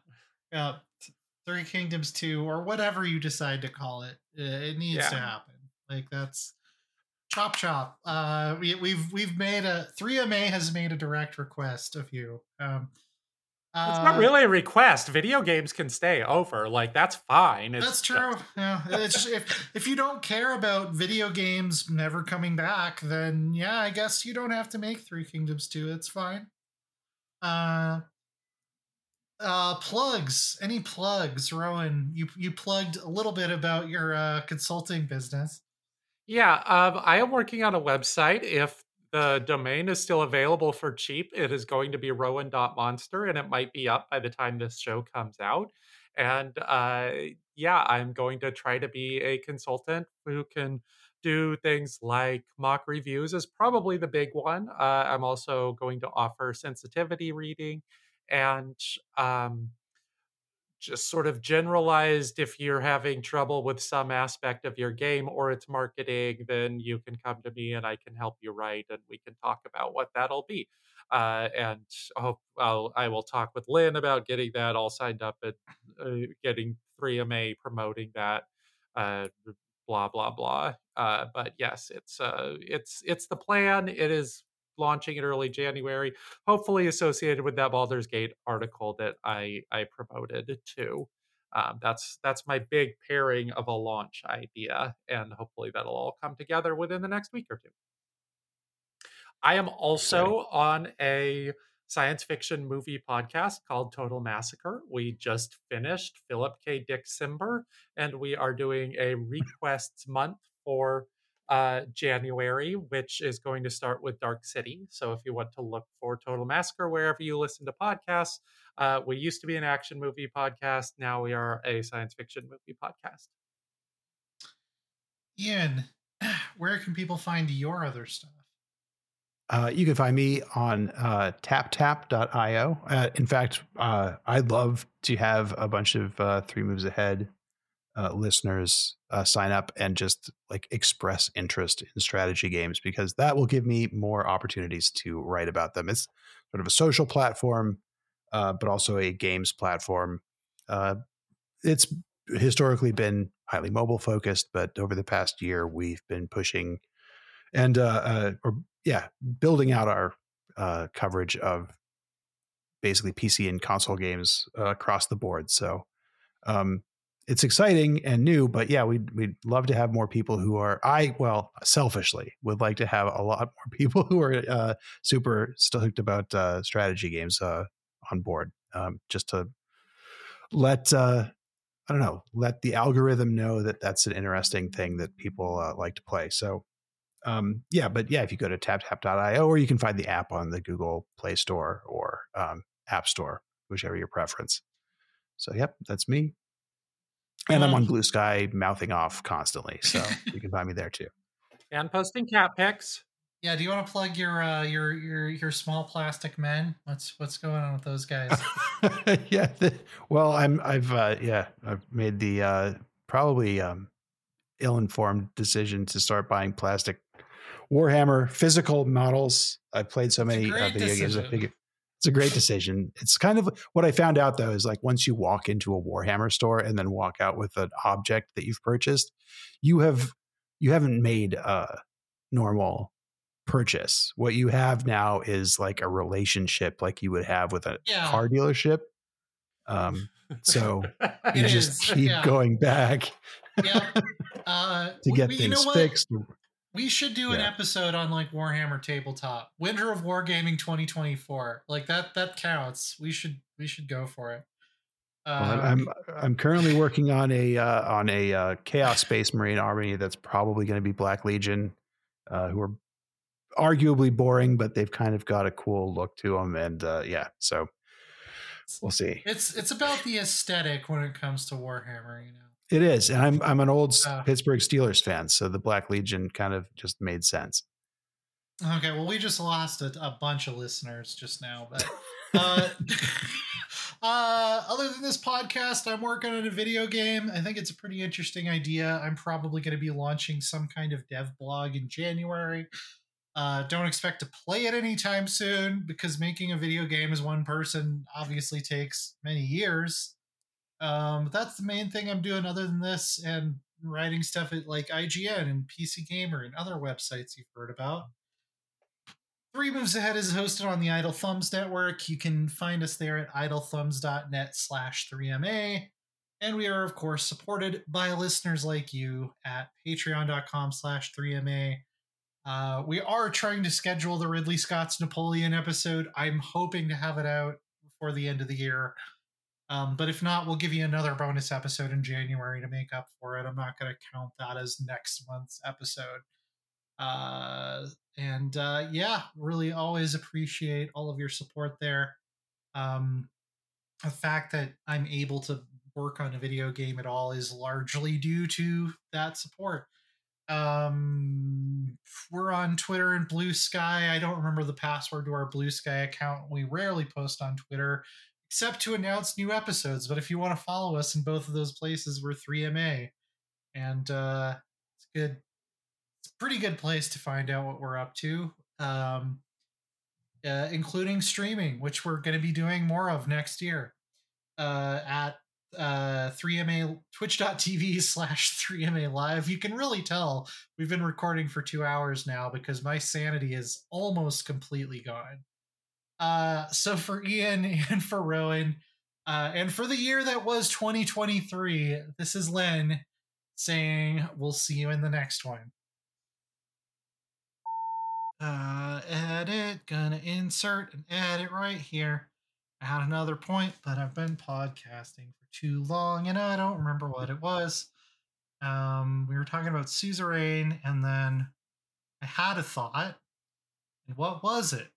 Yeah. Three Kingdoms 2 or whatever you decide to call it. uh, It needs to happen. Like that's chop chop. Uh we we've we've made a 3MA has made a direct request of you. Um It's uh, not really a request. Video games can stay over. Like that's fine. It's That's true. Yeah, it's just, if if you don't care about video games never coming back, then yeah, I guess you don't have to make Three Kingdoms two. It's fine. Uh, uh, plugs. Any plugs, Rowan? You you plugged a little bit about your uh, consulting business. Yeah, um, I am working on a website. If the domain is still available for cheap, it is going to be rowan.monster and it might be up by the time this show comes out. And uh, yeah, I'm going to try to be a consultant who can do things like mock reviews, is probably the big one. Uh, I'm also going to offer sensitivity reading and um, just sort of generalized if you're having trouble with some aspect of your game or its marketing then you can come to me and i can help you write and we can talk about what that'll be. Uh, and oh, I'll, i will talk with len about getting that all signed up and [CLEARS THROAT] uh, getting 3ma promoting that uh, blah blah blah. Uh, but yes it's uh, it's it's the plan. It is launching in early January, hopefully associated with that Baldur's Gate article that I I promoted too. Um, that's that's my big pairing of a launch idea, and hopefully that'll all come together within the next week or two. I am also on a science fiction movie podcast called Total Massacre. We just finished Philip K. Dick Simber, and we are doing a requests month for uh, January, which is going to start with Dark City. So if you want to look for Total Massacre wherever you listen to podcasts, uh, we used to be an action movie podcast. Now we are a science fiction movie podcast. Ian, [CLEARS THROAT] where can people find your other stuff? Uh, you can find me on uh, taptap.io. Uh, in fact, uh, I'd love to have a bunch of uh, Three Moves Ahead uh, listeners uh, sign up and just like express interest in strategy games because that will give me more opportunities to write about them. It's sort of a social platform, uh, but also a games platform. it's historically been highly mobile focused, but over the past year, we've been pushing and uh, uh, or yeah, building out our uh, coverage of basically PC and console games uh, across the board. So um, it's exciting and new, but yeah, we'd we'd love to have more people who are I well selfishly would like to have a lot more [LAUGHS] people who are uh, super stoked about uh, strategy games uh, on board, um, just to let uh, I don't know let the algorithm know that that's an interesting thing that people uh, like to play. So um, yeah, but yeah, if you go to taptap.io or you can find the app on the Google Play Store or um, App Store, whichever your preference. So, yep, that's me. And I'm on Blue Sky mouthing off constantly. So you can find me there too. And posting cat pics. Yeah, do you want to plug your uh, your your your small plastic men? What's what's going on with those guys? [LAUGHS] yeah, the, well, I'm I've uh, yeah I've made the uh, probably um, ill-informed decision to start buying plastic Warhammer physical models. I've played so many uh, video decision. games. I think it's a great decision. It's kind of what I found out though is like once you walk into a Warhammer store and then walk out with an object that you've purchased, you have you haven't made a normal purchase. What you have now is like a relationship like you would have with a yeah. car dealership. Um, so [LAUGHS] you just keep yeah. going back yeah. [LAUGHS] uh, to get we, things fixed. We should do an episode on like Warhammer tabletop, Winter of Wargaming 2024. Like that that counts. We should we should go for it. well, I'm um, I'm currently working on a uh, on a uh, Chaos Space Marine army that's probably going to be Black Legion, uh, who are arguably boring, but they've kind of got a cool look to them, and uh, yeah, so we'll see. It's it's about the aesthetic when it comes to Warhammer, you know. It is, and I'm I'm an old uh, Pittsburgh Steelers fan, so the Black Legion kind of just made sense. Okay, well, we just lost a, a bunch of listeners just now, but [LAUGHS] uh, [LAUGHS] uh, other than this podcast, I'm working on a video game. I think it's a pretty interesting idea. I'm probably going to be launching some kind of dev blog in January. Uh, don't expect to play it anytime soon because making a video game as one person obviously takes many years. Um, but that's the main thing I'm doing other than this and writing stuff at like IGN and PC Gamer and other websites you've heard about. Three Moves Ahead is hosted on the Idle Thumbs Network. You can find us there at idlethumbs.net slash 3MA. And we are, of course, supported by listeners like you at patreon.com slash 3MA. Uh, we are trying to schedule the Ridley Scott's Napoleon episode. I'm hoping to have it out before the end of the year. Um, but if not, we'll give you another bonus episode in January to make up for it. I'm not going to count that as next month's episode. Uh, and uh, yeah, really always appreciate all of your support there. Um, the fact that I'm able to work on a video game at all is largely due to that support. Um, we're on Twitter and Blue Sky. I don't remember the password to our Blue Sky account. We rarely post on Twitter except to announce new episodes. But if you want to follow us in both of those places, we're 3MA. And uh, it's good. It's a pretty good place to find out what we're up to, um, uh, including streaming, which we're going to be doing more of next year uh, at uh 3ma twitch.tv [LAUGHS] slash 3ma live you can really tell we've been recording for two hours now because my sanity is almost completely gone uh, so for Ian [LAUGHS] and for Rowan, uh, and for the year that was 2023, this is Len saying, We'll see you in the next one. Uh, edit, gonna insert and edit right here. I had another point, but I've been podcasting for too long and I don't remember what it was. Um, we were talking about suzerain, and then I had a thought. And what was it?